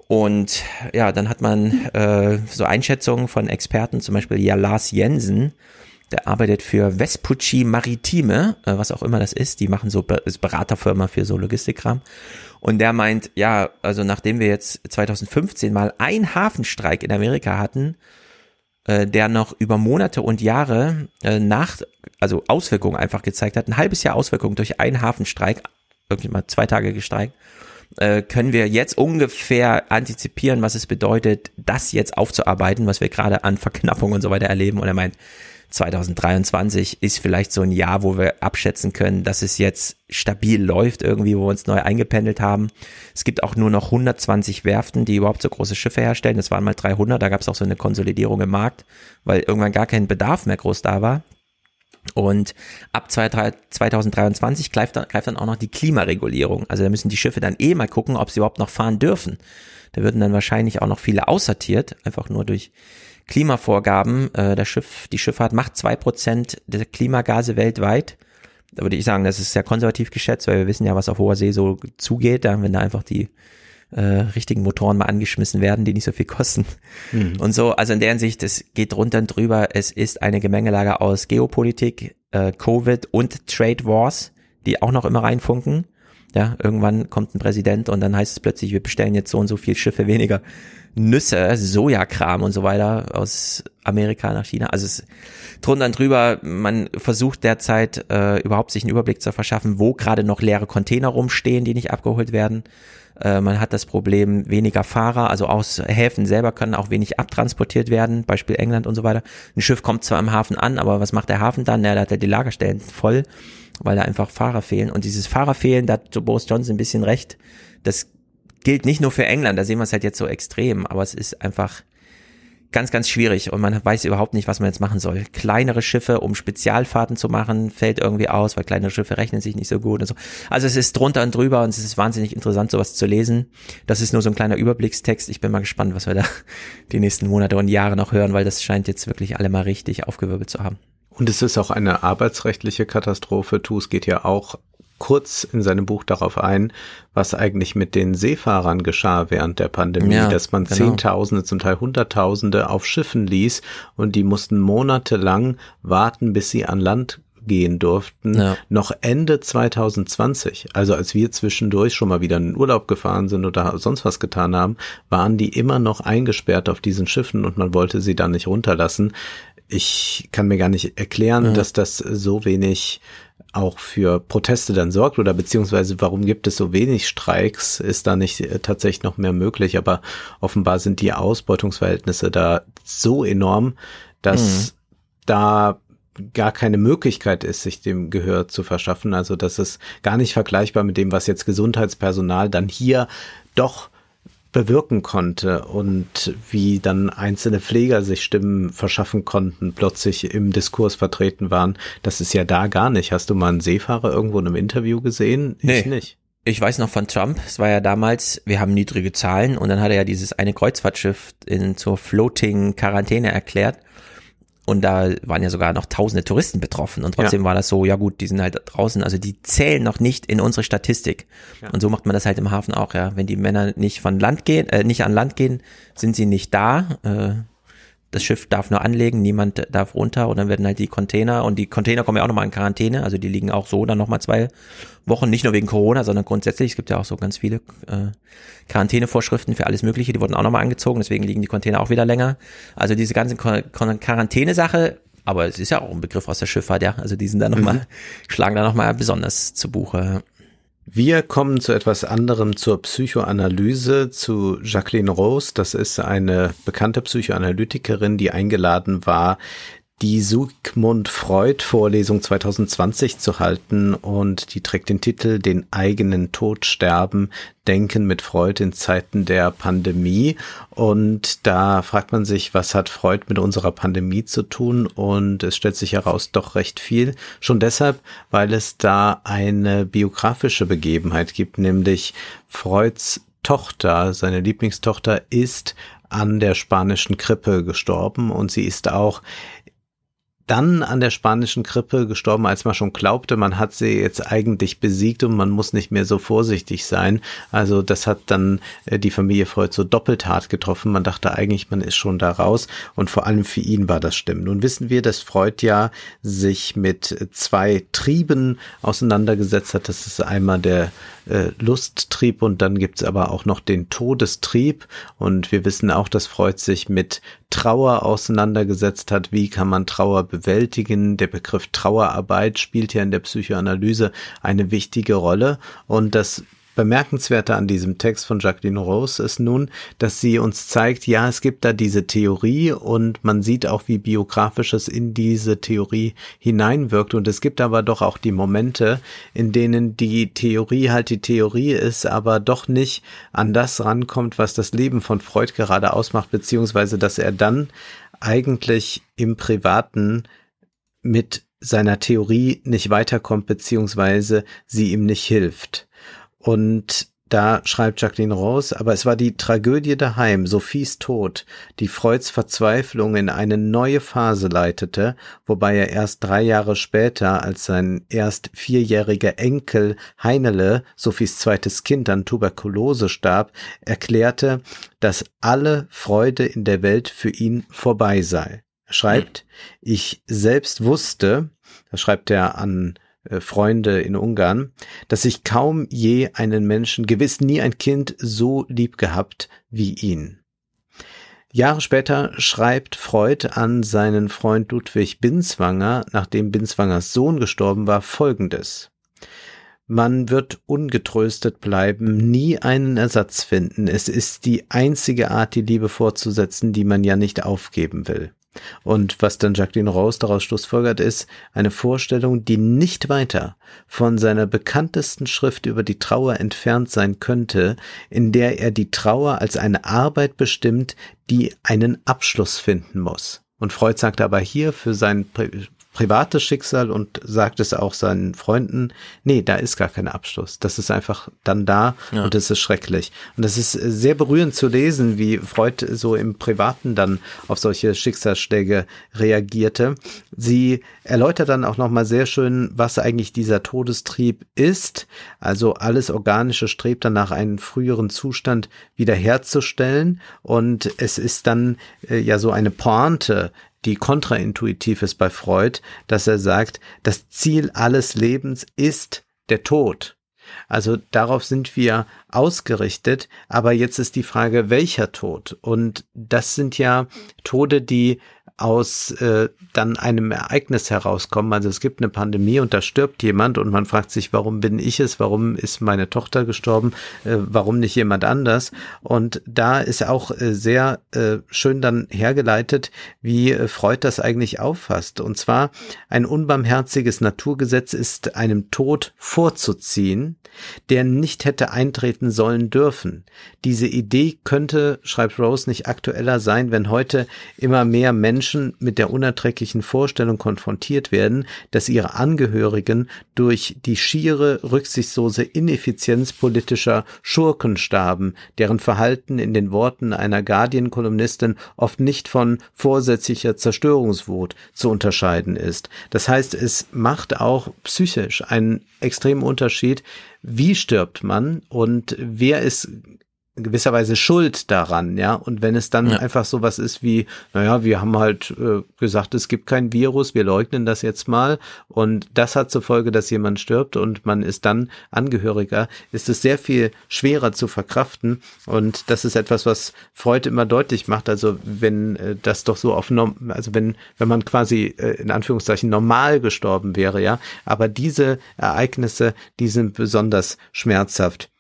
Und ja, dann hat man äh, so Einschätzungen von Experten, zum Beispiel ja Lars Jensen, Der arbeitet für Vespucci Maritime, äh, was auch immer das ist. Die machen so ist Beraterfirma für so Logistikkram. Und der meint, ja, also nachdem wir jetzt 2015 mal einen Hafenstreik in Amerika hatten, äh, der noch über Monate und Jahre äh, nach, also Auswirkungen einfach gezeigt hat, ein halbes Jahr Auswirkungen durch einen Hafenstreik, irgendwie mal zwei Tage gestreikt, können wir jetzt ungefähr antizipieren, was es bedeutet, das jetzt aufzuarbeiten, was wir gerade an Verknappung und so weiter erleben. Und er meint, 2023 ist vielleicht so ein Jahr, wo wir abschätzen können, dass es jetzt stabil läuft irgendwie, wo wir uns neu eingependelt haben. Es gibt auch nur noch 120 Werften, die überhaupt so große Schiffe herstellen. Das waren mal 300, da gab es auch so eine Konsolidierung im Markt, weil irgendwann gar kein Bedarf mehr groß da war. Und ab 2023 greift dann, greift dann auch noch die Klimaregulierung. Also da müssen die Schiffe dann eh mal gucken, ob sie überhaupt noch fahren dürfen. Da würden dann wahrscheinlich auch noch viele aussortiert, einfach nur durch Klimavorgaben. Äh, der Schiff, die Schifffahrt macht zwei Prozent der Klimagase weltweit. Da würde ich sagen, das ist sehr konservativ geschätzt, weil wir wissen ja, was auf hoher See so zugeht, da, wenn da einfach die äh, richtigen Motoren mal angeschmissen werden, die nicht so viel kosten. Mhm. Und so, also in der Hinsicht, es geht runter und drüber. Es ist eine Gemengelage aus Geopolitik, äh, Covid und Trade Wars, die auch noch immer reinfunken. Ja, irgendwann kommt ein Präsident und dann heißt es plötzlich, wir bestellen jetzt so und so viel Schiffe weniger. Nüsse, Sojakram und so weiter aus Amerika nach China. Also es drunter und drüber, man versucht derzeit äh, überhaupt sich einen Überblick zu verschaffen, wo gerade noch leere Container rumstehen, die nicht abgeholt werden. Äh, man hat das Problem weniger Fahrer, also aus Häfen selber können auch wenig abtransportiert werden, Beispiel England und so weiter. Ein Schiff kommt zwar im Hafen an, aber was macht der Hafen dann? Ja, da hat er die Lagerstellen voll, weil da einfach Fahrer fehlen. Und dieses Fahrerfehlen, da hat Boris Johnson ein bisschen recht, das gilt nicht nur für England, da sehen wir es halt jetzt so extrem, aber es ist einfach ganz, ganz schwierig und man weiß überhaupt nicht, was man jetzt machen soll. Kleinere Schiffe, um Spezialfahrten zu machen, fällt irgendwie aus, weil kleinere Schiffe rechnen sich nicht so gut und so. Also es ist drunter und drüber und es ist wahnsinnig interessant, sowas zu lesen. Das ist nur so ein kleiner Überblickstext. Ich bin mal gespannt, was wir da die nächsten Monate und Jahre noch hören, weil das scheint jetzt wirklich alle mal richtig aufgewirbelt zu haben. Und es ist auch eine arbeitsrechtliche Katastrophe. TUS geht ja auch kurz in seinem Buch darauf ein, was eigentlich mit den Seefahrern geschah während der Pandemie, ja, dass man genau. Zehntausende, zum Teil Hunderttausende auf Schiffen ließ und die mussten monatelang warten, bis sie an Land gehen durften, ja. noch Ende 2020, also als wir zwischendurch schon mal wieder in den Urlaub gefahren sind oder sonst was getan haben, waren die immer noch eingesperrt auf diesen Schiffen und man wollte sie dann nicht runterlassen. Ich kann mir gar nicht erklären, ja. dass das so wenig auch für Proteste dann sorgt oder beziehungsweise warum gibt es so wenig Streiks, ist da nicht äh, tatsächlich noch mehr möglich, aber offenbar sind die Ausbeutungsverhältnisse da so enorm, dass mhm. da gar keine Möglichkeit ist, sich dem Gehör zu verschaffen. Also das ist gar nicht vergleichbar mit dem, was jetzt Gesundheitspersonal dann hier doch bewirken konnte und wie dann einzelne Pfleger sich Stimmen verschaffen konnten, plötzlich im Diskurs vertreten waren. Das ist ja da gar nicht. Hast du mal einen Seefahrer irgendwo in einem Interview gesehen? Nee. Ich nicht. Ich weiß noch von Trump, es war ja damals, wir haben niedrige Zahlen und dann hat er ja dieses eine Kreuzfahrtschiff in zur Floating Quarantäne erklärt und da waren ja sogar noch tausende Touristen betroffen. Und trotzdem ja. war das so, ja gut, die sind halt draußen, also die zählen noch nicht in unsere Statistik. Ja. Und so macht man das halt im Hafen auch, ja. Wenn die Männer nicht von Land gehen, äh, nicht an Land gehen, sind sie nicht da. Äh, das Schiff darf nur anlegen, niemand darf runter und dann werden halt die Container und die Container kommen ja auch nochmal in Quarantäne, also die liegen auch so dann nochmal zwei Wochen, nicht nur wegen Corona, sondern grundsätzlich, es gibt ja auch so ganz viele äh, Quarantänevorschriften für alles mögliche, die wurden auch nochmal angezogen, deswegen liegen die Container auch wieder länger. Also diese ganze Quarantäne-Sache, aber es ist ja auch ein Begriff aus der Schifffahrt, ja, also die sind da nochmal, mhm. schlagen da nochmal besonders zu Buche. Wir kommen zu etwas anderem, zur Psychoanalyse, zu Jacqueline Rose. Das ist eine bekannte Psychoanalytikerin, die eingeladen war, die Sigmund Freud Vorlesung 2020 zu halten und die trägt den Titel Den eigenen Tod sterben, Denken mit Freud in Zeiten der Pandemie. Und da fragt man sich, was hat Freud mit unserer Pandemie zu tun? Und es stellt sich heraus, doch recht viel. Schon deshalb, weil es da eine biografische Begebenheit gibt, nämlich Freuds Tochter, seine Lieblingstochter, ist an der spanischen Grippe gestorben und sie ist auch dann an der spanischen Grippe gestorben, als man schon glaubte, man hat sie jetzt eigentlich besiegt und man muss nicht mehr so vorsichtig sein. Also das hat dann äh, die Familie Freud so doppelt hart getroffen. Man dachte eigentlich, man ist schon da raus und vor allem für ihn war das stimmt. Nun wissen wir, dass Freud ja sich mit zwei Trieben auseinandergesetzt hat. Das ist einmal der äh, Lusttrieb und dann gibt's aber auch noch den Todestrieb. Und wir wissen auch, dass Freud sich mit Trauer auseinandergesetzt hat. Wie kann man Trauer bewältigen? Der Begriff Trauerarbeit spielt ja in der Psychoanalyse eine wichtige Rolle. Und das Bemerkenswerte an diesem Text von Jacqueline Rose ist nun, dass sie uns zeigt, ja, es gibt da diese Theorie und man sieht auch, wie biografisch es in diese Theorie hineinwirkt. Und es gibt aber doch auch die Momente, in denen die Theorie halt die Theorie ist, aber doch nicht an das rankommt, was das Leben von Freud gerade ausmacht, beziehungsweise dass er dann eigentlich im Privaten mit seiner Theorie nicht weiterkommt, beziehungsweise sie ihm nicht hilft. Und da schreibt Jacqueline Rose, aber es war die Tragödie daheim, Sophies Tod, die Freuds Verzweiflung in eine neue Phase leitete, wobei er erst drei Jahre später, als sein erst vierjähriger Enkel Heinele, Sophies zweites Kind an Tuberkulose starb, erklärte, dass alle Freude in der Welt für ihn vorbei sei. Er schreibt, ich selbst wusste, das schreibt er an Freunde in Ungarn, dass ich kaum je einen Menschen, gewiss nie ein Kind so lieb gehabt wie ihn. Jahre später schreibt Freud an seinen Freund Ludwig Binswanger, nachdem Binswangers Sohn gestorben war, folgendes. Man wird ungetröstet bleiben, nie einen Ersatz finden. Es ist die einzige Art, die Liebe fortzusetzen, die man ja nicht aufgeben will. Und was dann Jacqueline Rose daraus schlussfolgert, ist eine Vorstellung, die nicht weiter von seiner bekanntesten Schrift über die Trauer entfernt sein könnte, in der er die Trauer als eine Arbeit bestimmt, die einen Abschluss finden muss. Und Freud sagt aber hier für sein privates Schicksal und sagt es auch seinen Freunden, nee, da ist gar kein Abschluss. Das ist einfach dann da ja. und das ist schrecklich. Und das ist sehr berührend zu lesen, wie Freud so im Privaten dann auf solche Schicksalsschläge reagierte. Sie erläutert dann auch nochmal sehr schön, was eigentlich dieser Todestrieb ist. Also alles Organische strebt dann nach einen früheren Zustand wiederherzustellen und es ist dann äh, ja so eine Pointe die kontraintuitiv ist bei Freud, dass er sagt, das Ziel alles Lebens ist der Tod. Also darauf sind wir ausgerichtet, aber jetzt ist die Frage, welcher Tod? Und das sind ja Tode, die aus äh, dann einem Ereignis herauskommen. Also es gibt eine Pandemie und da stirbt jemand und man fragt sich, warum bin ich es, warum ist meine Tochter gestorben, äh, warum nicht jemand anders? Und da ist auch äh, sehr äh, schön dann hergeleitet, wie äh, Freud das eigentlich auffasst. Und zwar ein unbarmherziges Naturgesetz ist einem Tod vorzuziehen, der nicht hätte eintreten sollen dürfen. Diese Idee könnte, schreibt Rose, nicht aktueller sein, wenn heute immer mehr Menschen Menschen mit der unerträglichen Vorstellung konfrontiert werden, dass ihre Angehörigen durch die schiere, rücksichtslose Ineffizienz politischer Schurken starben, deren Verhalten in den Worten einer Guardian-Kolumnistin oft nicht von vorsätzlicher Zerstörungswut zu unterscheiden ist. Das heißt, es macht auch psychisch einen extremen Unterschied, wie stirbt man und wer ist gewisserweise Schuld daran, ja. Und wenn es dann ja. einfach sowas ist wie, naja, wir haben halt äh, gesagt, es gibt kein Virus, wir leugnen das jetzt mal und das hat zur Folge, dass jemand stirbt und man ist dann Angehöriger, ist es sehr viel schwerer zu verkraften und das ist etwas, was Freud immer deutlich macht. Also wenn äh, das doch so auf, also wenn wenn man quasi äh, in Anführungszeichen normal gestorben wäre, ja. Aber diese Ereignisse, die sind besonders schmerzhaft.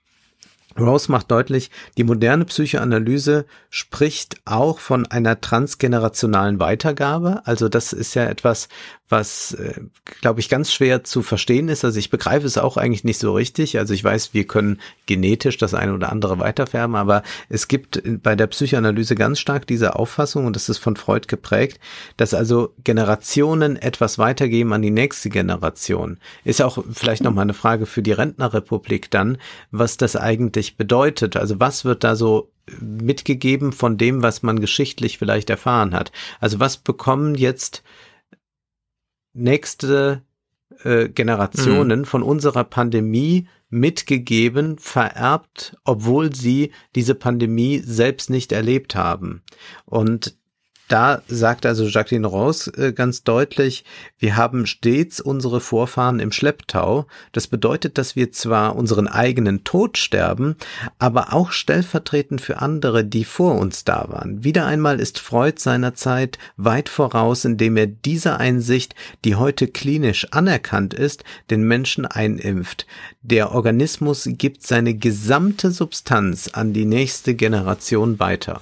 Rose macht deutlich, die moderne Psychoanalyse spricht auch von einer transgenerationalen Weitergabe. Also das ist ja etwas, was, äh, glaube ich, ganz schwer zu verstehen ist. Also ich begreife es auch eigentlich nicht so richtig. Also ich weiß, wir können genetisch das eine oder andere weiterfärben, aber es gibt bei der Psychoanalyse ganz stark diese Auffassung, und das ist von Freud geprägt, dass also Generationen etwas weitergeben an die nächste Generation. Ist auch vielleicht nochmal eine Frage für die Rentnerrepublik dann, was das eigentlich bedeutet. Also was wird da so mitgegeben von dem, was man geschichtlich vielleicht erfahren hat? Also was bekommen jetzt nächste äh, Generationen mhm. von unserer Pandemie mitgegeben, vererbt, obwohl sie diese Pandemie selbst nicht erlebt haben. Und da sagt also Jacqueline Ross äh, ganz deutlich, wir haben stets unsere Vorfahren im Schlepptau. Das bedeutet, dass wir zwar unseren eigenen Tod sterben, aber auch stellvertretend für andere, die vor uns da waren. Wieder einmal ist Freud seiner Zeit weit voraus, indem er diese Einsicht, die heute klinisch anerkannt ist, den Menschen einimpft. Der Organismus gibt seine gesamte Substanz an die nächste Generation weiter.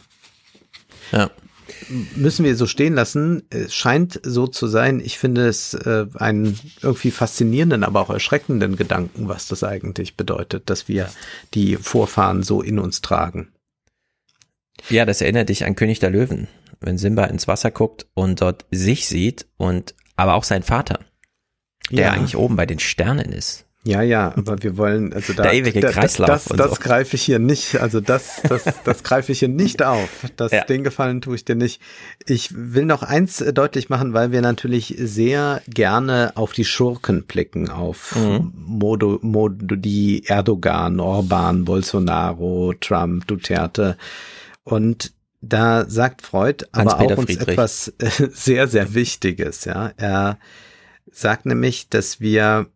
Ja müssen wir so stehen lassen. Es scheint so zu sein. Ich finde es äh, einen irgendwie faszinierenden, aber auch erschreckenden Gedanken, was das eigentlich bedeutet, dass wir die Vorfahren so in uns tragen. Ja, das erinnert dich an König der Löwen, wenn Simba ins Wasser guckt und dort sich sieht und aber auch sein Vater, der ja. eigentlich oben bei den Sternen ist. Ja, ja, aber wir wollen, also da, der ewige Kreislauf das, das, das so. greife ich hier nicht, also das, das, das greife ich hier nicht auf. Das, ja. Den Gefallen tue ich dir nicht. Ich will noch eins äh, deutlich machen, weil wir natürlich sehr gerne auf die Schurken blicken, auf mhm. Modo, Modo, die Erdogan, Orban, Bolsonaro, Trump, Duterte. Und da sagt Freud aber auch uns Friedrich. etwas äh, sehr, sehr Wichtiges, ja. Er sagt nämlich, dass wir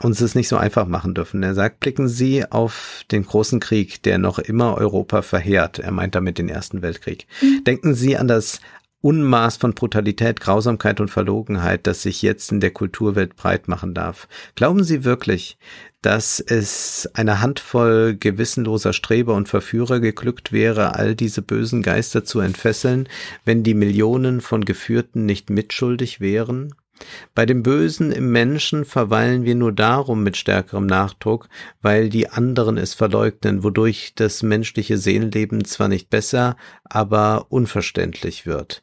uns es nicht so einfach machen dürfen. Er sagt, blicken Sie auf den großen Krieg, der noch immer Europa verheert. Er meint damit den Ersten Weltkrieg. Mhm. Denken Sie an das Unmaß von Brutalität, Grausamkeit und Verlogenheit, das sich jetzt in der Kulturwelt breit machen darf. Glauben Sie wirklich, dass es einer Handvoll gewissenloser Streber und Verführer geglückt wäre, all diese bösen Geister zu entfesseln, wenn die Millionen von Geführten nicht mitschuldig wären? Bei dem Bösen im Menschen verweilen wir nur darum mit stärkerem Nachdruck, weil die anderen es verleugnen, wodurch das menschliche Seelenleben zwar nicht besser, aber unverständlich wird.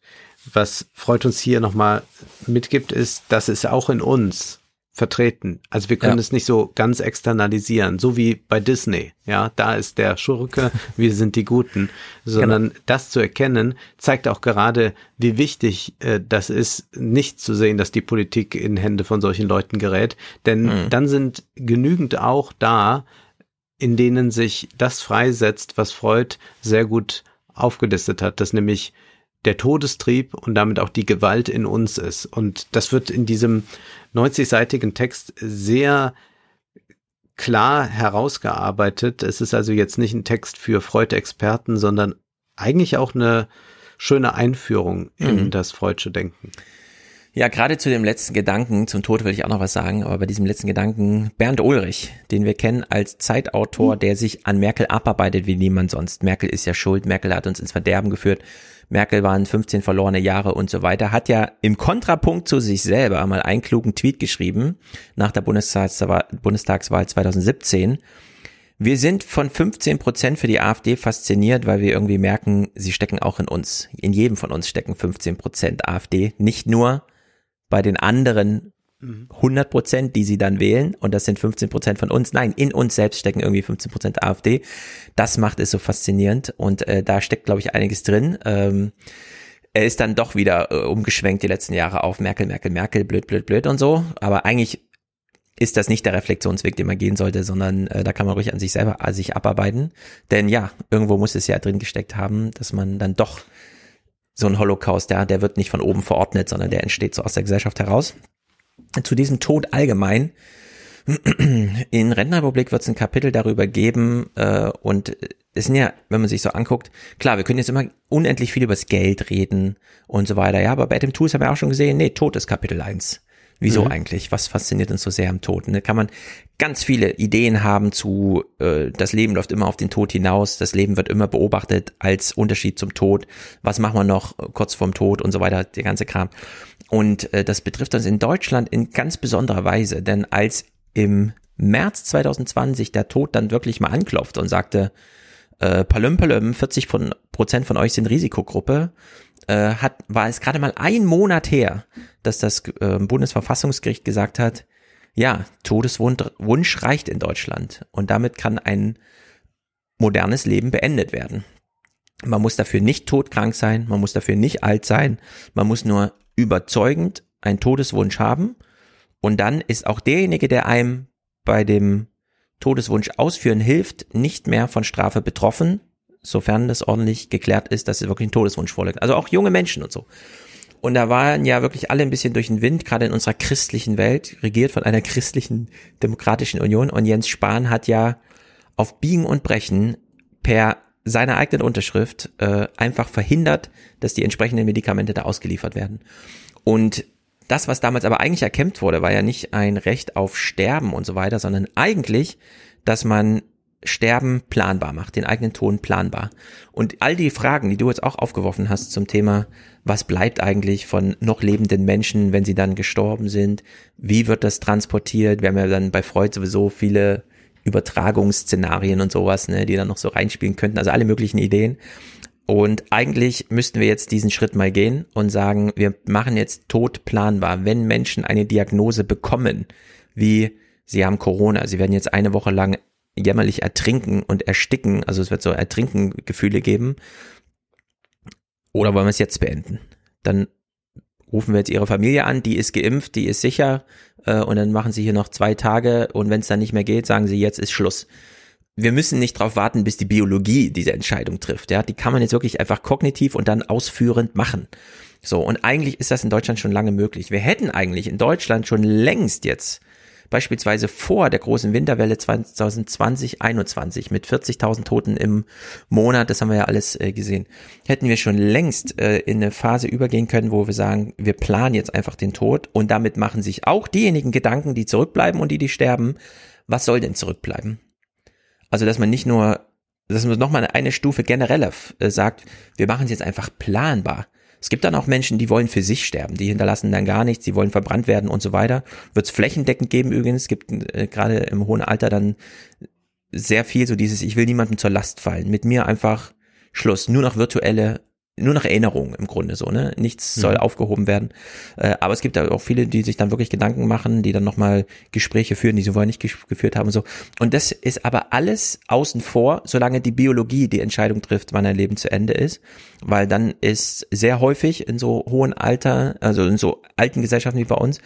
Was Freud uns hier nochmal mitgibt, ist, dass es auch in uns vertreten. Also wir können ja. es nicht so ganz externalisieren, so wie bei Disney. Ja, da ist der Schurke, wir sind die Guten, sondern genau. das zu erkennen zeigt auch gerade, wie wichtig äh, das ist, nicht zu sehen, dass die Politik in Hände von solchen Leuten gerät, denn mhm. dann sind genügend auch da, in denen sich das freisetzt, was Freud sehr gut aufgelistet hat, dass nämlich der Todestrieb und damit auch die Gewalt in uns ist. Und das wird in diesem 90-seitigen Text sehr klar herausgearbeitet. Es ist also jetzt nicht ein Text für Freud-Experten, sondern eigentlich auch eine schöne Einführung in mhm. das Freudsche Denken. Ja, gerade zu dem letzten Gedanken, zum Tod will ich auch noch was sagen, aber bei diesem letzten Gedanken, Bernd Ulrich, den wir kennen als Zeitautor, mhm. der sich an Merkel abarbeitet wie niemand sonst. Merkel ist ja schuld, Merkel hat uns ins Verderben geführt. Merkel waren 15 verlorene Jahre und so weiter, hat ja im Kontrapunkt zu sich selber mal einen klugen Tweet geschrieben nach der Bundestagswahl, Bundestagswahl 2017. Wir sind von 15 Prozent für die AfD fasziniert, weil wir irgendwie merken, sie stecken auch in uns. In jedem von uns stecken 15 Prozent AfD. Nicht nur bei den anderen 100 Prozent, die sie dann wählen, und das sind 15 Prozent von uns. Nein, in uns selbst stecken irgendwie 15 Prozent AfD. Das macht es so faszinierend und äh, da steckt, glaube ich, einiges drin. Ähm, er ist dann doch wieder äh, umgeschwenkt die letzten Jahre auf Merkel, Merkel, Merkel, blöd, blöd, blöd und so. Aber eigentlich ist das nicht der Reflexionsweg, den man gehen sollte, sondern äh, da kann man ruhig an sich selber an sich abarbeiten. Denn ja, irgendwo muss es ja drin gesteckt haben, dass man dann doch so ein Holocaust, der, der wird nicht von oben verordnet, sondern der entsteht so aus der Gesellschaft heraus zu diesem Tod allgemein. In Rentenrepublik wird es ein Kapitel darüber geben äh, und es sind ja, wenn man sich so anguckt, klar, wir können jetzt immer unendlich viel über das Geld reden und so weiter, ja, aber bei dem Tools haben wir auch schon gesehen, nee, Tod ist Kapitel 1. Wieso mhm. eigentlich? Was fasziniert uns so sehr am Tod? da kann man ganz viele Ideen haben zu, äh, das Leben läuft immer auf den Tod hinaus, das Leben wird immer beobachtet als Unterschied zum Tod. Was machen wir noch kurz vorm Tod und so weiter, der ganze Kram. Und äh, das betrifft uns in Deutschland in ganz besonderer Weise, denn als im März 2020 der Tod dann wirklich mal anklopft und sagte, äh, Palüm, Palüm, 40 von, Prozent von euch sind Risikogruppe, äh, hat, war es gerade mal ein Monat her, dass das äh, Bundesverfassungsgericht gesagt hat, ja, Todeswunsch reicht in Deutschland und damit kann ein modernes Leben beendet werden. Man muss dafür nicht todkrank sein, man muss dafür nicht alt sein, man muss nur überzeugend einen Todeswunsch haben und dann ist auch derjenige, der einem bei dem Todeswunsch ausführen hilft, nicht mehr von Strafe betroffen, sofern das ordentlich geklärt ist, dass es wirklich ein Todeswunsch vorliegt. Also auch junge Menschen und so. Und da waren ja wirklich alle ein bisschen durch den Wind, gerade in unserer christlichen Welt, regiert von einer christlichen demokratischen Union. Und Jens Spahn hat ja auf Biegen und Brechen per seiner eigenen Unterschrift äh, einfach verhindert, dass die entsprechenden Medikamente da ausgeliefert werden. Und das, was damals aber eigentlich erkämpft wurde, war ja nicht ein Recht auf Sterben und so weiter, sondern eigentlich, dass man Sterben planbar macht, den eigenen Ton planbar. Und all die Fragen, die du jetzt auch aufgeworfen hast zum Thema, was bleibt eigentlich von noch lebenden Menschen, wenn sie dann gestorben sind? Wie wird das transportiert? Wir haben ja dann bei Freud sowieso viele Übertragungsszenarien und sowas, ne, die dann noch so reinspielen könnten, also alle möglichen Ideen. Und eigentlich müssten wir jetzt diesen Schritt mal gehen und sagen, wir machen jetzt Tod planbar. Wenn Menschen eine Diagnose bekommen, wie sie haben Corona, sie werden jetzt eine Woche lang jämmerlich ertrinken und ersticken, also es wird so Ertrinken-Gefühle geben. Oder wollen wir es jetzt beenden? Dann rufen wir jetzt ihre Familie an, die ist geimpft, die ist sicher, äh, und dann machen sie hier noch zwei Tage und wenn es dann nicht mehr geht, sagen sie, jetzt ist Schluss. Wir müssen nicht darauf warten, bis die Biologie diese Entscheidung trifft. Ja, die kann man jetzt wirklich einfach kognitiv und dann ausführend machen. So, und eigentlich ist das in Deutschland schon lange möglich. Wir hätten eigentlich in Deutschland schon längst jetzt beispielsweise vor der großen Winterwelle 2020, 21 mit 40.000 Toten im Monat, das haben wir ja alles äh, gesehen, hätten wir schon längst äh, in eine Phase übergehen können, wo wir sagen, wir planen jetzt einfach den Tod und damit machen sich auch diejenigen Gedanken, die zurückbleiben und die, die sterben, was soll denn zurückbleiben? Also, dass man nicht nur, dass man nochmal eine Stufe genereller äh, sagt, wir machen es jetzt einfach planbar. Es gibt dann auch Menschen, die wollen für sich sterben, die hinterlassen dann gar nichts, die wollen verbrannt werden und so weiter. Wird es flächendeckend geben übrigens, es gibt äh, gerade im hohen Alter dann sehr viel so dieses, ich will niemandem zur Last fallen, mit mir einfach Schluss, nur noch virtuelle nur noch Erinnerung im Grunde so, ne? Nichts soll mhm. aufgehoben werden. Äh, aber es gibt auch viele, die sich dann wirklich Gedanken machen, die dann nochmal Gespräche führen, die sie vorher nicht geführt haben und so. Und das ist aber alles außen vor, solange die Biologie die Entscheidung trifft, wann ein Leben zu Ende ist. Weil dann ist sehr häufig in so hohen Alter, also in so alten Gesellschaften wie bei uns,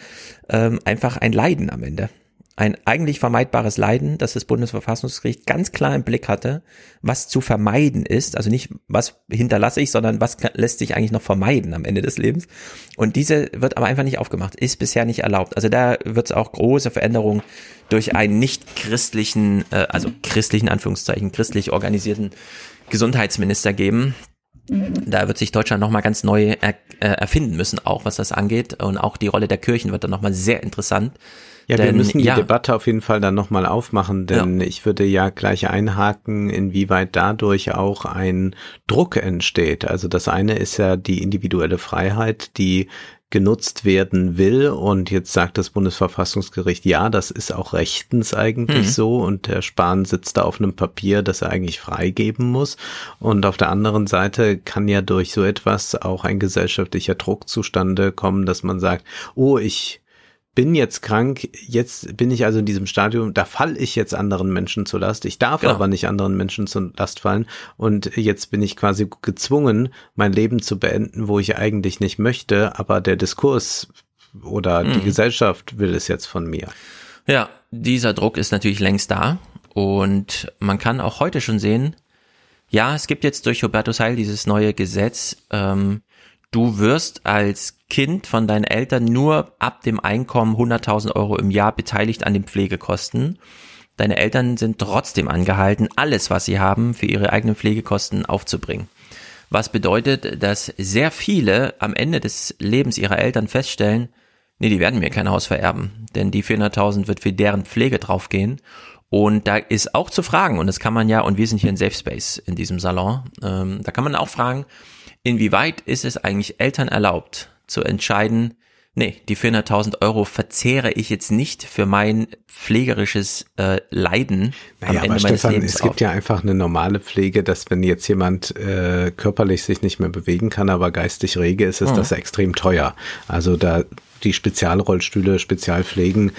ähm, einfach ein Leiden am Ende ein eigentlich vermeidbares Leiden, das das Bundesverfassungsgericht ganz klar im Blick hatte, was zu vermeiden ist, also nicht was hinterlasse ich, sondern was lässt sich eigentlich noch vermeiden am Ende des Lebens. Und diese wird aber einfach nicht aufgemacht, ist bisher nicht erlaubt. Also da wird es auch große Veränderungen durch einen nicht christlichen, äh, also christlichen Anführungszeichen, christlich organisierten Gesundheitsminister geben, da wird sich Deutschland nochmal ganz neu er, äh, erfinden müssen, auch was das angeht. Und auch die Rolle der Kirchen wird dann nochmal sehr interessant. Ja, denn, wir müssen die ja, Debatte auf jeden Fall dann nochmal aufmachen, denn ja. ich würde ja gleich einhaken, inwieweit dadurch auch ein Druck entsteht. Also das eine ist ja die individuelle Freiheit, die genutzt werden will. Und jetzt sagt das Bundesverfassungsgericht, ja, das ist auch rechtens eigentlich mhm. so. Und der Spahn sitzt da auf einem Papier, das er eigentlich freigeben muss. Und auf der anderen Seite kann ja durch so etwas auch ein gesellschaftlicher Druck zustande kommen, dass man sagt, oh, ich bin jetzt krank, jetzt bin ich also in diesem Stadium, da falle ich jetzt anderen Menschen zur Last. Ich darf genau. aber nicht anderen Menschen zur Last fallen. Und jetzt bin ich quasi gezwungen, mein Leben zu beenden, wo ich eigentlich nicht möchte, aber der Diskurs oder mhm. die Gesellschaft will es jetzt von mir. Ja, dieser Druck ist natürlich längst da. Und man kann auch heute schon sehen, ja, es gibt jetzt durch Hubertus Heil dieses neue Gesetz, ähm, du wirst als Kind von deinen Eltern nur ab dem Einkommen 100.000 Euro im Jahr beteiligt an den Pflegekosten. Deine Eltern sind trotzdem angehalten, alles, was sie haben, für ihre eigenen Pflegekosten aufzubringen. Was bedeutet, dass sehr viele am Ende des Lebens ihrer Eltern feststellen, nee, die werden mir kein Haus vererben, denn die 400.000 wird für deren Pflege draufgehen. Und da ist auch zu fragen, und das kann man ja, und wir sind hier in Safe Space in diesem Salon, ähm, da kann man auch fragen, inwieweit ist es eigentlich Eltern erlaubt zu entscheiden, nee, die 400.000 Euro verzehre ich jetzt nicht für mein pflegerisches äh, Leiden naja, am Ende aber Stefan, Lebens es gibt auf. ja einfach eine normale Pflege, dass wenn jetzt jemand äh, körperlich sich nicht mehr bewegen kann, aber geistig rege ist, ist mhm. das extrem teuer. Also da die Spezialrollstühle, Spezialpflegen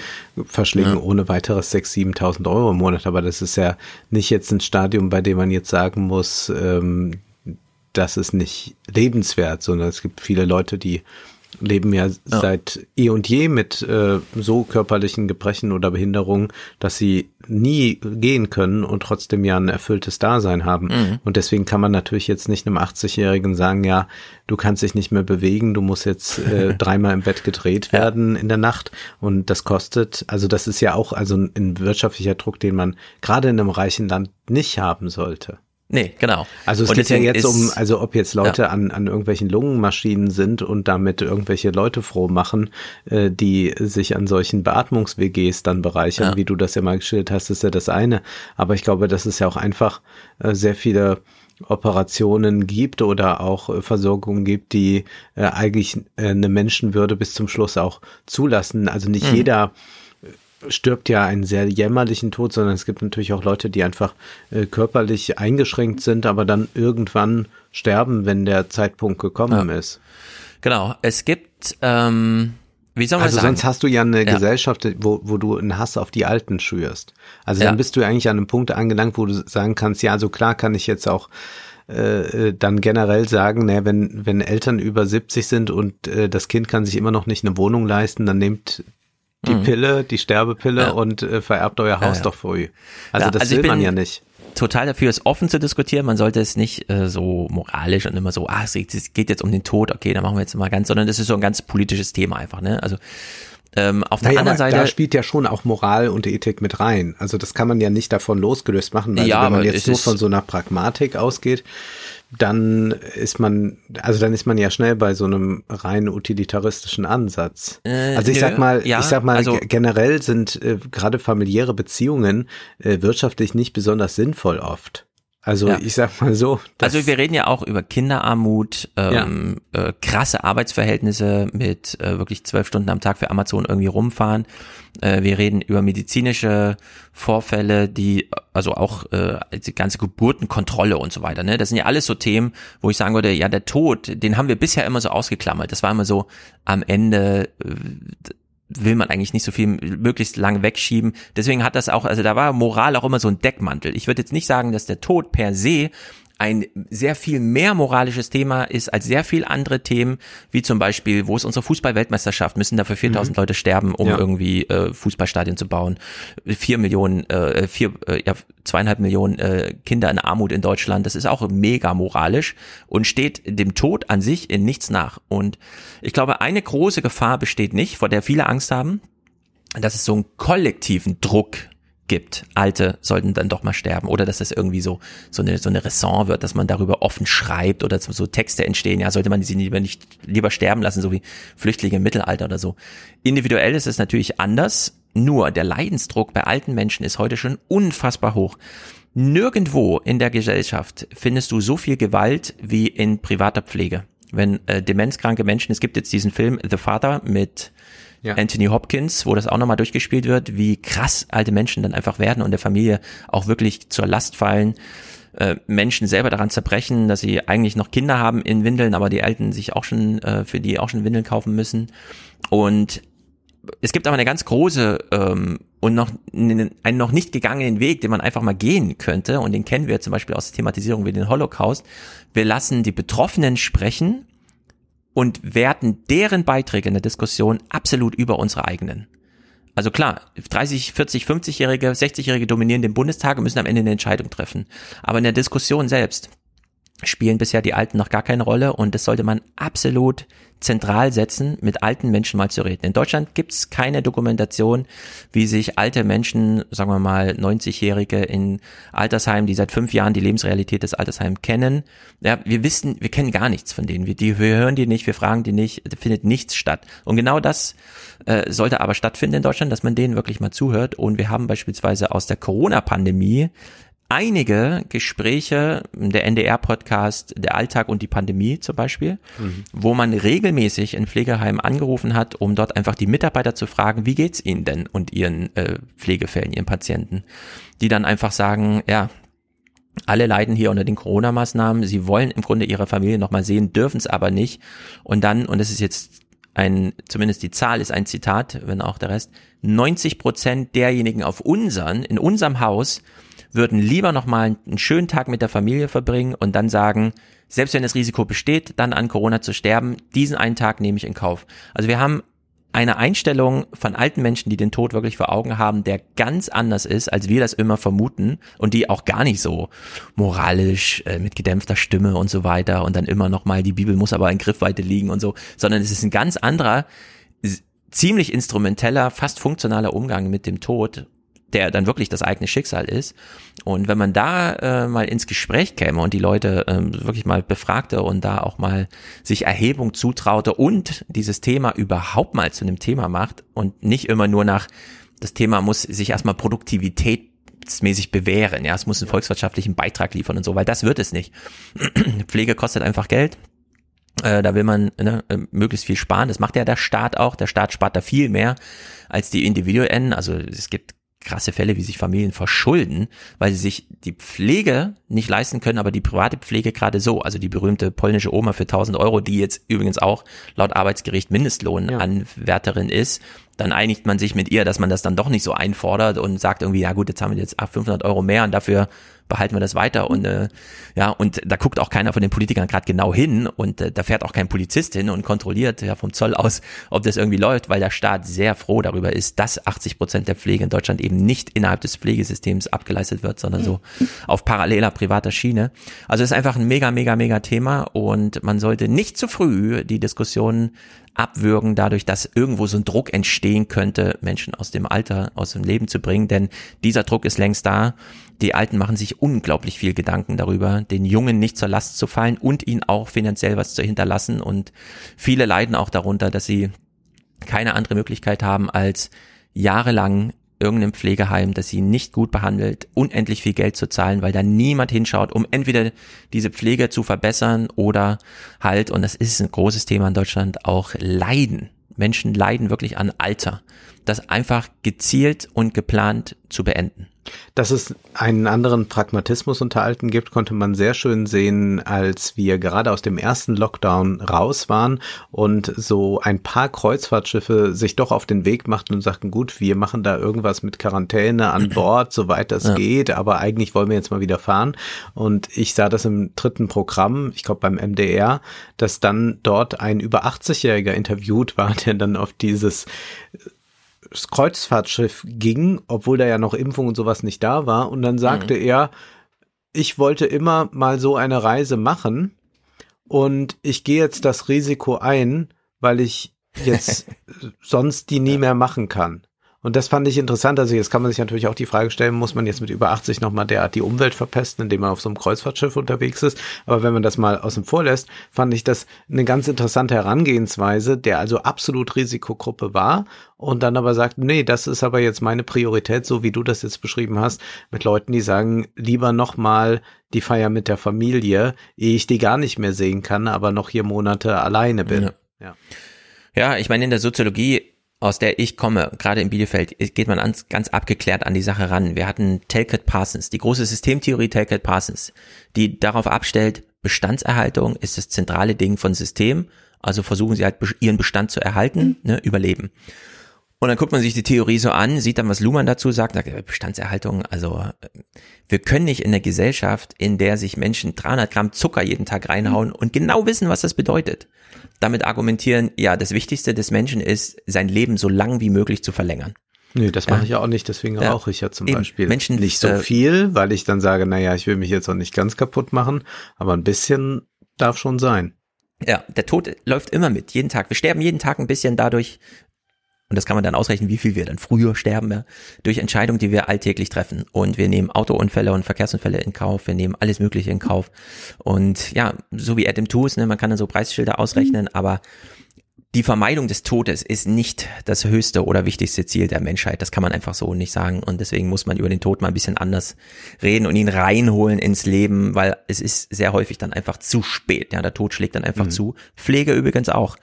verschlingen ja. ohne weiteres 6.000, 7.000 Euro im Monat. Aber das ist ja nicht jetzt ein Stadium, bei dem man jetzt sagen muss, ähm, das ist nicht lebenswert, sondern es gibt viele Leute, die leben ja, ja, seit eh und je mit äh, so körperlichen Gebrechen oder Behinderungen, dass sie nie gehen können und trotzdem ja ein erfülltes Dasein haben. Mhm. Und deswegen kann man natürlich jetzt nicht einem 80-Jährigen sagen, ja, du kannst dich nicht mehr bewegen, du musst jetzt äh, dreimal im Bett gedreht werden in der Nacht und das kostet, also das ist ja auch also ein wirtschaftlicher Druck, den man gerade in einem reichen Land nicht haben sollte. Nee, genau. Also es und geht ja jetzt um, also ob jetzt Leute ja. an, an irgendwelchen Lungenmaschinen sind und damit irgendwelche Leute froh machen, äh, die sich an solchen Beatmungs-WGs dann bereichern, ja. wie du das ja mal geschildert hast, ist ja das eine. Aber ich glaube, dass es ja auch einfach äh, sehr viele Operationen gibt oder auch äh, Versorgung gibt, die äh, eigentlich äh, eine Menschenwürde bis zum Schluss auch zulassen. Also nicht mhm. jeder stirbt ja einen sehr jämmerlichen Tod, sondern es gibt natürlich auch Leute, die einfach äh, körperlich eingeschränkt sind, aber dann irgendwann sterben, wenn der Zeitpunkt gekommen ja. ist. Genau, es gibt, ähm, wie soll man also sagen? sonst hast du ja eine ja. Gesellschaft, wo, wo du einen Hass auf die Alten schürst. Also ja. dann bist du eigentlich an einem Punkt angelangt, wo du sagen kannst, ja, so klar kann ich jetzt auch äh, dann generell sagen, ne, wenn, wenn Eltern über 70 sind und äh, das Kind kann sich immer noch nicht eine Wohnung leisten, dann nehmt die mhm. Pille, die Sterbepille ja. und äh, vererbt euer Haus ja, ja. doch früh. Also das also will man ja nicht. Total dafür, es offen zu diskutieren. Man sollte es nicht äh, so moralisch und immer so, ah, es geht jetzt um den Tod, okay, dann machen wir jetzt mal ganz, sondern das ist so ein ganz politisches Thema einfach, ne? Also ähm, auf der naja, anderen Seite. Da spielt ja schon auch Moral und Ethik mit rein. Also das kann man ja nicht davon losgelöst machen, weil ja, wenn man jetzt nur von so einer Pragmatik ausgeht, dann ist man, also dann ist man ja schnell bei so einem rein utilitaristischen Ansatz. Äh, also ich nö, sag mal, ja, ich sag mal, also, generell sind äh, gerade familiäre Beziehungen äh, wirtschaftlich nicht besonders sinnvoll oft. Also ja. ich sag mal so. Also wir reden ja auch über Kinderarmut, ähm, ja. äh, krasse Arbeitsverhältnisse mit äh, wirklich zwölf Stunden am Tag für Amazon irgendwie rumfahren. Äh, wir reden über medizinische Vorfälle, die also auch äh, die ganze Geburtenkontrolle und so weiter. Ne? Das sind ja alles so Themen, wo ich sagen würde, ja der Tod, den haben wir bisher immer so ausgeklammert. Das war immer so am Ende. Äh, will man eigentlich nicht so viel möglichst lange wegschieben. Deswegen hat das auch, also da war Moral auch immer so ein Deckmantel. Ich würde jetzt nicht sagen, dass der Tod per se ein sehr viel mehr moralisches Thema ist als sehr viel andere Themen, wie zum Beispiel, wo ist unsere Fußball-Weltmeisterschaft? Müssen dafür 4000 mhm. Leute sterben, um ja. irgendwie äh, Fußballstadien zu bauen? Vier Millionen, äh, vier, äh, ja, zweieinhalb Millionen äh, Kinder in Armut in Deutschland. Das ist auch mega moralisch und steht dem Tod an sich in nichts nach. Und ich glaube, eine große Gefahr besteht nicht, vor der viele Angst haben, dass es so einen kollektiven Druck gibt. Alte sollten dann doch mal sterben oder dass das irgendwie so so eine so eine Raison wird, dass man darüber offen schreibt oder so Texte entstehen. Ja, sollte man sie lieber nicht lieber sterben lassen, so wie Flüchtlinge im Mittelalter oder so. Individuell ist es natürlich anders. Nur der Leidensdruck bei alten Menschen ist heute schon unfassbar hoch. Nirgendwo in der Gesellschaft findest du so viel Gewalt wie in privater Pflege. Wenn äh, demenzkranke Menschen, es gibt jetzt diesen Film The Father mit ja. Anthony Hopkins, wo das auch nochmal durchgespielt wird, wie krass alte Menschen dann einfach werden und der Familie auch wirklich zur Last fallen. Äh, Menschen selber daran zerbrechen, dass sie eigentlich noch Kinder haben in Windeln, aber die Alten sich auch schon äh, für die auch schon Windeln kaufen müssen. Und es gibt aber eine ganz große ähm, und noch einen noch nicht gegangenen Weg, den man einfach mal gehen könnte. Und den kennen wir zum Beispiel aus der Thematisierung wie den Holocaust. Wir lassen die Betroffenen sprechen und werten deren Beiträge in der Diskussion absolut über unsere eigenen. Also klar, 30, 40, 50-Jährige, 60-Jährige dominieren den Bundestag und müssen am Ende eine Entscheidung treffen. Aber in der Diskussion selbst spielen bisher die Alten noch gar keine Rolle und das sollte man absolut zentral setzen, mit alten Menschen mal zu reden. In Deutschland gibt es keine Dokumentation, wie sich alte Menschen, sagen wir mal 90-Jährige in Altersheimen, die seit fünf Jahren die Lebensrealität des Altersheims kennen. Ja, wir wissen, wir kennen gar nichts von denen. Wir, die, wir hören die nicht, wir fragen die nicht, findet nichts statt. Und genau das äh, sollte aber stattfinden in Deutschland, dass man denen wirklich mal zuhört. Und wir haben beispielsweise aus der Corona-Pandemie einige Gespräche, der NDR-Podcast, der Alltag und die Pandemie zum Beispiel, mhm. wo man regelmäßig in Pflegeheimen angerufen hat, um dort einfach die Mitarbeiter zu fragen, wie geht's ihnen denn und ihren äh, Pflegefällen, ihren Patienten, die dann einfach sagen, ja, alle leiden hier unter den Corona-Maßnahmen, sie wollen im Grunde ihre Familie nochmal sehen, dürfen es aber nicht. Und dann, und das ist jetzt ein, zumindest die Zahl ist ein Zitat, wenn auch der Rest, 90 Prozent derjenigen auf unseren, in unserem Haus würden lieber nochmal einen schönen Tag mit der Familie verbringen und dann sagen, selbst wenn das Risiko besteht, dann an Corona zu sterben, diesen einen Tag nehme ich in Kauf. Also wir haben eine Einstellung von alten Menschen, die den Tod wirklich vor Augen haben, der ganz anders ist, als wir das immer vermuten und die auch gar nicht so moralisch äh, mit gedämpfter Stimme und so weiter und dann immer noch mal die Bibel muss aber in Griffweite liegen und so, sondern es ist ein ganz anderer ziemlich instrumenteller, fast funktionaler Umgang mit dem Tod der dann wirklich das eigene Schicksal ist. Und wenn man da äh, mal ins Gespräch käme und die Leute ähm, wirklich mal befragte und da auch mal sich Erhebung zutraute und dieses Thema überhaupt mal zu einem Thema macht und nicht immer nur nach, das Thema muss sich erstmal produktivitätsmäßig bewähren, ja, es muss einen volkswirtschaftlichen Beitrag liefern und so, weil das wird es nicht. Pflege kostet einfach Geld. Äh, da will man ne, äh, möglichst viel sparen. Das macht ja der Staat auch. Der Staat spart da viel mehr als die Individuen. Also es gibt krasse Fälle, wie sich Familien verschulden, weil sie sich die Pflege nicht leisten können, aber die private Pflege gerade so. Also die berühmte polnische Oma für 1000 Euro, die jetzt übrigens auch laut Arbeitsgericht Mindestlohnanwärterin ja. ist. Dann einigt man sich mit ihr, dass man das dann doch nicht so einfordert und sagt irgendwie, ja gut, jetzt haben wir jetzt 500 Euro mehr und dafür behalten wir das weiter und äh, ja und da guckt auch keiner von den Politikern gerade genau hin und äh, da fährt auch kein Polizist hin und kontrolliert ja vom Zoll aus, ob das irgendwie läuft, weil der Staat sehr froh darüber ist, dass 80 Prozent der Pflege in Deutschland eben nicht innerhalb des Pflegesystems abgeleistet wird, sondern so auf paralleler privater Schiene. Also es ist einfach ein mega mega mega Thema und man sollte nicht zu früh die Diskussion abwürgen, dadurch, dass irgendwo so ein Druck entstehen könnte, Menschen aus dem Alter, aus dem Leben zu bringen, denn dieser Druck ist längst da die Alten machen sich unglaublich viel Gedanken darüber, den Jungen nicht zur Last zu fallen und ihnen auch finanziell was zu hinterlassen. Und viele leiden auch darunter, dass sie keine andere Möglichkeit haben, als jahrelang irgendeinem Pflegeheim, das sie nicht gut behandelt, unendlich viel Geld zu zahlen, weil da niemand hinschaut, um entweder diese Pflege zu verbessern oder halt, und das ist ein großes Thema in Deutschland, auch Leiden. Menschen leiden wirklich an Alter. Das einfach gezielt und geplant zu beenden. Dass es einen anderen Pragmatismus unter Alten gibt, konnte man sehr schön sehen, als wir gerade aus dem ersten Lockdown raus waren und so ein paar Kreuzfahrtschiffe sich doch auf den Weg machten und sagten, gut, wir machen da irgendwas mit Quarantäne an Bord, soweit das ja. geht, aber eigentlich wollen wir jetzt mal wieder fahren. Und ich sah das im dritten Programm, ich glaube beim MDR, dass dann dort ein über 80-Jähriger interviewt war, der dann auf dieses Kreuzfahrtschiff ging, obwohl da ja noch Impfung und sowas nicht da war. Und dann sagte mhm. er, ich wollte immer mal so eine Reise machen und ich gehe jetzt das Risiko ein, weil ich jetzt sonst die nie mehr machen kann. Und das fand ich interessant. Also jetzt kann man sich natürlich auch die Frage stellen, muss man jetzt mit über 80 nochmal derart die Umwelt verpesten, indem man auf so einem Kreuzfahrtschiff unterwegs ist. Aber wenn man das mal außen vor lässt, fand ich das eine ganz interessante Herangehensweise, der also absolut Risikogruppe war und dann aber sagt, nee, das ist aber jetzt meine Priorität, so wie du das jetzt beschrieben hast, mit Leuten, die sagen, lieber nochmal die Feier mit der Familie, ehe ich die gar nicht mehr sehen kann, aber noch hier Monate alleine bin. Ja. Ja, ja ich meine, in der Soziologie aus der ich komme, gerade in Bielefeld, geht man ganz, ganz abgeklärt an die Sache ran. Wir hatten Talcott Parsons, die große Systemtheorie Talcott Parsons, die darauf abstellt, Bestandserhaltung ist das zentrale Ding von System. Also versuchen sie halt ihren Bestand zu erhalten, ne, überleben. Und dann guckt man sich die Theorie so an, sieht dann, was Luhmann dazu sagt, sagt Bestandserhaltung, also wir können nicht in der Gesellschaft, in der sich Menschen 300 Gramm Zucker jeden Tag reinhauen und genau wissen, was das bedeutet, damit argumentieren, ja, das Wichtigste des Menschen ist, sein Leben so lang wie möglich zu verlängern. Nee, das mache ja. ich ja auch nicht, deswegen ja. rauche ich ja zum Eben. Beispiel Menschen, nicht so äh, viel, weil ich dann sage, naja, ich will mich jetzt auch nicht ganz kaputt machen, aber ein bisschen darf schon sein. Ja, der Tod läuft immer mit, jeden Tag. Wir sterben jeden Tag ein bisschen dadurch, und das kann man dann ausrechnen, wie viel wir dann früher sterben, ja, durch Entscheidungen, die wir alltäglich treffen. Und wir nehmen Autounfälle und Verkehrsunfälle in Kauf, wir nehmen alles Mögliche in Kauf. Und ja, so wie Adam Tools, ne, man kann dann so Preisschilder ausrechnen, mhm. aber die Vermeidung des Todes ist nicht das höchste oder wichtigste Ziel der Menschheit. Das kann man einfach so nicht sagen. Und deswegen muss man über den Tod mal ein bisschen anders reden und ihn reinholen ins Leben, weil es ist sehr häufig dann einfach zu spät. Ja, der Tod schlägt dann einfach mhm. zu. Pflege übrigens auch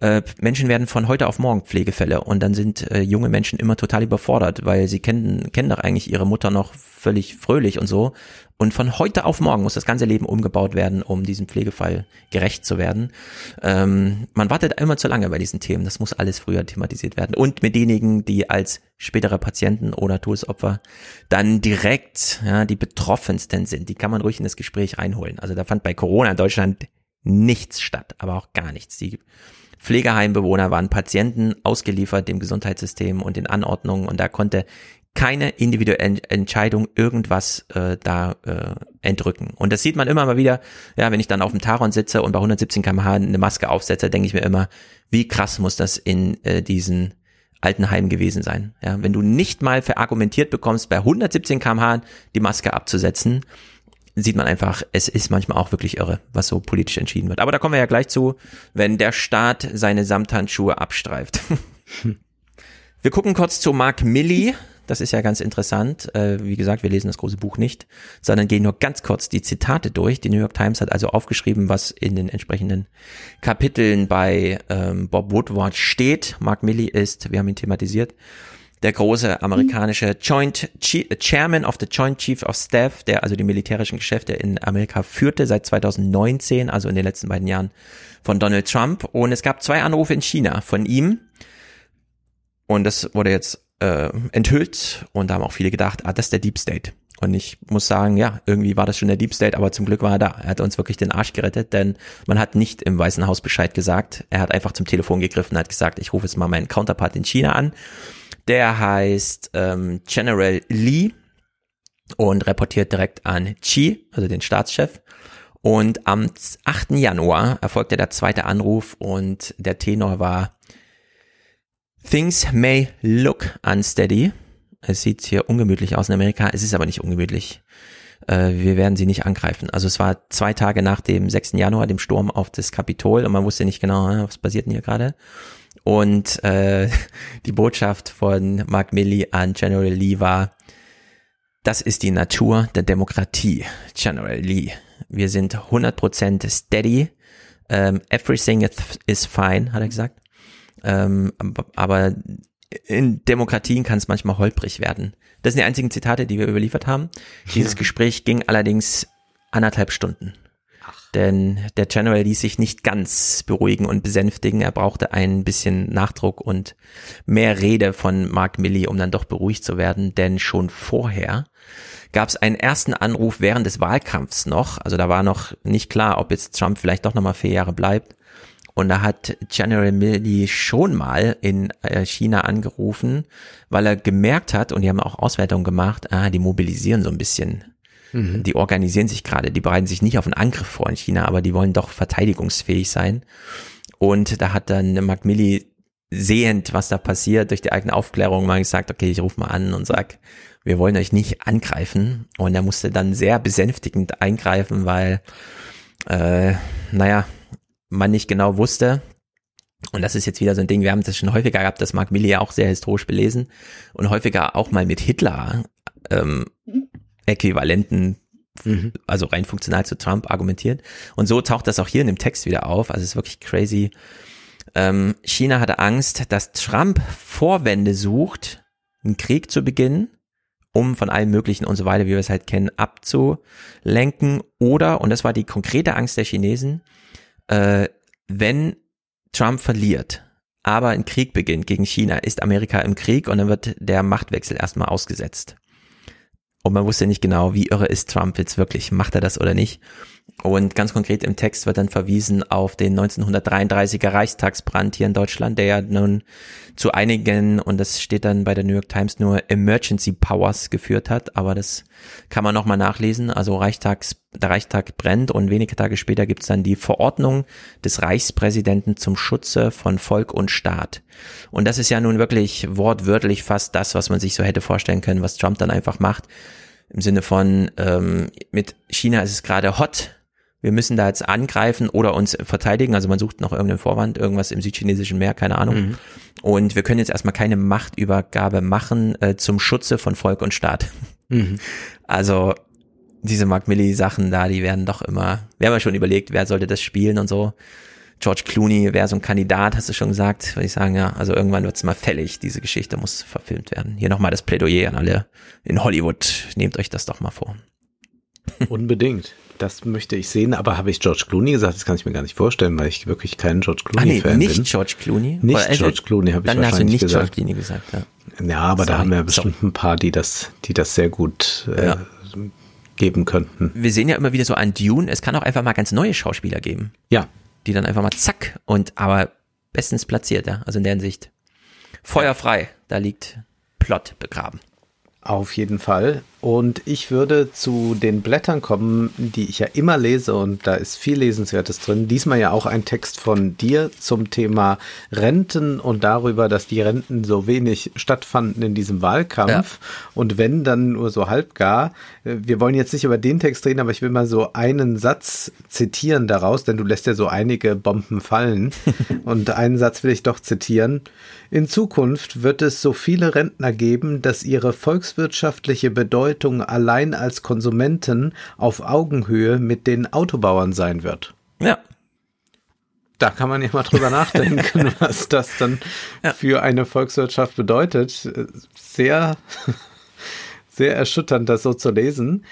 äh, Menschen werden von heute auf morgen Pflegefälle und dann sind äh, junge Menschen immer total überfordert, weil sie kennen, kennen doch eigentlich ihre Mutter noch völlig fröhlich und so. Und von heute auf morgen muss das ganze Leben umgebaut werden, um diesem Pflegefall gerecht zu werden. Ähm, man wartet immer zu lange bei diesen Themen. Das muss alles früher thematisiert werden. Und mit denjenigen, die als spätere Patienten oder Todesopfer dann direkt ja, die betroffensten sind, die kann man ruhig in das Gespräch reinholen. Also da fand bei Corona in Deutschland nichts statt, aber auch gar nichts. Die Pflegeheimbewohner waren Patienten ausgeliefert dem Gesundheitssystem und den Anordnungen und da konnte keine individuelle Entscheidung irgendwas äh, da äh, entrücken. Und das sieht man immer mal wieder, ja, wenn ich dann auf dem Taron sitze und bei 117 km/h eine Maske aufsetze, denke ich mir immer, wie krass muss das in äh, diesen Altenheim gewesen sein. Ja, wenn du nicht mal verargumentiert bekommst, bei 117 km/h die Maske abzusetzen, sieht man einfach, es ist manchmal auch wirklich irre, was so politisch entschieden wird. Aber da kommen wir ja gleich zu, wenn der Staat seine Samthandschuhe abstreift. wir gucken kurz zu Mark Milley. Das ist ja ganz interessant. Äh, wie gesagt, wir lesen das große Buch nicht, sondern gehen nur ganz kurz die Zitate durch. Die New York Times hat also aufgeschrieben, was in den entsprechenden Kapiteln bei ähm, Bob Woodward steht. Mark Milley ist, wir haben ihn thematisiert, der große amerikanische Joint Chief, Chairman of the Joint Chief of Staff, der also die militärischen Geschäfte in Amerika führte seit 2019, also in den letzten beiden Jahren von Donald Trump. Und es gab zwei Anrufe in China von ihm. Und das wurde jetzt äh, enthüllt und da haben auch viele gedacht, ah, das ist der Deep State. Und ich muss sagen, ja, irgendwie war das schon der Deep State, aber zum Glück war er da. Er hat uns wirklich den Arsch gerettet, denn man hat nicht im Weißen Haus Bescheid gesagt. Er hat einfach zum Telefon gegriffen, hat gesagt, ich rufe jetzt mal meinen Counterpart in China an der heißt ähm, General Lee und reportiert direkt an Xi, also den Staatschef. Und am 8. Januar erfolgte der zweite Anruf und der Tenor war Things may look unsteady. Es sieht hier ungemütlich aus in Amerika, es ist aber nicht ungemütlich. Äh, wir werden sie nicht angreifen. Also es war zwei Tage nach dem 6. Januar, dem Sturm auf das Kapitol und man wusste nicht genau, was passiert denn hier gerade. Und äh, die Botschaft von Mark Milley an General Lee war, das ist die Natur der Demokratie, General Lee. Wir sind 100% steady. Um, ähm, everything is fine, hat er gesagt. Um, ähm, aber in Demokratien kann es manchmal holprig werden. Das sind die einzigen Zitate, die wir überliefert haben. Dieses Gespräch ging allerdings anderthalb Stunden. Denn der General ließ sich nicht ganz beruhigen und besänftigen. Er brauchte ein bisschen Nachdruck und mehr Rede von Mark Milley, um dann doch beruhigt zu werden. Denn schon vorher gab es einen ersten Anruf während des Wahlkampfs noch. Also da war noch nicht klar, ob jetzt Trump vielleicht doch nochmal vier Jahre bleibt. Und da hat General Milley schon mal in äh, China angerufen, weil er gemerkt hat, und die haben auch Auswertungen gemacht, ah, die mobilisieren so ein bisschen Mhm. Die organisieren sich gerade, die bereiten sich nicht auf einen Angriff vor in China, aber die wollen doch verteidigungsfähig sein. Und da hat dann Mark Milley sehend, was da passiert, durch die eigene Aufklärung mal gesagt, okay, ich rufe mal an und sag, wir wollen euch nicht angreifen. Und er musste dann sehr besänftigend eingreifen, weil, äh, naja, man nicht genau wusste, und das ist jetzt wieder so ein Ding, wir haben das schon häufiger gehabt, das Mark Milley ja auch sehr historisch belesen und häufiger auch mal mit Hitler ähm, Äquivalenten, mhm. also rein funktional zu Trump argumentiert. Und so taucht das auch hier in dem Text wieder auf. Also es ist wirklich crazy. Ähm, China hatte Angst, dass Trump Vorwände sucht, einen Krieg zu beginnen, um von allem Möglichen und so weiter, wie wir es halt kennen, abzulenken. Oder, und das war die konkrete Angst der Chinesen, äh, wenn Trump verliert, aber ein Krieg beginnt gegen China, ist Amerika im Krieg und dann wird der Machtwechsel erstmal ausgesetzt. Und man wusste nicht genau, wie irre ist Trump jetzt wirklich, macht er das oder nicht. Und ganz konkret im Text wird dann verwiesen auf den 1933er Reichstagsbrand hier in Deutschland, der ja nun zu einigen, und das steht dann bei der New York Times nur Emergency Powers geführt hat, aber das kann man nochmal nachlesen. Also Reichstags, der Reichstag brennt und wenige Tage später gibt's dann die Verordnung des Reichspräsidenten zum Schutze von Volk und Staat. Und das ist ja nun wirklich wortwörtlich fast das, was man sich so hätte vorstellen können, was Trump dann einfach macht. Im Sinne von, ähm, mit China ist es gerade hot, wir müssen da jetzt angreifen oder uns verteidigen. Also man sucht noch irgendeinen Vorwand, irgendwas im südchinesischen Meer, keine Ahnung. Mhm. Und wir können jetzt erstmal keine Machtübergabe machen äh, zum Schutze von Volk und Staat. Mhm. Also diese Mark Milli Sachen da, die werden doch immer, wir haben ja schon überlegt, wer sollte das spielen und so. George Clooney wäre so ein Kandidat, hast du schon gesagt, würde ich sagen, ja, also irgendwann wird's mal fällig, diese Geschichte muss verfilmt werden. Hier nochmal das Plädoyer an alle in Hollywood, nehmt euch das doch mal vor. Unbedingt. Das möchte ich sehen, aber habe ich George Clooney gesagt? Das kann ich mir gar nicht vorstellen, weil ich wirklich kein George Ah nee, Clooney-Fan nicht bin. George Clooney? Nicht Oder, äh, George Clooney habe ich Dann hast du nicht gesagt. George Clooney gesagt, ja. Ja, aber da Sorry. haben wir bestimmt ein paar, die das, die das sehr gut äh, Ja. geben könnten. Wir sehen ja immer wieder so an Dune, es kann auch einfach mal ganz neue Schauspieler geben, Ja, die dann einfach mal zack und aber bestens platziert, ja, also in der Hinsicht. Feuerfrei, da liegt Plot begraben. Auf jeden Fall. Und ich würde zu den Blättern kommen, die ich ja immer lese und da ist viel Lesenswertes drin. Diesmal ja auch ein Text von dir zum Thema Renten und darüber, dass die Renten so wenig stattfanden in diesem Wahlkampf und wenn dann nur so halbgar. Äh, Wir wollen jetzt nicht über den Text reden, aber ich will mal so einen Satz zitieren daraus, denn du lässt ja so einige Bomben fallen. und einen Satz will ich doch zitieren. In Zukunft wird es so viele Rentner geben, dass ihre volkswirtschaftliche Bedeutung allein als Konsumenten auf Augenhöhe mit den Autobauern sein wird. Ja, Da kann man ja mal drüber nachdenken, was das dann Ja. für eine Volkswirtschaft bedeutet. Sehr, sehr erschütternd, das so zu lesen.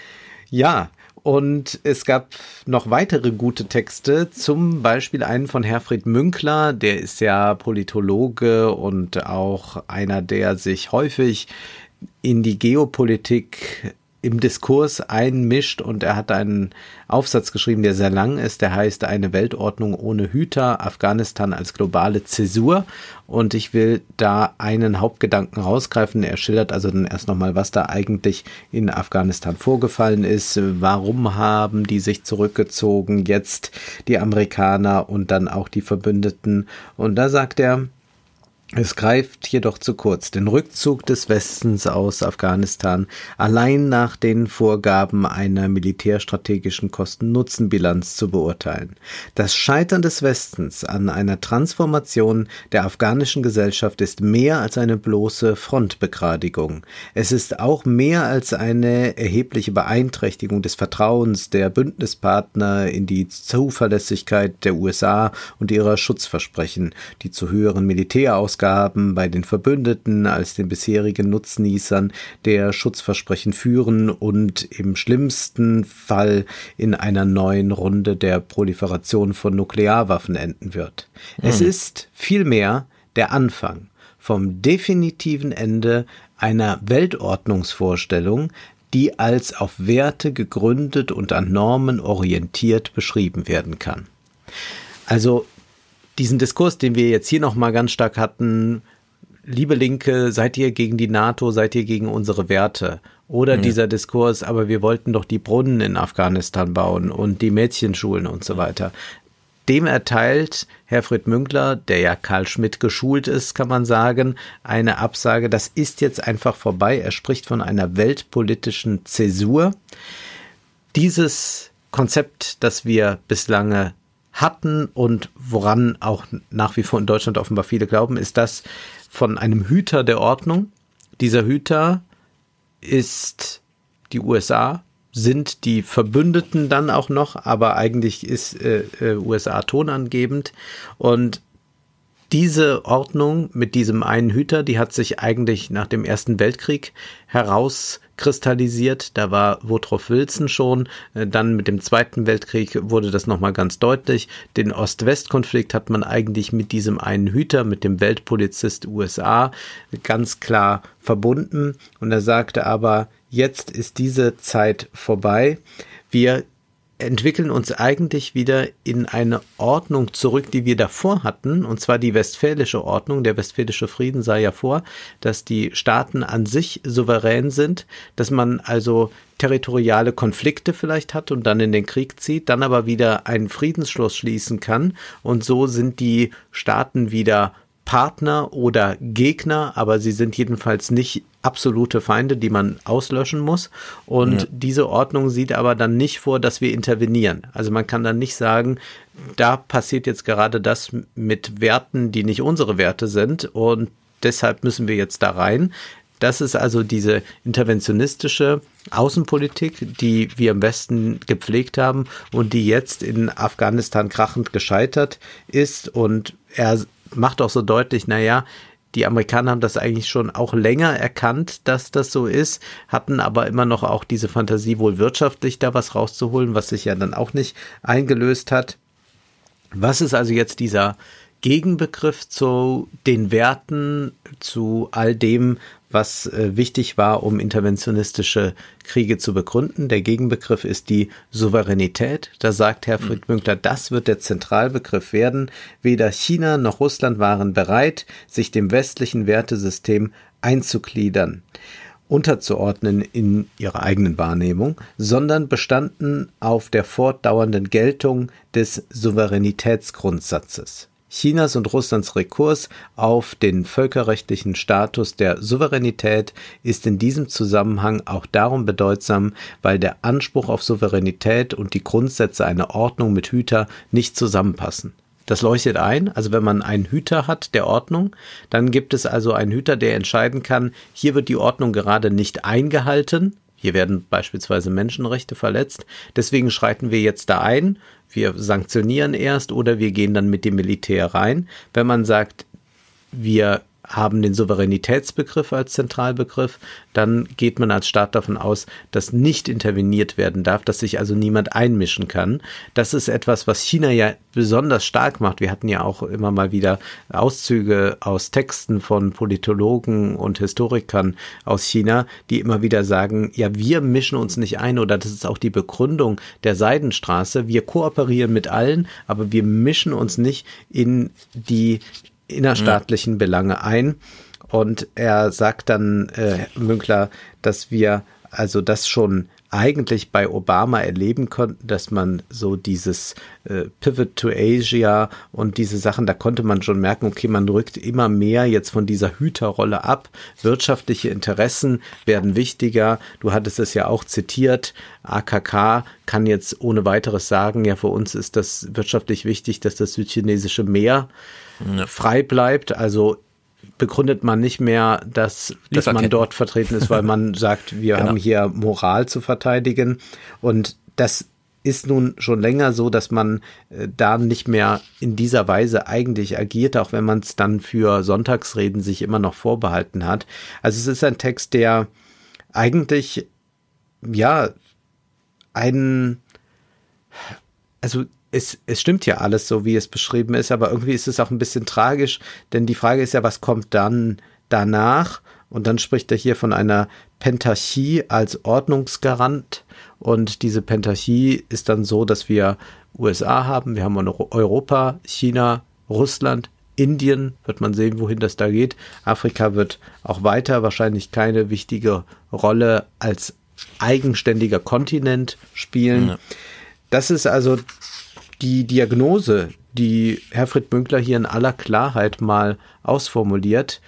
Ja, und es gab noch weitere gute Texte, zum Beispiel einen von Herfried Münkler, der ist ja Politologe und auch einer, der sich häufig in die Geopolitik im Diskurs einmischt und er hat einen Aufsatz geschrieben, der sehr lang ist, der heißt Eine Weltordnung ohne Hüter, Afghanistan als globale Zäsur. Und ich will da einen Hauptgedanken rausgreifen. Er schildert also dann erst nochmal, was da eigentlich in Afghanistan vorgefallen ist, warum haben die sich zurückgezogen, jetzt die Amerikaner und dann auch die Verbündeten. Und da sagt er, es greift jedoch zu kurz, den Rückzug des Westens aus Afghanistan allein nach den Vorgaben einer militärstrategischen Kosten-Nutzen-Bilanz zu beurteilen. Das Scheitern des Westens an einer Transformation der afghanischen Gesellschaft ist mehr als eine bloße Frontbegradigung. Es ist auch mehr als eine erhebliche Beeinträchtigung des Vertrauens der Bündnispartner in die Zuverlässigkeit der USA und ihrer Schutzversprechen, die zu höheren Militärausgaben bei den Verbündeten als den bisherigen Nutznießern der Schutzversprechen führen und im schlimmsten Fall in einer neuen Runde der Proliferation von Nuklearwaffen enden wird. Es ist vielmehr der Anfang vom definitiven Ende einer Weltordnungsvorstellung, die als auf Werte gegründet und an Normen orientiert beschrieben werden kann. Also diesen Diskurs, den wir jetzt hier nochmal ganz stark hatten, liebe Linke, seid ihr gegen die NATO, seid ihr gegen unsere Werte? Oder dieser Diskurs, aber wir wollten doch die Brunnen in Afghanistan bauen und die Mädchenschulen und so weiter. Dem erteilt Herfried Münkler, der ja Karl Schmidt geschult ist, kann man sagen, eine Absage. Das ist jetzt einfach vorbei. Er spricht von einer weltpolitischen Zäsur. Dieses Konzept, das wir bislang hatten und woran auch nach wie vor in Deutschland offenbar viele glauben, ist das von einem Hüter der Ordnung. Dieser Hüter ist die USA, sind die Verbündeten dann auch noch, aber eigentlich ist äh, äh, USA tonangebend. Und diese Ordnung mit diesem einen Hüter, die hat sich eigentlich nach dem Ersten Weltkrieg herauskristallisiert. Da war Woodrow Wilson schon. Äh, Dann mit dem Zweiten Weltkrieg wurde das nochmal ganz deutlich. Den Ost-West-Konflikt hat man eigentlich mit diesem einen Hüter, mit dem Weltpolizist USA, ganz klar verbunden. Und er sagte aber, jetzt ist diese Zeit vorbei. Wir entwickeln uns eigentlich wieder in eine Ordnung zurück, die wir davor hatten, und zwar die westfälische Ordnung. Der westfälische Frieden sah ja vor, dass die Staaten an sich souverän sind, dass man also territoriale Konflikte vielleicht hat und dann in den Krieg zieht, dann aber wieder einen Friedensschluss schließen kann. Und so sind die Staaten wieder Partner oder Gegner, aber sie sind jedenfalls nicht absolute Feinde, die man auslöschen muss. Und Ja. diese Ordnung sieht aber dann nicht vor, dass wir intervenieren. Also man kann dann nicht sagen, da passiert jetzt gerade das mit Werten, die nicht unsere Werte sind und deshalb müssen wir jetzt da rein. Das ist also diese interventionistische Außenpolitik, die wir im Westen gepflegt haben und die jetzt in Afghanistan krachend gescheitert ist. Und er macht auch so deutlich, naja, die Amerikaner haben das eigentlich schon auch länger erkannt, dass das so ist, hatten aber immer noch auch diese Fantasie, wohl wirtschaftlich da was rauszuholen, was sich ja dann auch nicht eingelöst hat. Was ist also jetzt dieser Gegenbegriff zu den Werten, zu all dem, was äh, wichtig war, um interventionistische Kriege zu begründen. Der Gegenbegriff ist die Souveränität. Da sagt Herr Friedmünkler, das wird der Zentralbegriff werden. Weder China noch Russland waren bereit, sich dem westlichen Wertesystem einzugliedern unterzuordnen in ihrer eigenen Wahrnehmung, sondern bestanden auf der fortdauernden Geltung des Souveränitätsgrundsatzes. Chinas und Russlands Rekurs auf den völkerrechtlichen Status der Souveränität ist in diesem Zusammenhang auch darum bedeutsam, weil der Anspruch auf Souveränität und die Grundsätze einer Ordnung mit Hüter nicht zusammenpassen. Das leuchtet ein. Also wenn man einen Hüter hat der Ordnung, dann gibt es also einen Hüter, der entscheiden kann, hier wird die Ordnung gerade nicht eingehalten. Hier werden beispielsweise Menschenrechte verletzt. Deswegen schreiten wir jetzt da ein wir sanktionieren erst oder wir gehen dann mit dem Militär rein. Wenn man sagt, wir haben den Souveränitätsbegriff als Zentralbegriff, dann geht man als Staat davon aus, dass nicht interveniert werden darf, dass sich also niemand einmischen kann. Das ist etwas, was China ja besonders stark macht. Wir hatten ja auch immer mal wieder Auszüge aus Texten von Politologen und Historikern aus China, die immer wieder sagen, ja, wir mischen uns nicht ein oder das ist auch die Begründung der Seidenstraße. Wir kooperieren mit allen, aber wir mischen uns nicht in die innerstaatlichen mhm. Belange ein. Und er sagt dann, äh, Münkler, dass wir also das schon eigentlich bei Obama erleben konnten, dass man so dieses äh, Pivot to Asia und diese Sachen, da konnte man schon merken, okay, man rückt immer mehr jetzt von dieser Hüterrolle ab. Wirtschaftliche Interessen werden wichtiger. Du hattest es ja auch zitiert. AKK kann jetzt ohne weiteres sagen, ja, für uns ist das wirtschaftlich wichtig, dass das südchinesische Meer ja. frei bleibt. Also begründet man nicht mehr, dass, dass man dort vertreten ist, weil man sagt, wir genau. haben hier Moral zu verteidigen. Und das ist nun schon länger so, dass man äh, da nicht mehr in dieser Weise eigentlich agiert, auch wenn man es dann für Sonntagsreden sich immer noch vorbehalten hat. Also es ist ein Text, der eigentlich, ja, einen, also es, es stimmt ja alles so, wie es beschrieben ist, aber irgendwie ist es auch ein bisschen tragisch, denn die Frage ist ja, was kommt dann danach? Und dann spricht er hier von einer Pentarchie als Ordnungsgarant. Und diese Pentarchie ist dann so, dass wir USA haben, wir haben Europa, China, Russland, Indien, wird man sehen, wohin das da geht. Afrika wird auch weiter wahrscheinlich keine wichtige Rolle als eigenständiger Kontinent spielen. Ja. Das ist also die Diagnose, die Herfried Münkler hier in aller Klarheit mal ausformuliert.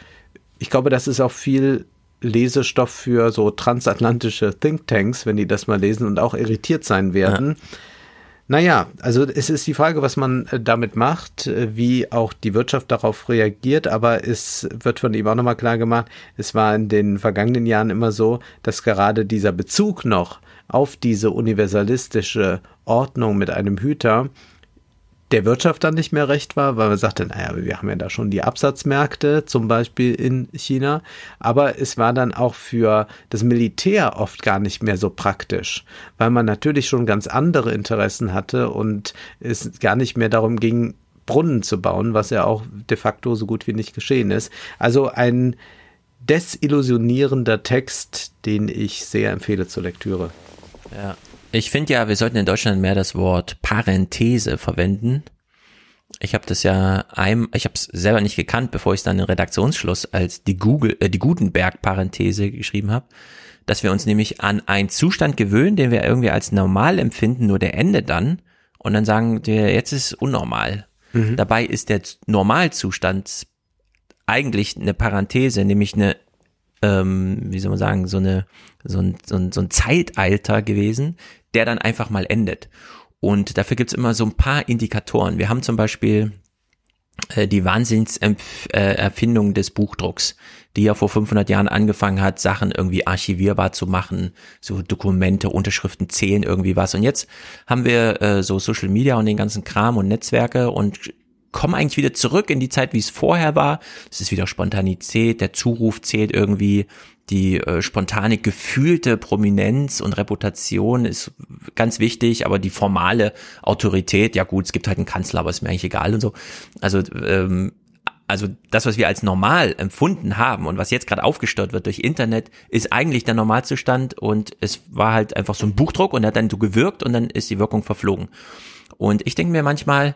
Ich glaube, das ist auch viel Lesestoff für so transatlantische Thinktanks, wenn die das mal lesen und auch irritiert sein werden. Ja. Naja, also es ist die Frage, was man äh, damit macht, äh, wie auch die Wirtschaft darauf reagiert, aber es wird von ihm auch nochmal klar gemacht, es war in den vergangenen Jahren immer so, dass gerade dieser Bezug noch auf diese universalistische Ordnung mit einem Hüter der Wirtschaft dann nicht mehr recht war, weil man sagte, naja, wir haben ja da schon die Absatzmärkte, zum Beispiel in China, aber es war dann auch für das Militär oft gar nicht mehr so praktisch, weil man natürlich schon ganz andere Interessen hatte und es gar nicht mehr darum ging, Brunnen zu bauen, was ja auch de facto so gut wie nicht geschehen ist. Also ein desillusionierender Text, den ich sehr empfehle zur Lektüre. Ja. Ich finde ja, wir sollten in Deutschland mehr das Wort Parenthese verwenden. Ich habe das ja einem, ich habe es selber nicht gekannt, bevor ich es dann in Redaktionsschluss als die Google, äh, die Gutenberg-Parenthese geschrieben habe, dass wir uns nämlich an einen Zustand gewöhnen, den wir irgendwie als normal empfinden, nur der Ende dann, und dann sagen wir, jetzt ist es unnormal. Mhm. Dabei ist der Normalzustand eigentlich eine Parenthese, nämlich eine ähm, wie soll man sagen, so eine, so ein, so ein, so ein Zeitalter gewesen, der dann einfach mal endet. Und dafür gibt's immer so ein paar Indikatoren. Wir haben zum Beispiel äh, die Wahnsinnserfindung des Buchdrucks, die ja vor 500 Jahren angefangen hat, Sachen irgendwie archivierbar zu machen, so Dokumente, Unterschriften zählen irgendwie was. Und jetzt haben wir äh, so Social Media und den ganzen Kram und Netzwerke und kommen eigentlich wieder zurück in die Zeit, wie es vorher war. Es ist wieder Spontanität, der Zuruf zählt irgendwie, die äh, spontane gefühlte Prominenz und Reputation ist ganz wichtig, aber die formale Autorität, ja gut, es gibt halt einen Kanzler, aber ist mir eigentlich egal und so. Also ähm, also das, was wir als normal empfunden haben und was jetzt gerade aufgestört wird durch Internet, ist eigentlich der Normalzustand und es war halt einfach so ein Buchdruck und er hat dann so gewirkt und dann ist die Wirkung verflogen. Und ich denke mir manchmal,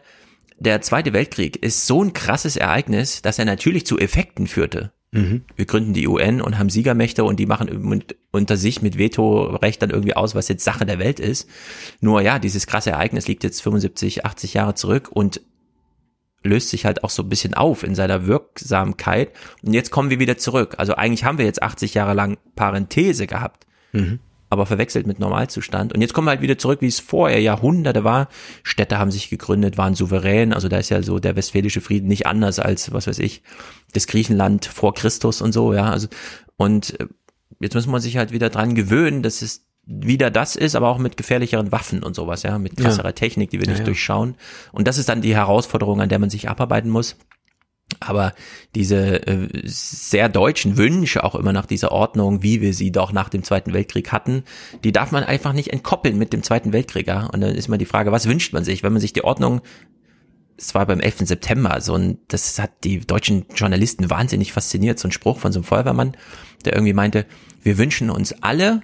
der Zweite Weltkrieg ist so ein krasses Ereignis, dass er natürlich zu Effekten führte. Mhm. Wir gründen die UN und haben Siegermächte und die machen unter sich mit Vetorecht dann irgendwie aus, was jetzt Sache der Welt ist. Nur ja, dieses krasse Ereignis liegt jetzt 75, 80 Jahre zurück und löst sich halt auch so ein bisschen auf in seiner Wirksamkeit. Und jetzt kommen wir wieder zurück. Also eigentlich haben wir jetzt 80 Jahre lang Parenthese gehabt. Mhm aber verwechselt mit Normalzustand. Und jetzt kommen wir halt wieder zurück, wie es vorher Jahrhunderte war. Städte haben sich gegründet, waren souverän. Also da ist ja so der westfälische Frieden nicht anders als, was weiß ich, das Griechenland vor Christus und so, ja. Also, und äh, jetzt muss man sich halt wieder dran gewöhnen, dass es wieder das ist, aber auch mit gefährlicheren Waffen und sowas, ja, mit krasserer ja. Technik, die wir nicht ja, ja. durchschauen. Und das ist dann die Herausforderung, an der man sich abarbeiten muss. Aber diese äh, sehr deutschen Wünsche auch immer nach dieser Ordnung, wie wir sie doch nach dem Zweiten Weltkrieg hatten, die darf man einfach nicht entkoppeln mit dem Zweiten Weltkrieg. Ja? Und dann ist mal die Frage, was wünscht man sich, wenn man sich die Ordnung es war beim 11. September, so ein, das hat die deutschen Journalisten wahnsinnig fasziniert, so ein Spruch von so einem Feuerwehrmann, der irgendwie meinte, wir wünschen uns alle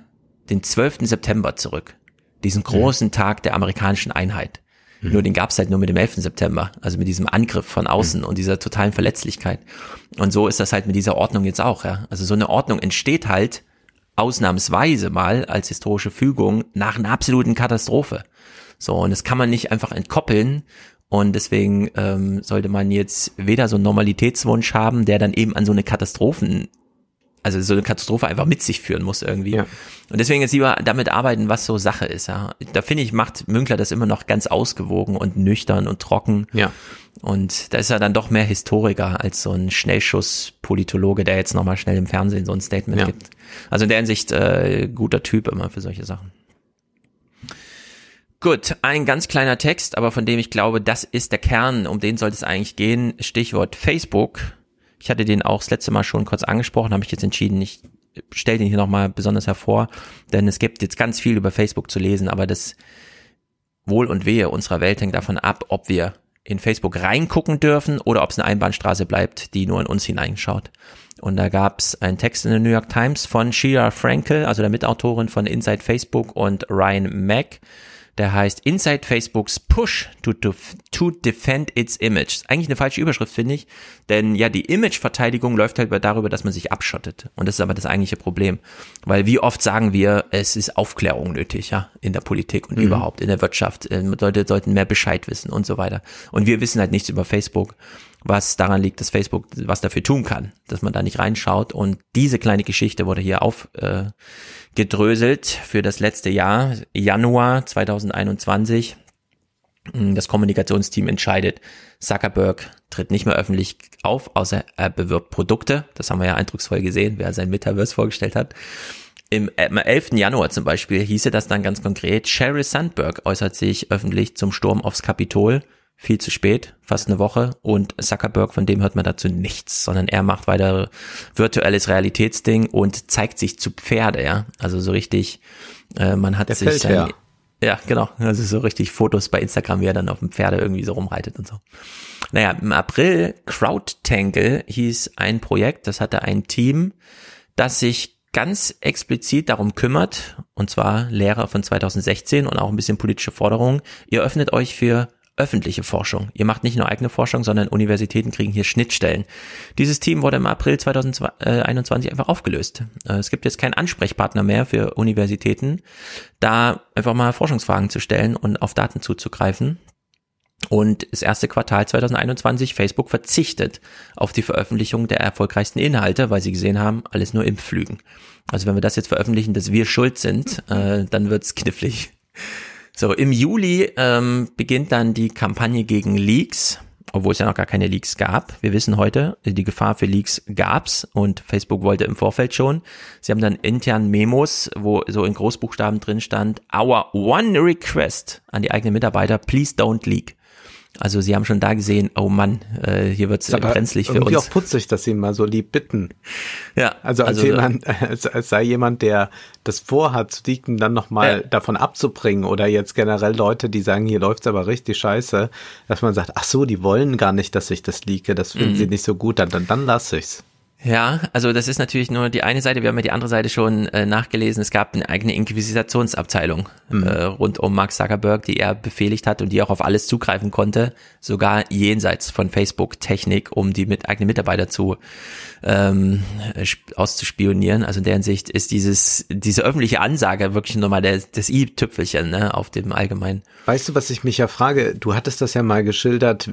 den 12. September zurück, diesen großen. Tag der amerikanischen Einheit. Mhm. Nur den gab's halt nur mit dem 11. September, also mit diesem Angriff von außen mhm. und dieser totalen Verletzlichkeit. Und so ist das halt mit dieser Ordnung jetzt auch, ja. Also so eine Ordnung entsteht halt ausnahmsweise mal als historische Fügung nach einer absoluten Katastrophe. So, und das kann man nicht einfach entkoppeln. Und deswegen ähm, sollte man jetzt weder so einen Normalitätswunsch haben, der dann eben an so eine Katastrophen also so eine Katastrophe einfach mit sich führen muss irgendwie. Ja. Und deswegen jetzt lieber damit arbeiten, was so Sache ist. Ja. Da finde ich, macht Münkler das immer noch ganz ausgewogen und nüchtern und trocken. Ja. Und da ist er dann doch mehr Historiker als so ein Schnellschuss-Politologe, der jetzt nochmal schnell im Fernsehen so ein Statement ja. gibt. Also in der Hinsicht äh, guter Typ immer für solche Sachen. Gut, ein ganz kleiner Text, aber von dem ich glaube, das ist der Kern, um den sollte es eigentlich gehen. Stichwort Facebook ich hatte den auch das letzte Mal schon kurz angesprochen, habe ich jetzt entschieden, ich stelle den hier nochmal besonders hervor, denn es gibt jetzt ganz viel über Facebook zu lesen, aber das Wohl und Wehe unserer Welt hängt davon ab, ob wir in Facebook reingucken dürfen oder ob es eine Einbahnstraße bleibt, die nur in uns hineinschaut. Und da gab es einen Text in der New York Times von Shira Frankel, also der Mitautorin von Inside Facebook und Ryan Mack, der heißt Inside Facebooks Push to, to, to Defend Its Image. Eigentlich eine falsche Überschrift, finde ich, denn ja, die Imageverteidigung läuft halt darüber, dass man sich abschottet. Und das ist aber das eigentliche Problem. Weil wie oft sagen wir, es ist Aufklärung nötig, ja, in der Politik und mhm. überhaupt in der Wirtschaft. Äh, Leute sollten mehr Bescheid wissen und so weiter. Und wir wissen halt nichts über Facebook was daran liegt, dass Facebook was dafür tun kann, dass man da nicht reinschaut. Und diese kleine Geschichte wurde hier auf, äh, gedröselt für das letzte Jahr, Januar 2021. Das Kommunikationsteam entscheidet, Zuckerberg tritt nicht mehr öffentlich auf, außer er bewirbt Produkte. Das haben wir ja eindrucksvoll gesehen, wer sein Metaverse vorgestellt hat. Im 11. Januar zum Beispiel hieße das dann ganz konkret, Sheryl Sandberg äußert sich öffentlich zum Sturm aufs Kapitol viel zu spät, fast eine Woche. Und Zuckerberg, von dem hört man dazu nichts, sondern er macht weiter virtuelles Realitätsding und zeigt sich zu Pferde, ja. Also so richtig, äh, man hat Der sich sein, ja, genau. Also so richtig Fotos bei Instagram, wie er dann auf dem Pferde irgendwie so rumreitet und so. Naja, im April CrowdTangle hieß ein Projekt, das hatte ein Team, das sich ganz explizit darum kümmert, und zwar Lehrer von 2016 und auch ein bisschen politische Forderungen. Ihr öffnet euch für öffentliche Forschung. Ihr macht nicht nur eigene Forschung, sondern Universitäten kriegen hier Schnittstellen. Dieses Team wurde im April 2021 einfach aufgelöst. Äh, es gibt jetzt keinen Ansprechpartner mehr für Universitäten, da einfach mal Forschungsfragen zu stellen und auf Daten zuzugreifen. Und das erste Quartal 2021, Facebook verzichtet auf die Veröffentlichung der erfolgreichsten Inhalte, weil sie gesehen haben, alles nur Impfflügen. Also wenn wir das jetzt veröffentlichen, dass wir schuld sind, äh, dann wird's knifflig. So, im Juli ähm, beginnt dann die Kampagne gegen Leaks. obwohl es ja noch gar keine Leaks gab. Wir wissen heute, die Gefahr für Leaks gab's und Facebook wollte im Vorfeld schon. Sie haben dann intern Memos, wo so in Großbuchstaben drin stand, our one request an die eigenen Mitarbeiter, please don't leak. Also sie haben schon da gesehen, oh Mann, äh, hier wird es brenzlig für uns. auch putzig, dass sie mal so lieb bitten. Ja, Also als also, jemand, als, als sei jemand, der das vorhat zu leaken, dann nochmal Ja. davon abzubringen oder jetzt generell Leute, die sagen, hier läuft's aber richtig scheiße, dass man sagt, ach so, die wollen gar nicht, dass ich das leake, das finden Mhm. sie nicht so gut, dann, dann, dann lass ich's. Ja, also das ist natürlich nur die eine Seite. Wir haben ja die andere Seite schon äh, nachgelesen. Es gab eine eigene Inquisitionsabteilung äh, rund um Mark Zuckerberg, die er befehligt hat und die auch auf alles zugreifen konnte, sogar jenseits von Facebook-Technik, um die mit eigenen Mitarbeiter zu ähm, sp- auszuspionieren. Also in der Hinsicht ist dieses diese öffentliche Ansage wirklich nur mal der, das i-Tüpfelchen ne, auf dem allgemeinen. Weißt du, was ich mich ja frage? Du hattest das ja mal geschildert,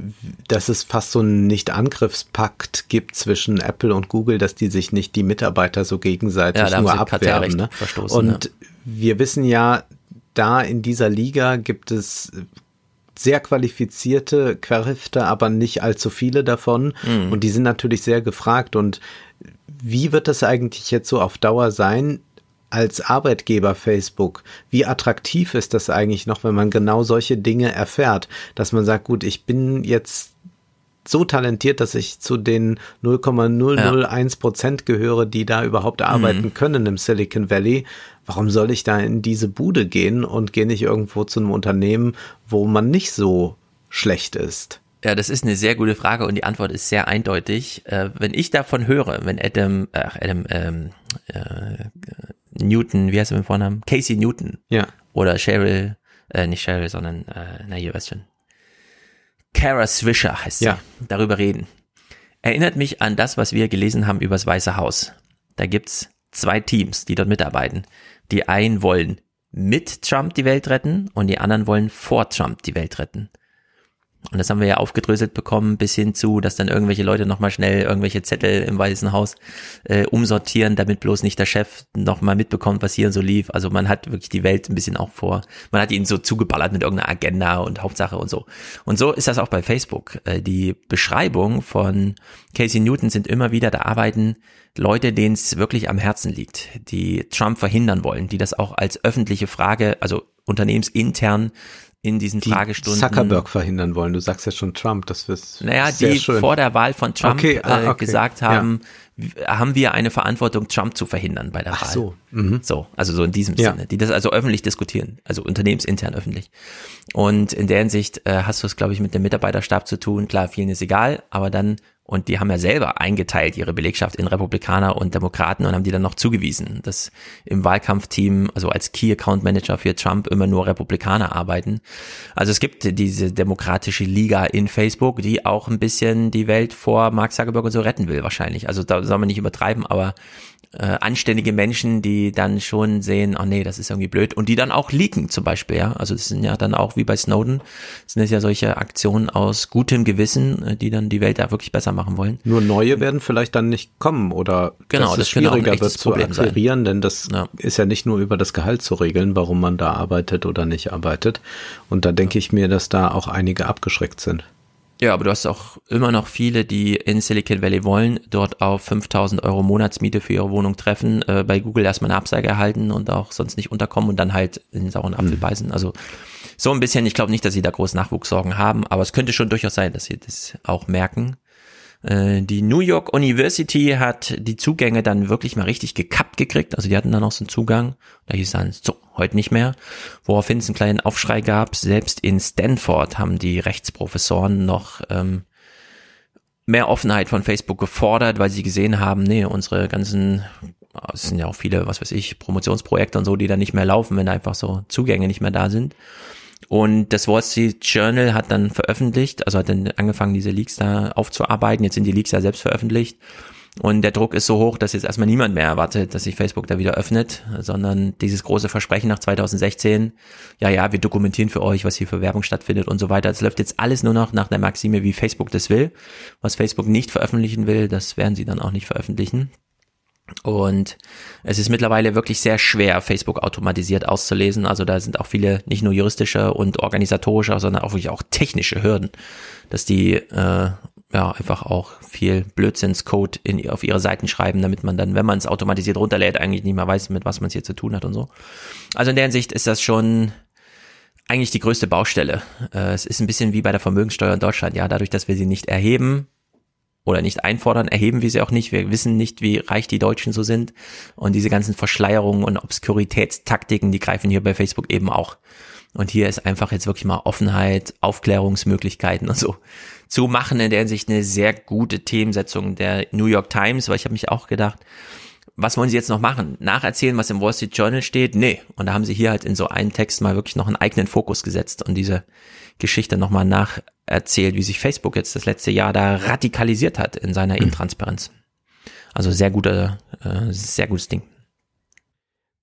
dass es fast so einen Nicht-Angriffspakt gibt zwischen Apple und Google, dass die sich nicht die Mitarbeiter so gegenseitig Ja, nur abwerben. Ne? Und wir wissen ja, da in dieser Liga gibt es sehr qualifizierte Kräfte, aber nicht allzu viele davon. Mhm. Und die sind natürlich sehr gefragt. Und wie wird das eigentlich jetzt so auf Dauer sein? Als Arbeitgeber Facebook, wie attraktiv ist das eigentlich noch, wenn man genau solche Dinge erfährt, dass man sagt, gut, ich bin jetzt so talentiert, dass ich zu den 0,001 Prozent gehöre, die da überhaupt arbeiten können im Silicon Valley. Warum soll ich da in diese Bude gehen und gehe nicht irgendwo zu einem Unternehmen, wo man nicht so schlecht ist? Ja, das ist eine sehr gute Frage und die Antwort ist sehr eindeutig. Äh, wenn ich davon höre, wenn Adam, ach, Adam, ähm, äh, Newton, wie heißt er mit dem Vornamen? Casey Newton Ja. oder Cheryl, äh, nicht Cheryl, sondern, äh, na, ihr weißt schon. Kara Swisher heißt sie, Ja. darüber reden. Erinnert mich an das, was wir gelesen haben übers Weiße Haus. Da gibt's zwei Teams, die dort mitarbeiten. Die einen wollen mit Trump die Welt retten und die anderen wollen vor Trump die Welt retten. Und das haben wir ja aufgedröselt bekommen, bis hin zu, dass dann irgendwelche Leute nochmal schnell irgendwelche Zettel im Weißen Haus äh, umsortieren, damit bloß nicht der Chef nochmal mitbekommt, was hier so lief. Also man hat wirklich die Welt ein bisschen auch vor. Man hat ihn so zugeballert mit irgendeiner Agenda und Hauptsache und so. Und so ist das auch bei Facebook. Äh, die Beschreibung von Casey Newton sind immer wieder, da arbeiten Leute, denen es wirklich am Herzen liegt, die Trump verhindern wollen, die das auch als öffentliche Frage, also unternehmensintern in diesen Die Fragestunden Zuckerberg verhindern wollen. Du sagst ja schon Trump, das ist naja, sehr die schön. vor der Wahl von Trump Okay, ah, äh, okay, gesagt haben, w- haben wir eine Verantwortung, Trump zu verhindern bei der Ach Wahl. so. Mhm. So, also so in diesem Ja. Sinne, die das also öffentlich diskutieren, also unternehmensintern öffentlich. Und in der Hinsicht äh, hast du es, glaube ich, mit dem Mitarbeiterstab zu tun. Klar, vielen ist egal, aber dann, und die haben ja selber eingeteilt, ihre Belegschaft in Republikaner und Demokraten und haben die dann noch zugewiesen, dass im Wahlkampfteam, also als Key Account Manager für Trump immer nur Republikaner arbeiten. Also es gibt diese demokratische Liga in Facebook, die auch ein bisschen die Welt vor Mark Zuckerberg und so retten will, wahrscheinlich. Also da soll man nicht übertreiben, aber äh, anständige Menschen, die dann schon sehen, oh nee, das ist irgendwie blöd und die dann auch leaken zum Beispiel, ja. Also das sind ja dann auch wie bei Snowden, sind das ja solche Aktionen aus gutem Gewissen, äh, die dann die Welt da wirklich besser machen wollen. Nur neue werden vielleicht dann nicht kommen oder Genau, das es ein schwieriger wird zu Problem sein. akquirieren, denn das Ja. ist ja nicht nur über das Gehalt zu regeln, warum man da arbeitet oder nicht arbeitet. Und da denke ich mir, dass da auch einige abgeschreckt sind. Ja, aber du hast auch immer noch viele, die in Silicon Valley wollen, dort auf 5000 Euro Monatsmiete für ihre Wohnung treffen, äh, bei Google erstmal eine Absage erhalten und auch sonst nicht unterkommen und dann halt in den sauren Apfel beißen. Also so ein bisschen, ich glaube nicht, dass sie da groß Nachwuchssorgen haben, aber es könnte schon durchaus sein, dass sie das auch merken. Äh, Die New York University hat die Zugänge dann wirklich mal richtig gekappt gekriegt. Also die hatten dann auch so einen Zugang. Da hieß dann, so, heute nicht mehr. Woraufhin es einen kleinen Aufschrei gab. Selbst in Stanford haben die Rechtsprofessoren noch ähm, mehr Offenheit von Facebook gefordert, weil sie gesehen haben, nee, unsere ganzen, es sind ja auch viele, was weiß ich, Promotionsprojekte und so, die dann nicht mehr laufen, wenn da einfach so Zugänge nicht mehr da sind. Und das Wall Street Journal hat dann veröffentlicht, also hat dann angefangen, diese Leaks da aufzuarbeiten. Jetzt sind die Leaks ja selbst veröffentlicht. Und der Druck ist so hoch, dass jetzt erstmal niemand mehr erwartet, dass sich Facebook da wieder öffnet, sondern dieses große Versprechen nach 2016, ja, ja, wir dokumentieren für euch, was hier für Werbung stattfindet und so weiter. Es läuft jetzt alles nur noch nach der Maxime, wie Facebook das will. Was Facebook nicht veröffentlichen will, das werden sie dann auch nicht veröffentlichen. Und es ist mittlerweile wirklich sehr schwer, Facebook automatisiert auszulesen. Also da sind auch viele nicht nur juristische und organisatorische, sondern auch wirklich auch technische Hürden, dass die äh, ja einfach auch viel Blödsinnscode in, auf ihre Seiten schreiben, damit man dann, wenn man es automatisiert runterlädt, eigentlich nicht mehr weiß, mit was man es hier zu tun hat und so. Also in der Hinsicht ist das schon eigentlich die größte Baustelle. Äh, es ist ein bisschen wie bei der Vermögenssteuer in Deutschland. Ja, dadurch, dass wir sie nicht erheben oder nicht einfordern, erheben wir sie auch nicht. Wir wissen nicht, wie reich die Deutschen so sind. Und diese ganzen Verschleierungen und Obskuritätstaktiken, die greifen hier bei Facebook eben auch. Und hier ist einfach jetzt wirklich mal Offenheit, Aufklärungsmöglichkeiten und so zu machen. In der Hinsicht eine sehr gute Themensetzung der New York Times, weil ich habe mich auch gedacht, was wollen sie jetzt noch machen? Nacherzählen, was im Wall Street Journal steht? Nee. Und da haben sie hier halt in so einem Text mal wirklich noch einen eigenen Fokus gesetzt und diese Geschichte nochmal nacherzählt, wie sich Facebook jetzt das letzte Jahr da radikalisiert hat in seiner Intransparenz. Also sehr guter, äh, sehr gutes Ding.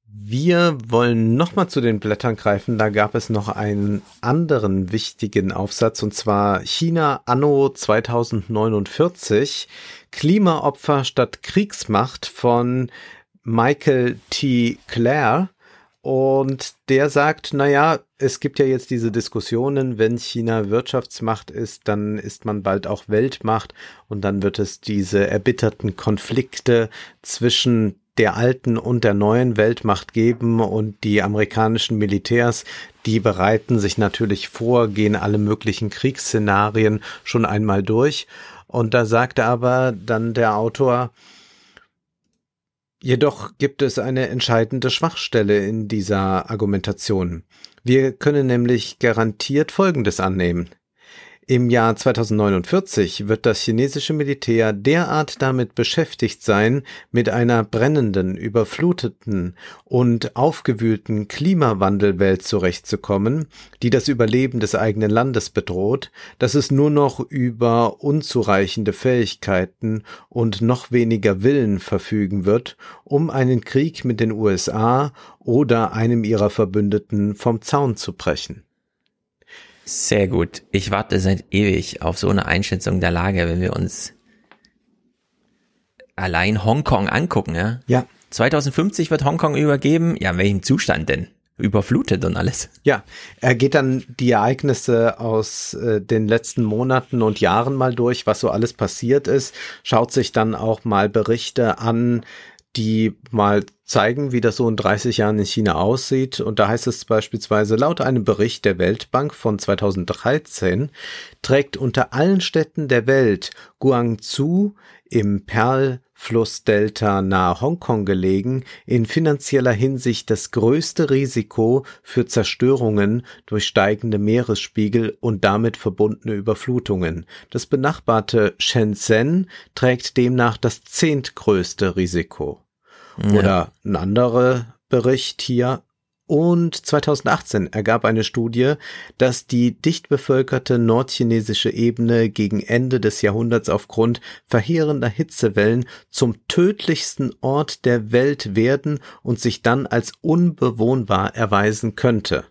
Wir wollen nochmal zu den Blättern greifen. Da gab es noch einen anderen wichtigen Aufsatz und zwar China anno 2049. Klimaopfer statt Kriegsmacht von Michael T. Clare. Und der sagt, naja, es gibt ja jetzt diese Diskussionen, wenn China Wirtschaftsmacht ist, dann ist man bald auch Weltmacht und dann wird es diese erbitterten Konflikte zwischen der alten und der neuen Weltmacht geben und die amerikanischen Militärs, die bereiten sich natürlich vor, gehen alle möglichen Kriegsszenarien schon einmal durch. Und da sagte aber dann der Autor, jedoch gibt es eine entscheidende Schwachstelle in dieser Argumentation. Wir können nämlich garantiert Folgendes annehmen. Im Jahr 2049 wird das chinesische Militär derart damit beschäftigt sein, mit einer brennenden, überfluteten und aufgewühlten Klimawandelwelt zurechtzukommen, die das Überleben des eigenen Landes bedroht, dass es nur noch über unzureichende Fähigkeiten und noch weniger Willen verfügen wird, um einen Krieg mit den USA oder einem ihrer Verbündeten vom Zaun zu brechen. Sehr gut. Ich warte seit ewig auf so eine Einschätzung der Lage, wenn wir uns allein Hongkong angucken, ja? Ja. 2050 wird Hongkong übergeben. Ja, in welchem Zustand denn? Überflutet und alles. Ja, er geht dann die Ereignisse aus äh, den letzten Monaten und Jahren mal durch, was so alles passiert ist, schaut sich dann auch mal Berichte an, die mal zeigen, wie das so in 30 Jahren in China aussieht. Und da heißt es beispielsweise, laut einem Bericht der Weltbank von 2013 trägt unter allen Städten der Welt Guangzhou im Perlflussdelta nahe Hongkong gelegen, in finanzieller Hinsicht das größte Risiko für Zerstörungen durch steigende Meeresspiegel und damit verbundene Überflutungen. Das benachbarte Shenzhen trägt demnach das zehntgrößte Risiko. Ja. Oder ein anderer Bericht hier. Und 2018 ergab eine Studie, dass die dicht bevölkerte nordchinesische Ebene gegen Ende des Jahrhunderts aufgrund verheerender Hitzewellen zum tödlichsten Ort der Welt werden und sich dann als unbewohnbar erweisen könnte.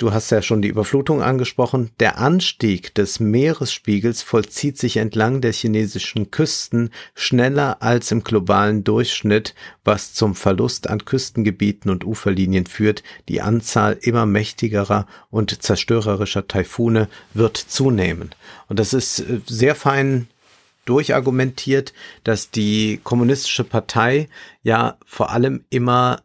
Du hast ja schon die Überflutung angesprochen. Der Anstieg des Meeresspiegels vollzieht sich entlang der chinesischen Küsten schneller als im globalen Durchschnitt, was zum Verlust an Küstengebieten und Uferlinien führt. Die Anzahl immer mächtigerer und zerstörerischer Taifune wird zunehmen. Und das ist äh, sehr fein durchargumentiert, dass die kommunistische Partei ja vor allem immer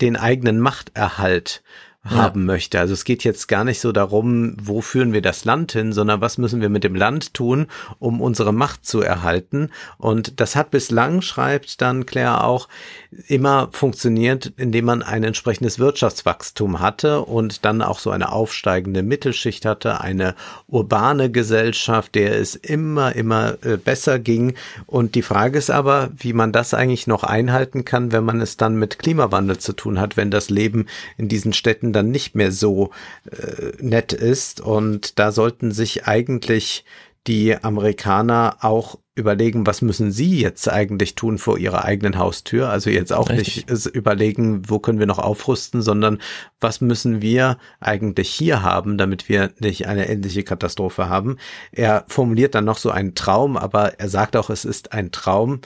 den eigenen Machterhalt haben ja. möchte. Also es geht jetzt gar nicht so darum, wo führen wir das Land hin, sondern was müssen wir mit dem Land tun, um unsere Macht zu erhalten. Und das hat bislang, schreibt dann Claire auch, immer funktioniert, indem man ein entsprechendes Wirtschaftswachstum hatte und dann auch so eine aufsteigende Mittelschicht hatte, eine urbane Gesellschaft, der es immer, immer äh, besser ging. Und die Frage ist aber, wie man das eigentlich noch einhalten kann, wenn man es dann mit Klimawandel zu tun hat, wenn das Leben in diesen Städten dann nicht mehr so äh, nett ist. Und da sollten sich eigentlich die Amerikaner auch überlegen, was müssen sie jetzt eigentlich tun vor ihrer eigenen Haustür. Also jetzt auch Richtig. nicht überlegen, wo können wir noch aufrüsten, sondern was müssen wir eigentlich hier haben, damit wir nicht eine ähnliche Katastrophe haben. Er formuliert dann noch so einen Traum, aber er sagt auch, es ist ein Traum.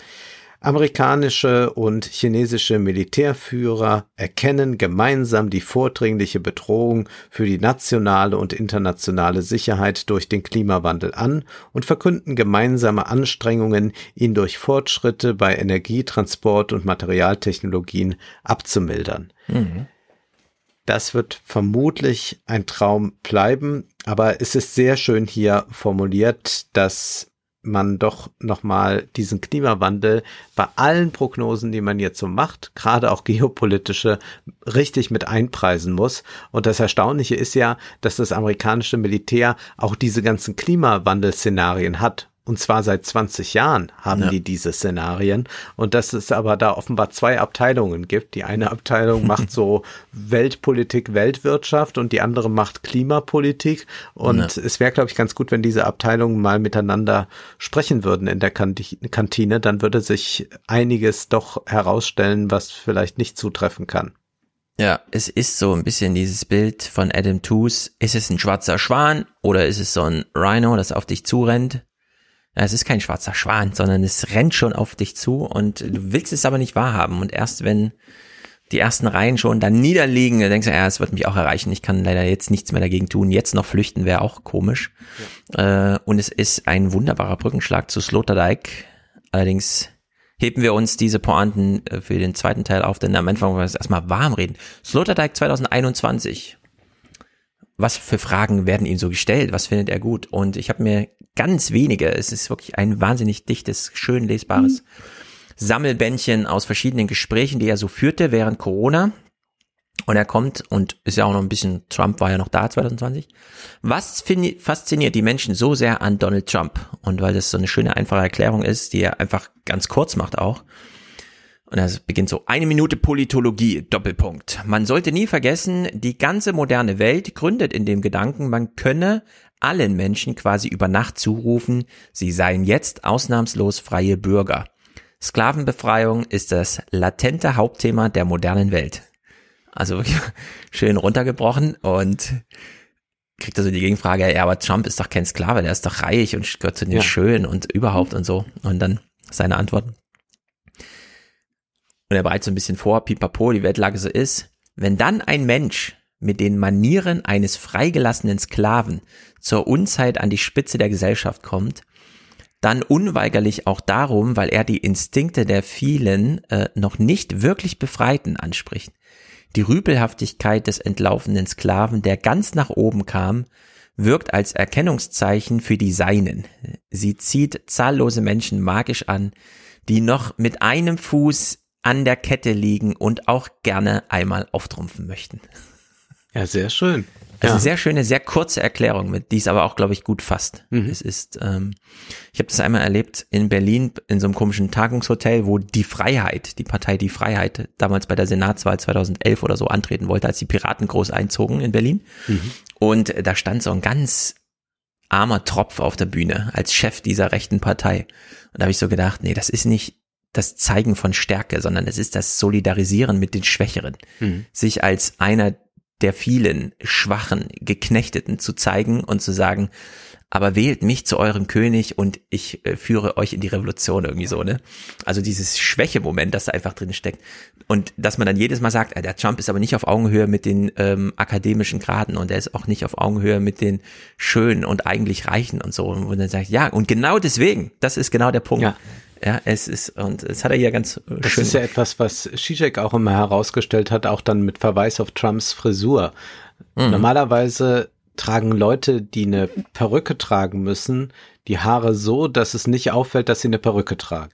Amerikanische und chinesische Militärführer erkennen gemeinsam die vordringliche Bedrohung für die nationale und internationale Sicherheit durch den Klimawandel an und verkünden gemeinsame Anstrengungen, ihn durch Fortschritte bei Energie, Transport und Materialtechnologien abzumildern. Mhm. Das wird vermutlich ein Traum bleiben, aber es ist sehr schön hier formuliert, dass man doch nochmal diesen Klimawandel bei allen Prognosen, die man jetzt so macht, gerade auch geopolitische, richtig mit einpreisen muss. Und das Erstaunliche ist ja, dass das amerikanische Militär auch diese ganzen Klimawandelszenarien hat und zwar seit 20 Jahren haben ja. die diese Szenarien. Und dass es aber da offenbar zwei Abteilungen gibt. Die eine Abteilung macht so Weltpolitik, Weltwirtschaft und die andere macht Klimapolitik. Und ja. es wäre, glaube ich, ganz gut, wenn diese Abteilungen mal miteinander sprechen würden in der Kantine. Dann würde sich einiges doch herausstellen, was vielleicht nicht zutreffen kann. Ja, es ist so ein bisschen dieses Bild von Adam Tooze. Ist es ein schwarzer Schwan oder ist es so ein Rhino, das auf dich zurennt? Es ist kein schwarzer Schwan, sondern es rennt schon auf dich zu und du willst es aber nicht wahrhaben. Und erst wenn die ersten Reihen schon dann niederliegen, dann denkst du, ja, es wird mich auch erreichen. Ich kann leider jetzt nichts mehr dagegen tun. Jetzt noch flüchten wäre auch komisch. Ja. Äh, und es ist ein wunderbarer Brückenschlag zu Sloterdijk. Allerdings heben wir uns diese Pointen äh, für den zweiten Teil auf, denn am Anfang wollen wir es erstmal warm reden. Sloterdijk 2021 was für Fragen werden ihm so gestellt, was findet er gut. Und ich habe mir ganz wenige, es ist wirklich ein wahnsinnig dichtes, schön lesbares mhm. Sammelbändchen aus verschiedenen Gesprächen, die er so führte während Corona. Und er kommt und ist ja auch noch ein bisschen, Trump war ja noch da 2020. Was fasziniert die Menschen so sehr an Donald Trump? Und weil das so eine schöne, einfache Erklärung ist, die er einfach ganz kurz macht auch, und das beginnt so, eine Minute Politologie, Doppelpunkt. Man sollte nie vergessen, die ganze moderne Welt gründet in dem Gedanken, man könne allen Menschen quasi über Nacht zurufen, sie seien jetzt ausnahmslos freie Bürger. Sklavenbefreiung ist das latente Hauptthema der modernen Welt. Also wirklich schön runtergebrochen und kriegt also die Gegenfrage, ja, aber Trump ist doch kein Sklave, der ist doch reich und gehört zu den ja. Schön und überhaupt und so. Und dann seine Antwort. Und er bereitet so ein bisschen vor, pipapo, die Weltlage so ist. Wenn dann ein Mensch mit den Manieren eines freigelassenen Sklaven zur Unzeit an die Spitze der Gesellschaft kommt, dann unweigerlich auch darum, weil er die Instinkte der vielen äh, noch nicht wirklich Befreiten anspricht. Die Rüpelhaftigkeit des entlaufenden Sklaven, der ganz nach oben kam, wirkt als Erkennungszeichen für die Seinen. Sie zieht zahllose Menschen magisch an, die noch mit einem Fuß an der Kette liegen und auch gerne einmal auftrumpfen möchten. Ja, sehr schön. Das ist eine sehr schöne, sehr kurze Erklärung, mit die es aber auch, glaube ich, gut fasst. Mhm. Es ist, ähm, ich habe das einmal erlebt in Berlin in so einem komischen Tagungshotel, wo die Freiheit, die Partei Die Freiheit, damals bei der Senatswahl 2011 oder so antreten wollte, als die Piraten groß einzogen in Berlin. Mhm. Und da stand so ein ganz armer Tropf auf der Bühne als Chef dieser rechten Partei. Und da habe ich so gedacht, nee, das ist nicht das Zeigen von Stärke, sondern es ist das Solidarisieren mit den Schwächeren. Mhm. Sich als einer der vielen Schwachen, Geknechteten zu zeigen und zu sagen, aber wählt mich zu eurem König und ich äh, führe euch in die Revolution irgendwie so, ne? Also dieses Schwächemoment, das da einfach drin steckt. Und dass man dann jedes Mal sagt, äh, der Trump ist aber nicht auf Augenhöhe mit den ähm, akademischen Graden und er ist auch nicht auf Augenhöhe mit den Schönen und eigentlich Reichen und so. Und dann sagt, ja, und genau deswegen, das ist genau der Punkt. Ja. Ja, es ist, und es hat er ja ganz das schön. Das ist ja etwas, was Zizek auch immer herausgestellt hat, auch dann mit Verweis auf Trumps Frisur. Mhm. Normalerweise tragen Leute, die eine Perücke tragen müssen, die Haare so, dass es nicht auffällt, dass sie eine Perücke tragen.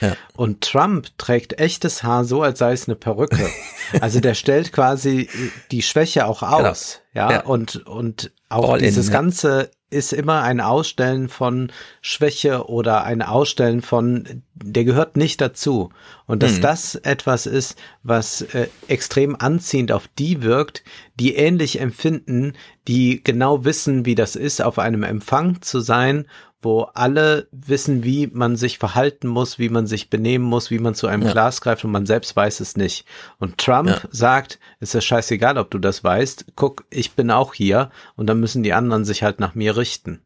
Ja. Und Trump trägt echtes Haar so, als sei es eine Perücke. Also der stellt quasi die Schwäche auch genau. aus. Genau. Ja? ja, und, und auch All dieses in, ganze ist immer ein Ausstellen von Schwäche oder ein Ausstellen von, der gehört nicht dazu. Und dass mhm. das etwas ist, was äh, extrem anziehend auf die wirkt, die ähnlich empfinden, die genau wissen, wie das ist, auf einem Empfang zu sein wo alle wissen, wie man sich verhalten muss, wie man sich benehmen muss, wie man zu einem ja. Glas greift und man selbst weiß es nicht. Und Trump ja. sagt, ist ja scheißegal, ob du das weißt, guck, ich bin auch hier und dann müssen die anderen sich halt nach mir richten.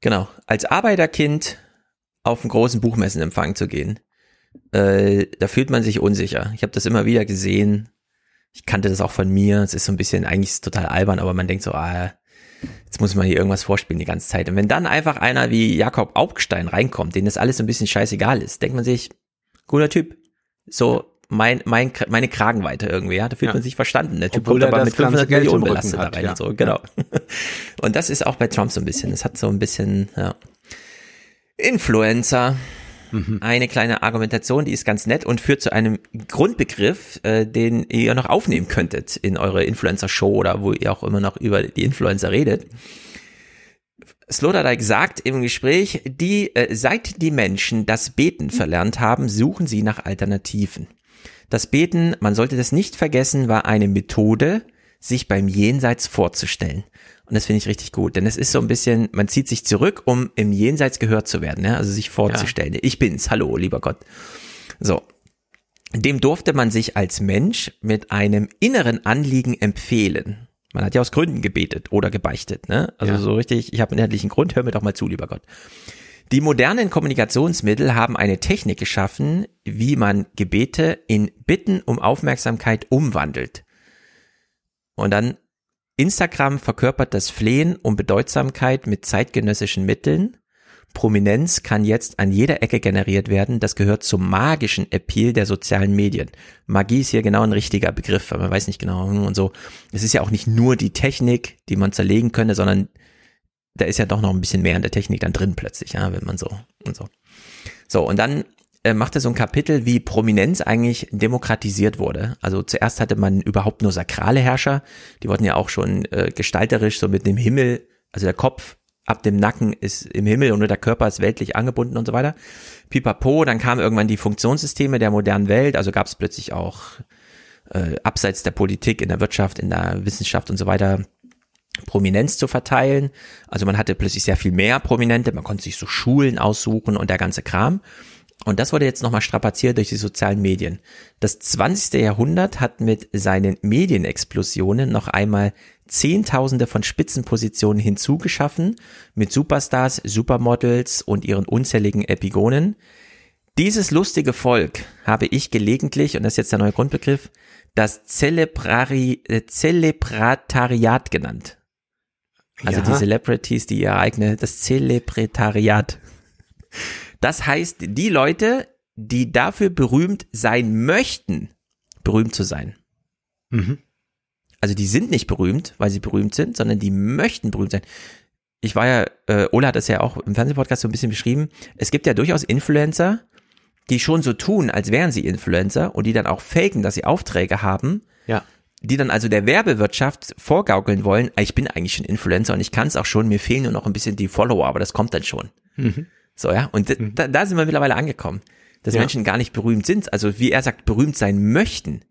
Genau. Als Arbeiterkind auf einen großen Buchmessenempfang zu gehen, äh, da fühlt man sich unsicher. Ich habe das immer wieder gesehen. Ich kannte das auch von mir. Es ist so ein bisschen, eigentlich ist es total albern, aber man denkt so, ah, jetzt muss man hier irgendwas vorspielen die ganze Zeit. Und wenn dann einfach einer wie Jakob Augstein reinkommt, denen das alles so ein bisschen scheißegal ist, denkt man sich, guter Typ. So mein, mein, meine Kragenweite irgendwie, ja. Da fühlt Ja. man sich verstanden. Der Typ Obwohl kommt er aber mit ganze 500 Geld im Millionen belastet da hat, rein ja. und so, genau. Und das ist auch bei Trump so ein bisschen. Es hat so ein bisschen, ja. Influencer. Mhm. Eine kleine Argumentation, die ist ganz nett und führt zu einem Grundbegriff, äh, den ihr noch aufnehmen könntet in eure Influencer-Show oder wo ihr auch immer noch über die Influencer redet. Sloterdijk sagt im Gespräch, die, äh, seit die Menschen das Beten verlernt haben, suchen sie nach Alternativen. Das Beten, man sollte das nicht vergessen, war eine Methode, sich beim Jenseits vorzustellen. Und das finde ich richtig gut, denn es ist so ein bisschen, man zieht sich zurück, um im Jenseits gehört zu werden, ja? also sich vorzustellen. Ich bin's, hallo, lieber Gott. So. Dem durfte man sich als Mensch mit einem inneren Anliegen empfehlen. Man hat ja aus Gründen gebetet oder gebeichtet, ne? Also Ja. so richtig, ich habe einen inhaltlichen Grund, hör mir doch mal zu, lieber Gott. Die modernen Kommunikationsmittel haben eine Technik geschaffen, wie man Gebete in Bitten um Aufmerksamkeit umwandelt. Und dann Instagram verkörpert das Flehen um Bedeutsamkeit mit zeitgenössischen Mitteln. Prominenz kann jetzt an jeder Ecke generiert werden. Das gehört zum magischen Appeal der sozialen Medien. Magie ist hier genau ein richtiger Begriff, aber man weiß nicht genau hm, und so. Es ist ja auch nicht nur die Technik, die man zerlegen könnte, sondern da ist ja doch noch ein bisschen mehr in der Technik dann drin plötzlich, ja, wenn man so und so. So, und dann äh, macht er so ein Kapitel, wie Prominenz eigentlich demokratisiert wurde. Also zuerst hatte man überhaupt nur sakrale Herrscher, die wurden ja auch schon äh, gestalterisch so mit dem Himmel, also der Kopf ab dem Nacken ist im Himmel und nur der Körper ist weltlich angebunden und so weiter. Pipapo, dann kamen irgendwann die Funktionssysteme der modernen Welt, also gab es plötzlich auch äh, abseits der Politik, in der Wirtschaft, in der Wissenschaft und so weiter Prominenz zu verteilen. Also man hatte plötzlich sehr viel mehr Prominente, man konnte sich so Schulen aussuchen und der ganze Kram. Und das wurde jetzt nochmal strapaziert durch die sozialen Medien. Das 20. Jahrhundert hat mit seinen Medienexplosionen noch einmal Zehntausende von Spitzenpositionen hinzugeschaffen, mit Superstars, Supermodels und ihren unzähligen Epigonen. Dieses lustige Volk habe ich gelegentlich, und das ist jetzt der neue Grundbegriff, das Celebrari, äh, Celebratariat genannt. Also Ja. die Celebrities, die ihre eigene, das Celebretariat. Das heißt, die Leute, die dafür berühmt sein möchten, berühmt zu sein. Mhm. Also die sind nicht berühmt, weil sie berühmt sind, sondern die möchten berühmt sein. Ich war ja, äh, Ola hat das ja auch im Fernsehpodcast so ein bisschen beschrieben. Es gibt ja durchaus Influencer, die schon so tun, als wären sie Influencer und die dann auch faken, dass sie Aufträge haben, Ja. die dann also der Werbewirtschaft vorgaukeln wollen, "Ah, ich bin eigentlich schon Influencer und ich kann es auch schon, mir fehlen nur noch ein bisschen die Follower, aber das kommt dann schon. So, ja, und d- da, da sind wir mittlerweile angekommen, dass Ja. Menschen gar nicht berühmt sind, also wie er sagt, berühmt sein möchten.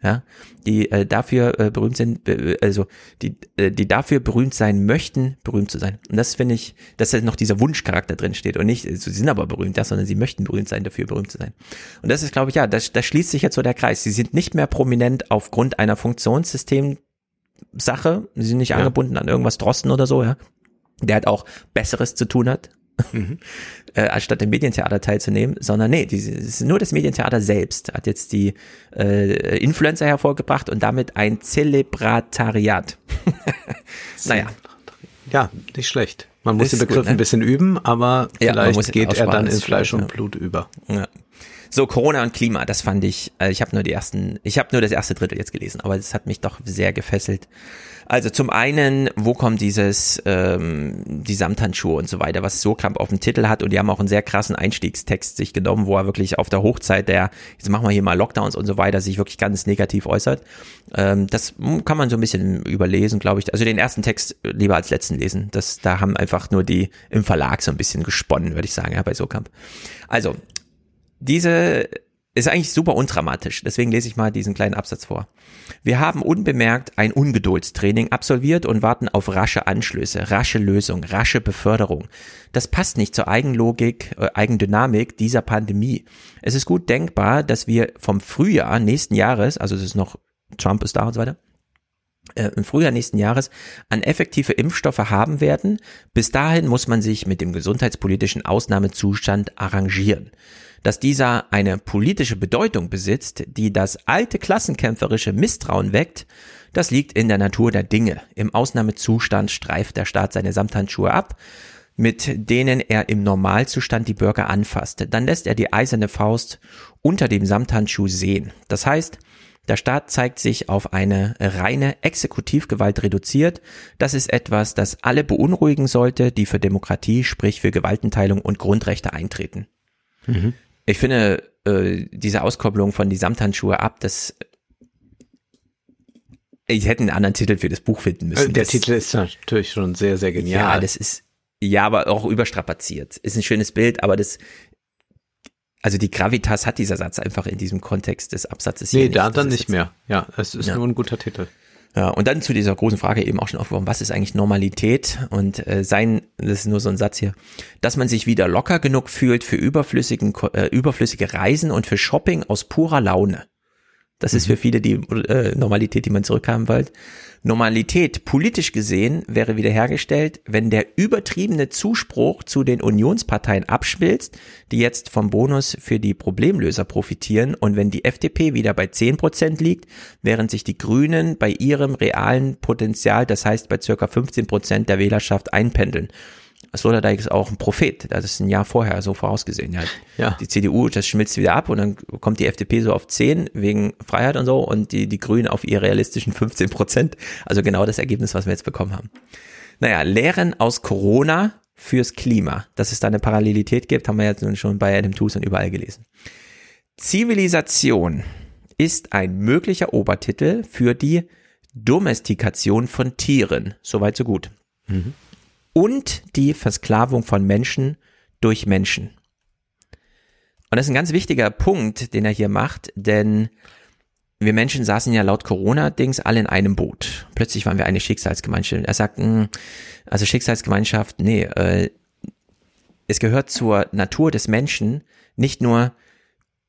Ja, die äh, dafür äh, berühmt sind, äh, also die, äh, die dafür berühmt sein möchten, berühmt zu sein. Und das finde ich, dass da noch dieser Wunschcharakter drin steht und nicht, also sie sind aber berühmt, ja, sondern sie möchten berühmt sein, dafür berühmt zu sein. Und das ist, glaube ich, ja, das, das schließt sich jetzt so der Kreis. Sie sind nicht mehr prominent aufgrund einer Funktionssystem Sache, sie sind nicht Ja. angebunden an irgendwas Drosten oder so, ja. Der hat auch Besseres zu tun hat, äh, anstatt im Medientheater teilzunehmen, sondern nee, die, es ist nur das Medientheater selbst hat jetzt die äh, Influencer hervorgebracht und damit ein Zelebratariat. naja, Ja, nicht schlecht. Man muss Ist den Begriff gut, ne? ein bisschen üben, aber Ja, vielleicht ihn geht er dann in Fleisch und ja. Blut über. Ja. So, Corona und Klima, das fand ich, äh, ich habe nur die ersten, ich habe nur das erste Drittel jetzt gelesen, aber das hat mich doch sehr gefesselt. Also zum einen, wo kommt dieses, ähm, die Samthandschuhe und so weiter, was Sokamp auf dem Titel hat und die haben auch einen sehr krassen Einstiegstext sich genommen, wo er wirklich auf der Hochzeit der, jetzt machen wir hier mal Lockdowns und so weiter, sich wirklich ganz negativ äußert. Ähm, das kann man so ein bisschen überlesen, glaube ich. Also den ersten Text lieber als letzten lesen. Das, da haben einfach nur die im Verlag so ein bisschen gesponnen, würde ich sagen, ja, bei Sokamp. Also, diese ist eigentlich super undramatisch. Deswegen lese ich mal diesen kleinen Absatz vor. Wir haben unbemerkt ein Ungeduldstraining absolviert und warten auf rasche Anschlüsse, rasche Lösung, rasche Beförderung. Das passt nicht zur Eigenlogik, äh, Eigendynamik dieser Pandemie. Es ist gut denkbar, dass wir vom Frühjahr nächsten Jahres, also es ist noch, Trump ist da und so weiter, äh, im Frühjahr nächsten Jahres an effektive Impfstoffe haben werden. Bis dahin muss man sich mit dem gesundheitspolitischen Ausnahmezustand arrangieren. Dass dieser eine politische Bedeutung besitzt, die das alte klassenkämpferische Misstrauen weckt, das liegt in der Natur der Dinge. Im Ausnahmezustand streift der Staat seine Samthandschuhe ab, mit denen er im Normalzustand die Bürger anfasst. Dann lässt er die eiserne Faust unter dem Samthandschuh sehen. Das heißt, der Staat zeigt sich auf eine reine Exekutivgewalt reduziert. Das ist etwas, das alle beunruhigen sollte, die für Demokratie, sprich für Gewaltenteilung und Grundrechte eintreten. Mhm. Ich finde äh, diese Auskopplung von die Samthandschuhe ab, das ich hätte einen anderen Titel für das Buch finden müssen. Der das, Titel ist natürlich schon sehr, sehr genial. Ja, das ist, ja, aber auch überstrapaziert. Ist ein schönes Bild, aber das, also die Gravitas hat dieser Satz einfach in diesem Kontext des Absatzes nee, hier da dann nicht mehr. Ja, es ist ja. nur ein guter Titel. Ja, und dann zu dieser großen Frage eben auch schon aufgeworfen, was ist eigentlich Normalität? Und äh, sein, das ist nur so ein Satz hier, dass man sich wieder locker genug fühlt für überflüssigen, äh, überflüssige Reisen und für Shopping aus purer Laune. Das ist für mhm. viele die äh, Normalität, die man zurückhaben wollte. Normalität politisch gesehen wäre wiederhergestellt, wenn der übertriebene Zuspruch zu den Unionsparteien abschwilzt, die jetzt vom Bonus für die Problemlöser profitieren und wenn die FDP wieder bei 10 Prozent liegt, während sich die Grünen bei ihrem realen Potenzial, das heißt bei circa 15 Prozent der Wählerschaft einpendeln. Sloterdijk ist auch ein Prophet. Das ist ein Jahr vorher so vorausgesehen. Ja, ja. Die CDU, das schmilzt wieder ab und dann kommt die FDP so auf 10 wegen Freiheit und so und die, die Grünen auf ihre realistischen 15 Prozent. Also genau das Ergebnis, was wir jetzt bekommen haben. Naja, Lehren aus Corona fürs Klima. Dass es da eine Parallelität gibt, haben wir jetzt schon bei Adam Tools und überall gelesen. Zivilisation ist ein möglicher Obertitel für die Domestikation von Tieren. Soweit so gut. Mhm und die Versklavung von Menschen durch Menschen. Und das ist ein ganz wichtiger Punkt, den er hier macht, denn wir Menschen saßen ja laut Corona-Dings alle in einem Boot. Plötzlich waren wir eine Schicksalsgemeinschaft. Er sagt, hm, also Schicksalsgemeinschaft, nee, äh, es gehört zur Natur des Menschen nicht nur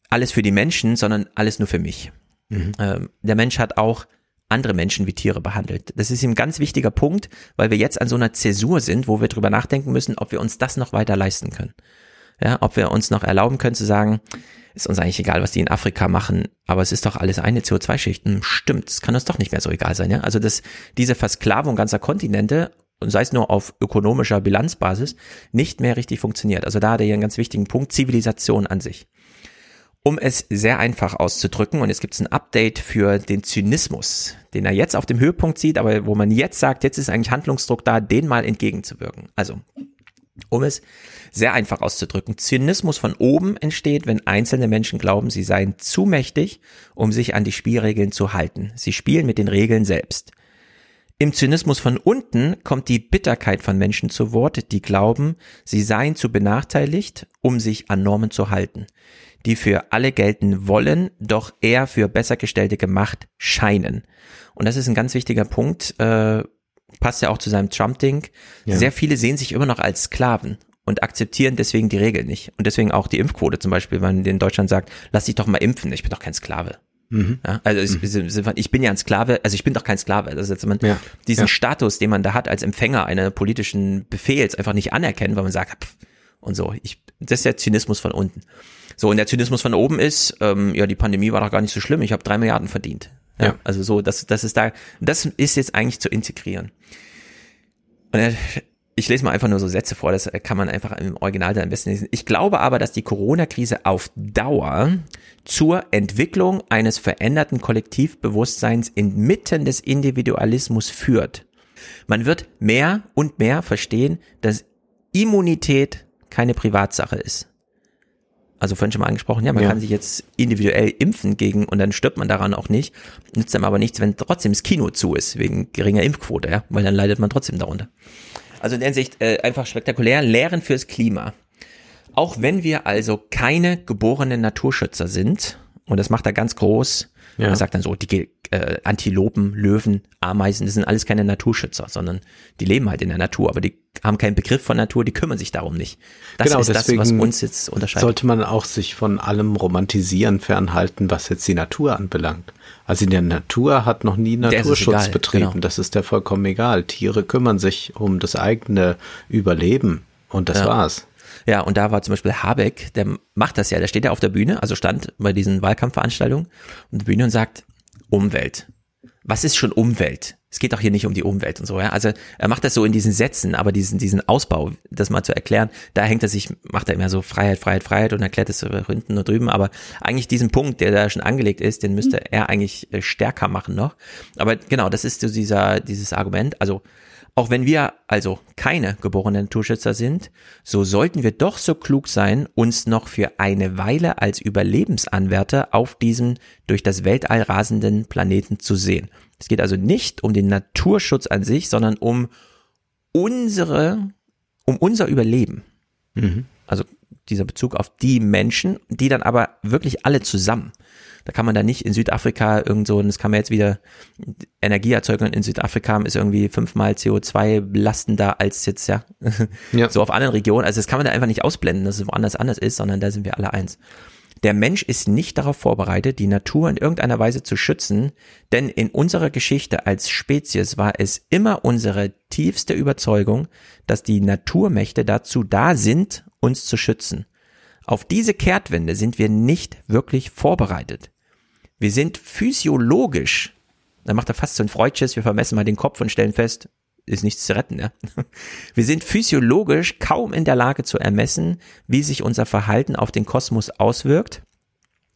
alles für die Menschen, sondern alles nur für mich. Mhm. Ähm, der Mensch hat auch andere Menschen wie Tiere behandelt. Das ist ein ganz wichtiger Punkt, weil wir jetzt an so einer Zäsur sind, wo wir drüber nachdenken müssen, ob wir uns das noch weiter leisten können. Ja, ob wir uns noch erlauben können zu sagen, ist uns eigentlich egal, was die in Afrika machen, aber es ist doch alles eine CO2-Schicht. Hm, stimmt, es kann uns doch nicht mehr so egal sein. Ja? Also dass diese Versklavung ganzer Kontinente und sei es nur auf ökonomischer Bilanzbasis, nicht mehr richtig funktioniert. Also da hat er hier einen ganz wichtigen Punkt, Zivilisation an sich. Um es sehr einfach auszudrücken, und jetzt gibt es ein Update für den Zynismus, den er jetzt auf dem Höhepunkt sieht, aber wo man jetzt sagt, jetzt ist eigentlich Handlungsdruck da, den mal entgegenzuwirken. Also, um es sehr einfach auszudrücken, Zynismus von oben entsteht, wenn einzelne Menschen glauben, sie seien zu mächtig, um sich an die Spielregeln zu halten. Sie spielen mit den Regeln selbst. Im Zynismus von unten kommt die Bitterkeit von Menschen zu Wort, die glauben, sie seien zu benachteiligt, um sich an Normen zu halten die für alle gelten wollen, doch eher für besser gestellte gemacht scheinen. Und das ist ein ganz wichtiger Punkt, äh, passt ja auch zu seinem Trump-Ding. Ja. Sehr viele sehen sich immer noch als Sklaven und akzeptieren deswegen die Regeln nicht. Und deswegen auch die Impfquote zum Beispiel, wenn man in Deutschland sagt, lass dich doch mal impfen, ich bin doch kein Sklave. Mhm. Ja, also mhm. ich bin ja ein Sklave, also ich bin doch kein Sklave. Also jetzt man ja. diesen ja. Status, den man da hat als Empfänger einer politischen Befehls, einfach nicht anerkennen, weil man sagt, pff, und so. Ich, das ist der Zynismus von unten. So, und der Zynismus von oben ist, ähm, ja, die Pandemie war doch gar nicht so schlimm, ich habe drei Milliarden verdient. Ja, ja. Also so, das, das ist da, das ist jetzt eigentlich zu integrieren. Und er, ich lese mal einfach nur so Sätze vor, das kann man einfach im Original dann am besten lesen. Ich glaube aber, dass die Corona-Krise auf Dauer zur Entwicklung eines veränderten Kollektivbewusstseins inmitten des Individualismus führt. Man wird mehr und mehr verstehen, dass Immunität keine Privatsache ist also vorhin schon mal angesprochen, ja, man ja. kann sich jetzt individuell impfen gegen und dann stirbt man daran auch nicht. Nützt einem aber nichts, wenn trotzdem das Kino zu ist, wegen geringer Impfquote, ja, weil dann leidet man trotzdem darunter. Also in der Hinsicht äh, einfach spektakulär, Lehren fürs Klima. Auch wenn wir also keine geborenen Naturschützer sind, und das macht er ganz groß, Ja. Man sagt dann so, die äh, Antilopen, Löwen, Ameisen, das sind alles keine Naturschützer, sondern die leben halt in der Natur, aber die haben keinen Begriff von Natur, die kümmern sich darum nicht. Das genau, ist das, was uns jetzt unterscheidet. Sollte man auch sich von allem Romantisieren fernhalten, was jetzt die Natur anbelangt. Also in der Natur hat noch nie Naturschutz egal, betrieben. Genau. Das ist ja vollkommen egal. Tiere kümmern sich um das eigene Überleben und das ja. war's. Ja, und da war zum Beispiel Habeck, der macht das ja, der steht ja auf der Bühne, also stand bei diesen Wahlkampfveranstaltungen der Bühne und sagt, Umwelt. Was ist schon Umwelt? Es geht doch hier nicht um die Umwelt und so, ja. Also er macht das so in diesen Sätzen, aber diesen, diesen Ausbau, das mal zu erklären, da hängt er sich, macht er immer so Freiheit, Freiheit, Freiheit und erklärt es so hinten und drüben. Aber eigentlich diesen Punkt, der da schon angelegt ist, den müsste er eigentlich äh, stärker machen noch. Aber genau, das ist so dieser, dieses Argument. Also auch wenn wir also keine geborenen Naturschützer sind, so sollten wir doch so klug sein, uns noch für eine Weile als Überlebensanwärter auf diesem durch das Weltall rasenden Planeten zu sehen. Es geht also nicht um den Naturschutz an sich, sondern um unsere, um unser Überleben. Mhm. Also dieser Bezug auf die Menschen, die dann aber wirklich alle zusammen. Da kann man da nicht in Südafrika irgend so, und das kann man jetzt wieder, Energieerzeugung in Südafrika ist irgendwie fünfmal CO2 belastender als jetzt, ja, ja. so auf anderen Regionen. Also das kann man da einfach nicht ausblenden, dass es woanders anders ist, sondern da sind wir alle eins. Der Mensch ist nicht darauf vorbereitet, die Natur in irgendeiner Weise zu schützen, denn in unserer Geschichte als Spezies war es immer unsere tiefste Überzeugung, dass die Naturmächte dazu da sind, uns zu schützen. Auf diese Kehrtwende sind wir nicht wirklich vorbereitet. Wir sind physiologisch, da macht er fast so ein Freudsches, wir vermessen mal den Kopf und stellen fest, ist nichts zu retten. Ja? Wir sind physiologisch kaum in der Lage zu ermessen, wie sich unser Verhalten auf den Kosmos auswirkt.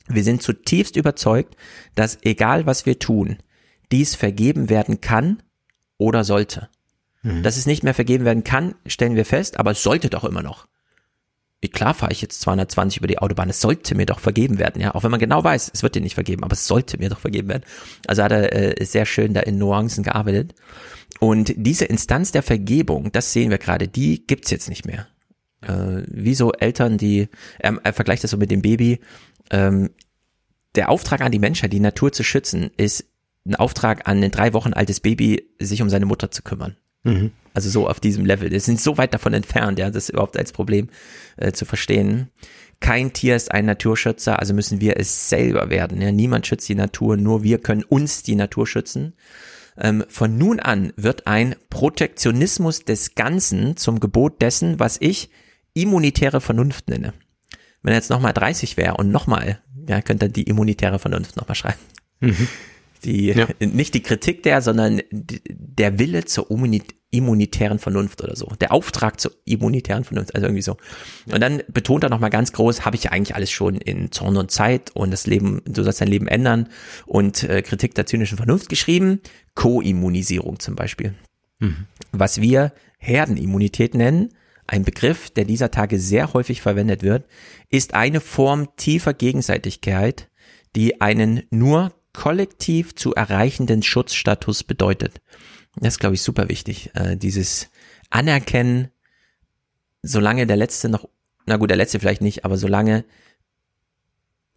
Wir sind zutiefst überzeugt, dass egal was wir tun, dies vergeben werden kann oder sollte. Mhm. Dass es nicht mehr vergeben werden kann, stellen wir fest, aber es sollte doch immer noch klar fahre ich jetzt 220 über die Autobahn, es sollte mir doch vergeben werden, ja, auch wenn man genau weiß, es wird dir nicht vergeben, aber es sollte mir doch vergeben werden. Also hat er äh, sehr schön da in Nuancen gearbeitet. Und diese Instanz der Vergebung, das sehen wir gerade, die gibt's jetzt nicht mehr. Äh, wie so Eltern, die, ähm, er vergleicht das so mit dem Baby, ähm, der Auftrag an die Menschheit, die Natur zu schützen, ist ein Auftrag an ein drei Wochen altes Baby, sich um seine Mutter zu kümmern. Mhm. Also so auf diesem Level. Wir sind so weit davon entfernt, ja, das überhaupt als Problem äh, zu verstehen. Kein Tier ist ein Naturschützer, also müssen wir es selber werden. Ja. Niemand schützt die Natur, nur wir können uns die Natur schützen. Ähm, von nun an wird ein Protektionismus des Ganzen zum Gebot dessen, was ich immunitäre Vernunft nenne. Wenn er jetzt nochmal 30 wäre und nochmal, ja, könnte er die immunitäre Vernunft nochmal schreiben. Mhm. Die, ja. nicht die Kritik der, sondern der Wille zur immunitären Vernunft oder so. Der Auftrag zur immunitären Vernunft, also irgendwie so. Und dann betont er nochmal ganz groß, habe ich ja eigentlich alles schon in Zorn und Zeit und das Leben, du sollst dein Leben ändern und äh, Kritik der zynischen Vernunft geschrieben. Co-Immunisierung zum Beispiel. Mhm. Was wir Herdenimmunität nennen, ein Begriff, der dieser Tage sehr häufig verwendet wird, ist eine Form tiefer Gegenseitigkeit, die einen nur kollektiv zu erreichenden Schutzstatus bedeutet. Das ist, glaube ich, super wichtig. Äh, dieses Anerkennen, solange der Letzte noch, na gut, der Letzte vielleicht nicht, aber solange,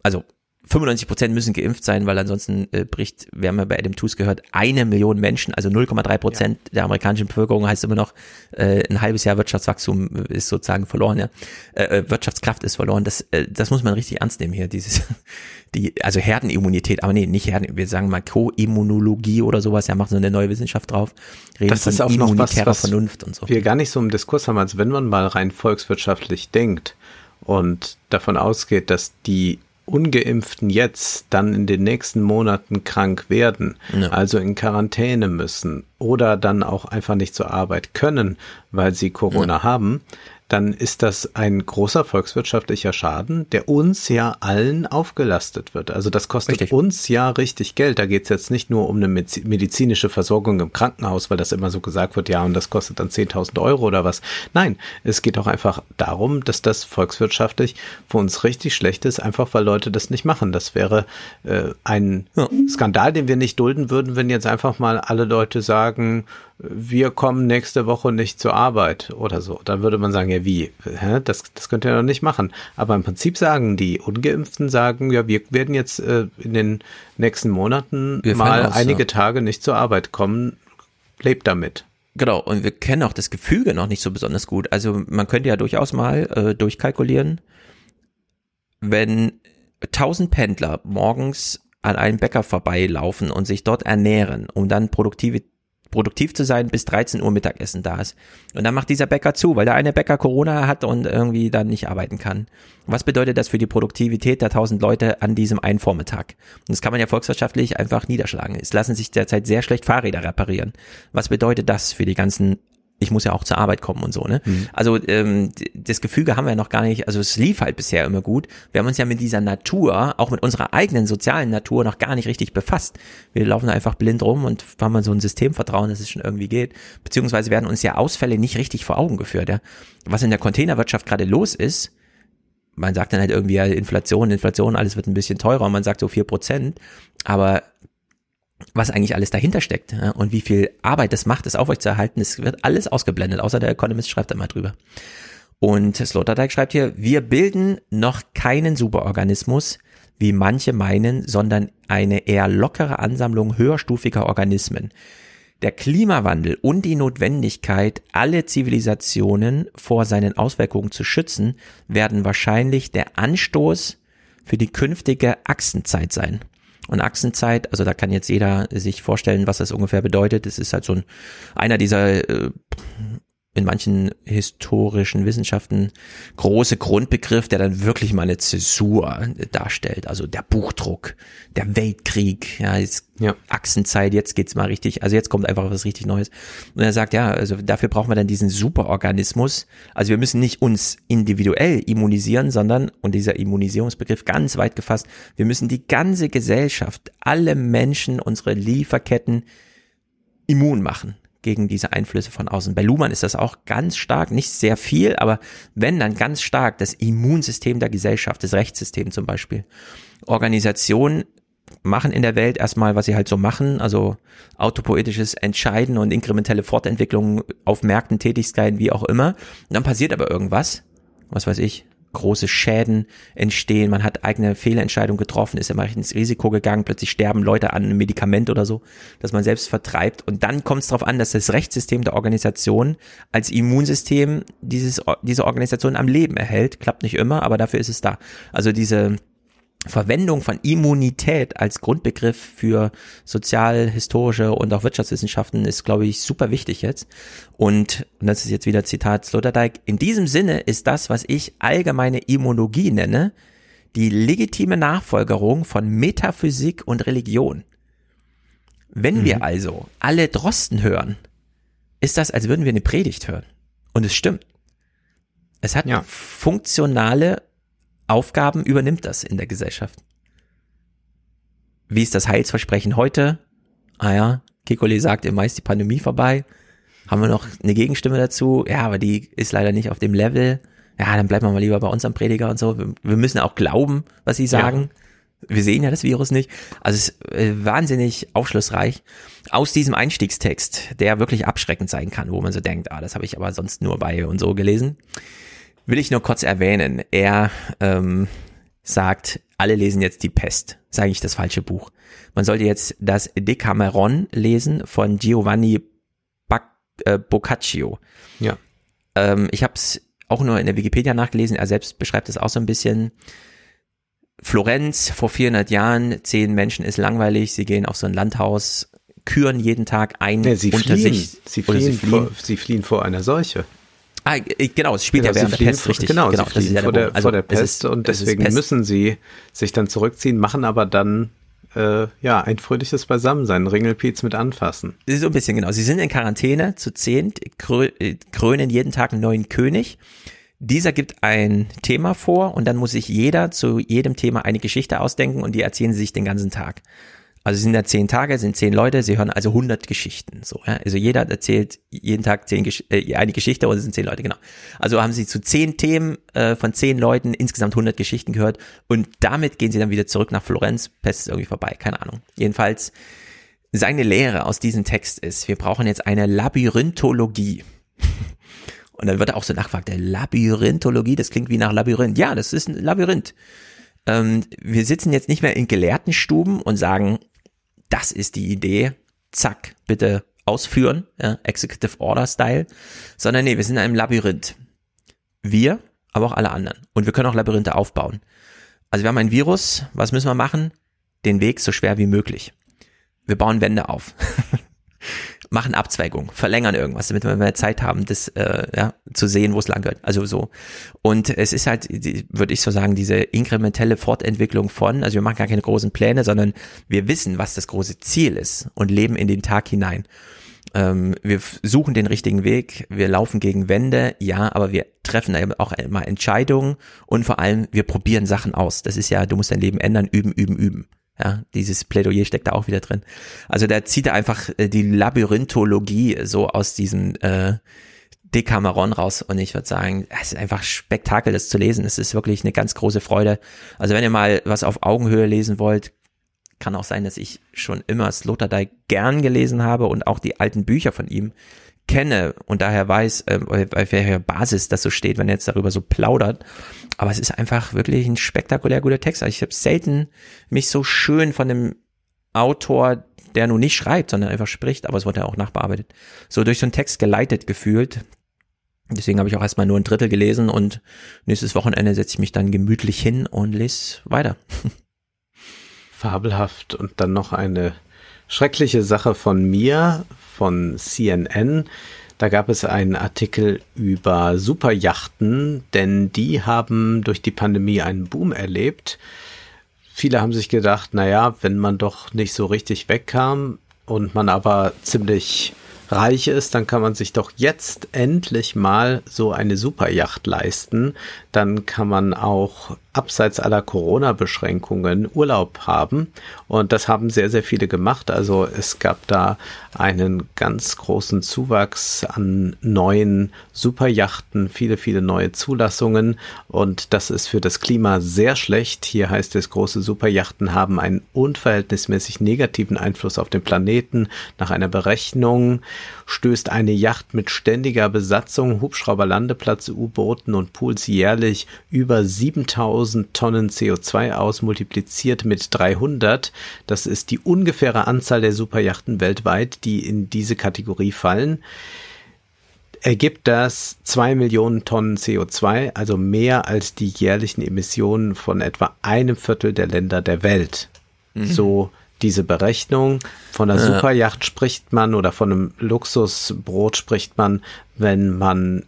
also 95 Prozent müssen geimpft sein, weil ansonsten äh, bricht, wir haben ja bei Adam Tooze gehört, eine Million Menschen, also 0,3 Prozent ja. der amerikanischen Bevölkerung heißt immer noch, äh, ein halbes Jahr Wirtschaftswachstum ist sozusagen verloren, ja. Äh, äh, Wirtschaftskraft ist verloren. Das, äh, das muss man richtig ernst nehmen hier, dieses, die, also Herdenimmunität, aber nee, nicht Herden, wir sagen mal Co-Immunologie oder sowas, ja, machen so eine neue Wissenschaft drauf, reden das ist auch noch was, was Vernunft und so. Wir gar nicht so im Diskurs haben, als wenn man mal rein volkswirtschaftlich denkt und davon ausgeht, dass die Ungeimpften jetzt dann in den nächsten Monaten krank werden, ja. also in Quarantäne müssen oder dann auch einfach nicht zur Arbeit können, weil sie Corona ja. haben, dann ist das ein großer volkswirtschaftlicher Schaden, der uns ja allen aufgelastet wird. Also das kostet richtig. uns ja richtig Geld. Da geht es jetzt nicht nur um eine medizinische Versorgung im Krankenhaus, weil das immer so gesagt wird, ja, und das kostet dann 10.000 Euro oder was. Nein, es geht auch einfach darum, dass das volkswirtschaftlich für uns richtig schlecht ist, einfach weil Leute das nicht machen. Das wäre äh, ein ja. Skandal, den wir nicht dulden würden, wenn jetzt einfach mal alle Leute sagen, wir kommen nächste Woche nicht zur Arbeit oder so. Dann würde man sagen, ja wie, das, das könnt ihr doch nicht machen. Aber im Prinzip sagen die Ungeimpften, sagen, ja, wir werden jetzt äh, in den nächsten Monaten Wir mal aus, einige ja. Tage nicht zur Arbeit kommen. Lebt damit. Genau, und wir kennen auch das Gefüge noch nicht so besonders gut. Also man könnte ja durchaus mal äh, durchkalkulieren, wenn tausend Pendler morgens an einem Bäcker vorbeilaufen und sich dort ernähren, um dann produktiv, produktiv zu sein, bis 13 Uhr Mittagessen da ist. Und dann macht dieser Bäcker zu, weil der eine Bäcker Corona hat und irgendwie dann nicht arbeiten kann. Was bedeutet das für die Produktivität der tausend Leute an diesem einen Vormittag? Und das kann man ja volkswirtschaftlich einfach niederschlagen. Es lassen sich derzeit sehr schlecht Fahrräder reparieren. Was bedeutet das für die ganzen ich muss ja auch zur Arbeit kommen und so, ne? Also ähm, das Gefüge haben wir noch gar nicht, also es lief halt bisher immer gut. Wir haben uns ja mit dieser Natur, auch mit unserer eigenen sozialen Natur noch gar nicht richtig befasst. Wir laufen einfach blind rum und haben mal so ein Systemvertrauen, dass es schon irgendwie geht. Beziehungsweise werden uns ja Ausfälle nicht richtig vor Augen geführt, ja. Was in der Containerwirtschaft gerade los ist, man sagt dann halt irgendwie ja, Inflation, Inflation, alles wird ein bisschen teurer, man sagt so vier Prozent, aber was eigentlich alles dahinter steckt ja, und wie viel Arbeit das macht, das aufrechtzuerhalten, das wird alles ausgeblendet, außer der Economist schreibt da mal drüber. Und Sloterdijk schreibt hier, wir bilden noch keinen Superorganismus, wie manche meinen, sondern eine eher lockere Ansammlung höherstufiger Organismen. Der Klimawandel und die Notwendigkeit, alle Zivilisationen vor seinen Auswirkungen zu schützen, werden wahrscheinlich der Anstoß für die künftige Achsenzeit sein. Und Achsenzeit, also da kann jetzt jeder sich vorstellen, was das ungefähr bedeutet. Es ist halt so ein, einer dieser äh, in manchen historischen Wissenschaften große Grundbegriff, der dann wirklich mal eine Zäsur darstellt. Also der Buchdruck, der Weltkrieg, ja, jetzt Ja. Achsenzeit, jetzt geht's mal richtig, also jetzt kommt einfach was richtig Neues. Und er sagt, ja, also dafür brauchen wir dann diesen Superorganismus. Also wir müssen nicht uns individuell immunisieren, sondern, und dieser Immunisierungsbegriff ganz weit gefasst, wir müssen die ganze Gesellschaft, alle Menschen, unsere Lieferketten immun machen gegen diese Einflüsse von außen. Bei Luhmann ist das auch ganz stark, nicht sehr viel, aber wenn dann ganz stark das Immunsystem der Gesellschaft, das Rechtssystem zum Beispiel. Organisationen machen in der Welt erstmal, was sie halt so machen, also autopoetisches Entscheiden und inkrementelle Fortentwicklung auf Märkten, Tätigkeiten, wie auch immer. Und dann passiert aber irgendwas, was weiß ich, große Schäden entstehen, man hat eigene Fehlentscheidungen getroffen, ist immer ins Risiko gegangen, plötzlich sterben Leute an einem Medikament oder so, das man selbst vertreibt. Und dann kommt es darauf an, dass das Rechtssystem der Organisation als Immunsystem dieses, diese Organisation am Leben erhält. Klappt nicht immer, aber dafür ist es da. Also diese Verwendung von Immunität als Grundbegriff für sozial, historische und auch Wirtschaftswissenschaften ist, glaube ich, super wichtig jetzt. Und, und das ist jetzt wieder Zitat Sloterdijk, in diesem Sinne ist das, was ich allgemeine Immunologie nenne, die legitime Nachfolgerung von Metaphysik und Religion. Wenn wir also alle Drosten hören, ist das, als würden wir eine Predigt hören. Und es stimmt. Es hat Ja. funktionale Aufgaben übernimmt das in der Gesellschaft. Wie ist das Heilsversprechen heute? Ah ja, Kikoli sagt, im Mai ist die Pandemie vorbei. Haben wir noch eine Gegenstimme dazu? Ja, aber die ist leider nicht auf dem Level. Ja, dann bleiben wir mal lieber bei unserem Prediger und so. Wir, müssen auch glauben, was sie sagen. Wir sehen ja das Virus nicht. Also es ist äh, wahnsinnig aufschlussreich. Aus diesem Einstiegstext, der wirklich abschreckend sein kann, wo man so denkt, ah, das habe ich aber sonst nur bei und so gelesen will ich nur kurz erwähnen. Er ähm, sagt, alle lesen jetzt die Pest. Ist eigentlich das falsche Buch. Man sollte jetzt das Decameron lesen von Giovanni Bac äh, Boccaccio. Ja. Ähm, ich habe es auch nur in der Wikipedia nachgelesen. Er selbst beschreibt es auch so ein bisschen. Florenz vor 400 Jahren, zehn Menschen ist langweilig, sie gehen auf so ein Landhaus, küren jeden Tag ein Nee, sie unter fliehen. sich. Sie oder fliehen, Vor, sie fliehen vor einer Seuche. Ah, äh, genau, es spielt Genau, ja während der Pest, richtig. Genau, genau sie das ist ja vor, der Punkt. vor der es Pest ist- und deswegen Pest. müssen sie sich dann zurückziehen, machen aber dann äh, ja ein fröhliches Beisammensein, Ringelpiez mit anfassen. So ein bisschen genau. Sie sind in Quarantäne zu zehnt, krö äh, krönen jeden Tag einen neuen König. Dieser gibt ein Thema vor und dann muss sich jeder zu jedem Thema eine Geschichte ausdenken und die erzählen sie sich den ganzen Tag. Also sind da zehn Tage, sind zehn Leute, sie hören also 100 Geschichten. So, ja? Also jeder erzählt jeden Tag zehn Gesch äh, eine Geschichte und es sind zehn Leute, genau. Also haben sie zu zehn Themen äh, von zehn Leuten insgesamt 100 Geschichten gehört und damit gehen sie dann wieder zurück nach Florenz. Pest ist irgendwie vorbei, keine Ahnung. Jedenfalls seine Lehre aus diesem Text ist, wir brauchen jetzt eine Labyrinthologie. Und dann wird auch so nachgefragt, der Labyrinthologie, das klingt wie nach Labyrinth. Ja, das ist ein Labyrinth. Ähm, wir sitzen jetzt nicht mehr in gelehrten Stuben und sagen, das ist die Idee, zack, bitte ausführen, ja, Executive Order Style, sondern nee, wir sind in einem Labyrinth. Wir, aber auch alle anderen. Und wir können auch Labyrinthe aufbauen. Also wir haben ein Virus, was müssen wir machen? Den Weg so schwer wie möglich. Wir bauen Wände auf. machen Abzweigungen, verlängern irgendwas, damit wir mehr Zeit haben, das äh, ja, zu sehen, wo es lang geht. Also so. Und es ist halt, würde ich so sagen, diese inkrementelle Fortentwicklung von, also wir machen gar keine großen Pläne, sondern wir wissen, was das große Ziel ist und leben in den Tag hinein. Ähm, wir suchen den richtigen Weg, wir laufen gegen Wände, ja, aber wir treffen auch immer Entscheidungen und vor allem, wir probieren Sachen aus. Das ist ja, du musst dein Leben ändern, üben, üben, üben. Ja, dieses Plädoyer steckt da auch wieder drin. Also da zieht er einfach äh, die Labyrinthologie so aus diesem äh, Decameron raus und ich würde sagen, es ist einfach Spektakel, das zu lesen. Es ist wirklich eine ganz große Freude. Also wenn ihr mal was auf Augenhöhe lesen wollt, kann auch sein, dass ich schon immer Sloterdijk gern gelesen habe und auch die alten Bücher von ihm kenne und daher weiß, äh, auf welcher Basis das so steht, wenn er jetzt darüber so plaudert. Aber es ist einfach wirklich ein spektakulär guter Text. Also ich habe selten mich so schön von dem Autor, der nun nicht schreibt, sondern einfach spricht, aber es wurde ja auch nachbearbeitet, so durch so einen Text geleitet gefühlt. Deswegen habe ich auch erstmal nur ein Drittel gelesen und nächstes Wochenende setze ich mich dann gemütlich hin und lese weiter. Fabelhaft. Und dann noch eine schreckliche Sache von mir, von CNN. Da gab es einen Artikel über Superjachten, denn die haben durch die Pandemie einen Boom erlebt. Viele haben sich gedacht, naja, wenn man doch nicht so richtig wegkam und man aber ziemlich reich ist, dann kann man sich doch jetzt endlich mal so eine Superjacht leisten. Dann kann man auch abseits aller Corona-Beschränkungen Urlaub haben. Und das haben sehr, sehr viele gemacht. Also es gab da einen ganz großen Zuwachs an neuen Superjachten, viele, viele neue Zulassungen. Und das ist für das Klima sehr schlecht. Hier heißt es, große Superjachten haben einen unverhältnismäßig negativen Einfluss auf den Planeten. Nach einer Berechnung stößt eine Yacht mit ständiger Besatzung, Hubschrauberlandeplatz, U-Booten und Pools jährlich über 7000 1000 Tonnen CO2 aus, multipliziert mit 300. Das ist die ungefähre Anzahl der Superjachten weltweit, die in diese Kategorie fallen. Ergibt das 2 Millionen Tonnen CO2, also mehr als die jährlichen Emissionen von etwa einem Viertel der Länder der Welt. Mhm. So diese Berechnung. Von einer Superjacht spricht man oder von einem Luxusbrot spricht man, wenn man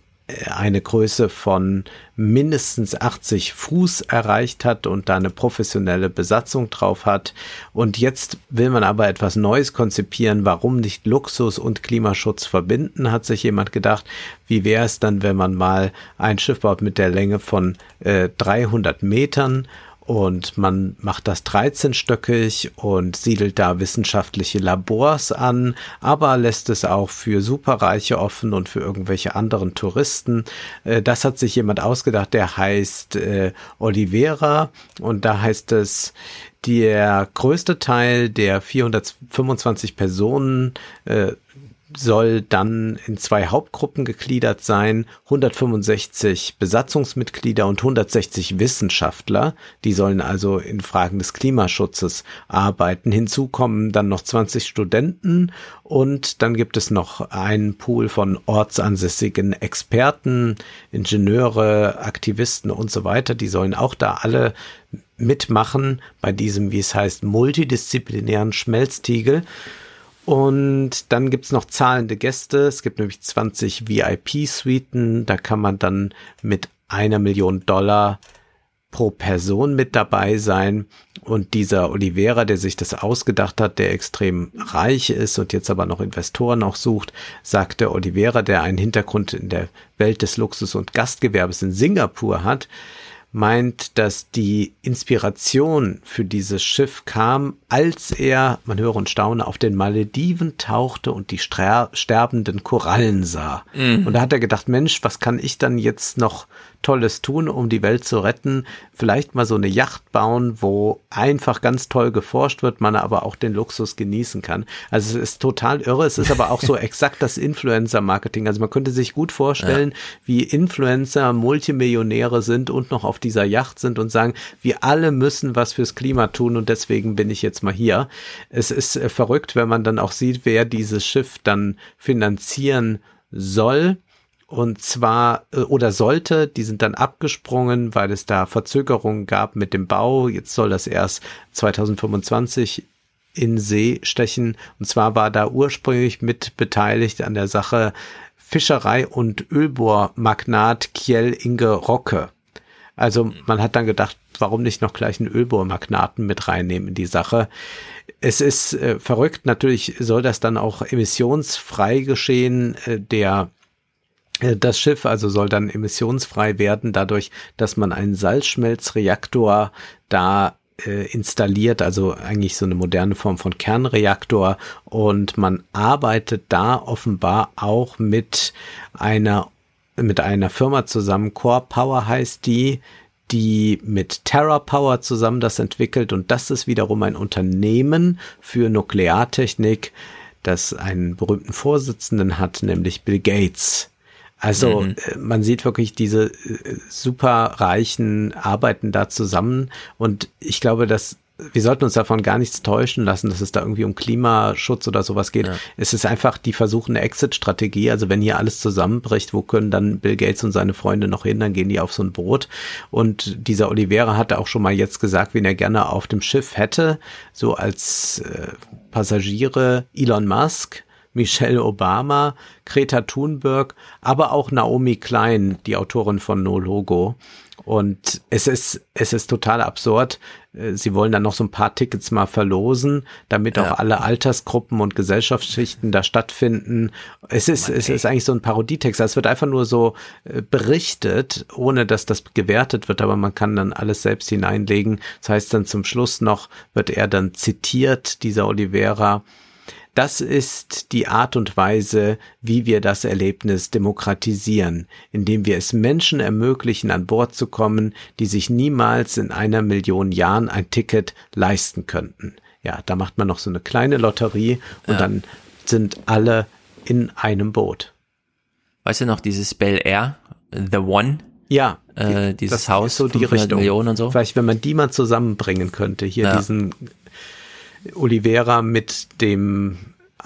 eine Größe von mindestens 80 Fuß erreicht hat und da eine professionelle Besatzung drauf hat. Und jetzt will man aber etwas Neues konzipieren. Warum nicht Luxus und Klimaschutz verbinden, hat sich jemand gedacht. Wie wäre es dann, wenn man mal ein Schiff baut mit der Länge von äh, 300 Metern und man macht das 13-stöckig und siedelt da wissenschaftliche Labors an, aber lässt es auch für Superreiche offen und für irgendwelche anderen Touristen. Äh, das hat sich jemand ausgedacht, der heißt äh, Oliveira und da heißt es, der größte Teil der 425 Personen äh, soll dann in zwei Hauptgruppen gegliedert sein, 165 Besatzungsmitglieder und 160 Wissenschaftler, die sollen also in Fragen des Klimaschutzes arbeiten. Hinzu kommen dann noch 20 Studenten und dann gibt es noch einen Pool von ortsansässigen Experten, Ingenieure, Aktivisten und so weiter, die sollen auch da alle mitmachen bei diesem, wie es heißt, multidisziplinären Schmelztiegel. Und dann gibt's noch zahlende Gäste. Es gibt nämlich 20 VIP-Suiten. Da kann man dann mit einer Million Dollar pro Person mit dabei sein. Und dieser Oliveira, der sich das ausgedacht hat, der extrem reich ist und jetzt aber noch Investoren auch sucht, sagte Oliveira, der einen Hintergrund in der Welt des Luxus und Gastgewerbes in Singapur hat, meint, dass die Inspiration für dieses Schiff kam, als er, man höre und staune, auf den Malediven tauchte und die sterbenden Korallen sah. Mhm. Und da hat er gedacht, Mensch, was kann ich dann jetzt noch Tolles tun, um die Welt zu retten? Vielleicht mal so eine Yacht bauen, wo einfach ganz toll geforscht wird, man aber auch den Luxus genießen kann. Also es ist total irre. Es ist aber auch so exakt das Influencer-Marketing. Also man könnte sich gut vorstellen, ja. wie Influencer Multimillionäre sind und noch auf dieser Yacht sind und sagen, wir alle müssen was fürs Klima tun und deswegen bin ich jetzt mal hier. Es ist äh, verrückt, wenn man dann auch sieht, wer dieses Schiff dann finanzieren soll. Und zwar, äh, oder sollte, die sind dann abgesprungen, weil es da Verzögerungen gab mit dem Bau. Jetzt soll das erst 2025 in See stechen. Und zwar war da ursprünglich mit beteiligt an der Sache Fischerei- und Ölbohrmagnat Kjell Inge Rocke. Also man hat dann gedacht, warum nicht noch gleich einen Ölbohrmagnaten mit reinnehmen in die Sache. Es ist äh, verrückt, natürlich soll das dann auch emissionsfrei geschehen. Äh, der das Schiff also soll dann emissionsfrei werden, dadurch, dass man einen Salzschmelzreaktor da äh, installiert, also eigentlich so eine moderne Form von Kernreaktor. Und man arbeitet da offenbar auch mit einer mit einer Firma zusammen, Core Power heißt die, die mit TerraPower zusammen das entwickelt und das ist wiederum ein Unternehmen für Nukleartechnik, das einen berühmten Vorsitzenden hat, nämlich Bill Gates. Also mhm. Äh, man sieht wirklich diese äh, super reichen arbeiten da zusammen und ich glaube, dass wir sollten uns davon gar nichts täuschen lassen, dass es da irgendwie um Klimaschutz oder sowas geht. Ja. Es ist einfach die versuchende Exit-Strategie. Also wenn hier alles zusammenbricht, wo können dann Bill Gates und seine Freunde noch hin? Dann gehen die auf so ein Boot. Und dieser Oliveira hatte auch schon mal jetzt gesagt, wen er gerne auf dem Schiff hätte, so als äh, Passagiere Elon Musk, Michelle Obama, Greta Thunberg, aber auch Naomi Klein, die Autorin von No Logo. Und es ist, es ist total absurd. Äh, sie wollen dann noch so ein paar Tickets mal verlosen, damit ja. auch alle Altersgruppen und Gesellschaftsschichten da stattfinden. Es ist, Mann, es ist eigentlich so ein Parodietext. Es wird einfach nur so äh, berichtet, ohne dass das gewertet wird, aber man kann dann alles selbst hineinlegen. Das heißt dann zum Schluss noch wird er dann zitiert, dieser Oliveira. Das ist die Art und Weise, wie wir das Erlebnis demokratisieren, indem wir es Menschen ermöglichen, an Bord zu kommen, die sich niemals in einer Million Jahren ein Ticket leisten könnten. Ja, da macht man noch so eine kleine Lotterie und ja. dann sind alle in einem Boot. Weißt du noch dieses Bel Air, The One? Ja, äh, dieses Haus, so die Richtung. Millionen und so. Vielleicht, wenn man die mal zusammenbringen könnte, hier ja. diesen Oliveira mit dem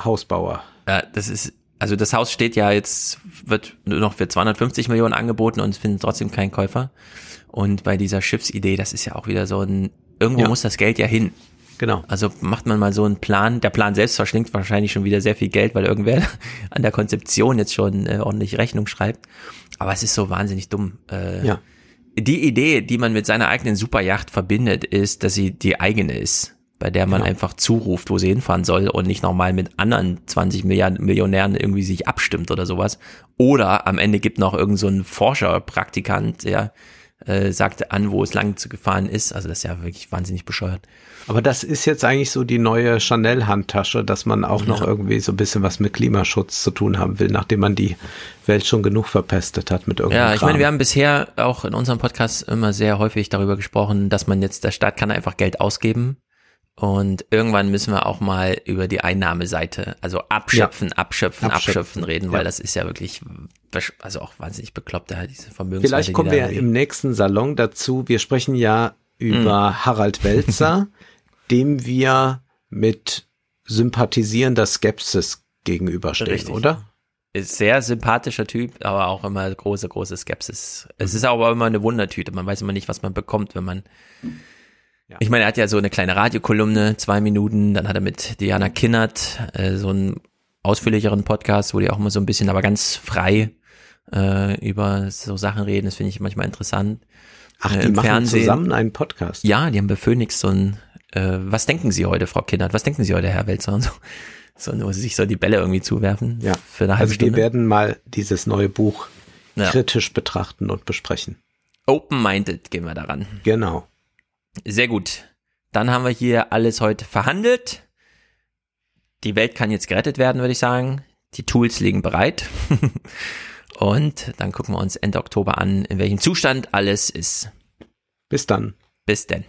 Hausbauer. Ja, das ist, also das Haus steht ja jetzt, wird nur noch für 250 Millionen angeboten und finden trotzdem keinen Käufer. Und bei dieser Schiffsidee, das ist ja auch wieder so ein, irgendwo ja. muss das Geld ja hin. Genau. Also macht man mal so einen Plan. Der Plan selbst verschlingt wahrscheinlich schon wieder sehr viel Geld, weil irgendwer an der Konzeption jetzt schon äh, ordentlich Rechnung schreibt. Aber es ist so wahnsinnig dumm. Äh, ja. Die Idee, die man mit seiner eigenen Superjacht verbindet, ist, dass sie die eigene ist bei der man genau. einfach zuruft, wo sie hinfahren soll und nicht nochmal mit anderen 20 Milliarden Millionären irgendwie sich abstimmt oder sowas. Oder am Ende gibt noch irgend so ein Forscherpraktikant, der äh, sagt an, wo es lang zu gefahren ist. Also das ist ja wirklich wahnsinnig bescheuert. Aber das ist jetzt eigentlich so die neue Chanel-Handtasche, dass man auch ja. noch irgendwie so ein bisschen was mit Klimaschutz zu tun haben will, nachdem man die Welt schon genug verpestet hat mit irgendwas. Ja, ich meine, wir haben bisher auch in unserem Podcast immer sehr häufig darüber gesprochen, dass man jetzt, der Staat kann einfach Geld ausgeben und irgendwann müssen wir auch mal über die Einnahmeseite, also abschöpfen, ja. abschöpfen, abschöpfen, abschöpfen, reden, weil das ist ja wirklich, also auch wahnsinnig bekloppt, da diese Vermögens. Vielleicht kommen wir ja im nächsten Salon dazu. Wir sprechen ja über hm. Harald Welzer, dem wir mit sympathisierender Skepsis gegenüberstehen, Richtig. oder? Ist sehr sympathischer Typ, aber auch immer große, große Skepsis. Es ist aber immer eine Wundertüte. Man weiß immer nicht, was man bekommt, wenn man. Ich meine, er hat ja so eine kleine Radiokolumne, zwei Minuten, dann hat er mit Diana Kinnert äh, so einen ausführlicheren Podcast, wo die auch immer so ein bisschen, aber ganz frei äh, über so Sachen reden. Das finde ich manchmal interessant. Ach, äh, die machen Fernsehen. zusammen einen Podcast? Ja, die haben bei Phoenix so ein, äh, was denken Sie heute, Frau Kinnert? Was denken Sie heute, Herr Welzer? Und so, so nur sich so die Bälle irgendwie zuwerfen. Ja, für eine halbe also Stunde. wir werden mal dieses neue Buch ja. kritisch betrachten und besprechen. open-minded gehen wir daran. Genau. Sehr gut. Dann haben wir hier alles heute verhandelt. Die Welt kann jetzt gerettet werden, würde ich sagen. Die Tools liegen bereit. Und dann gucken wir uns Ende Oktober an, in welchem Zustand alles ist. Bis dann. Bis denn.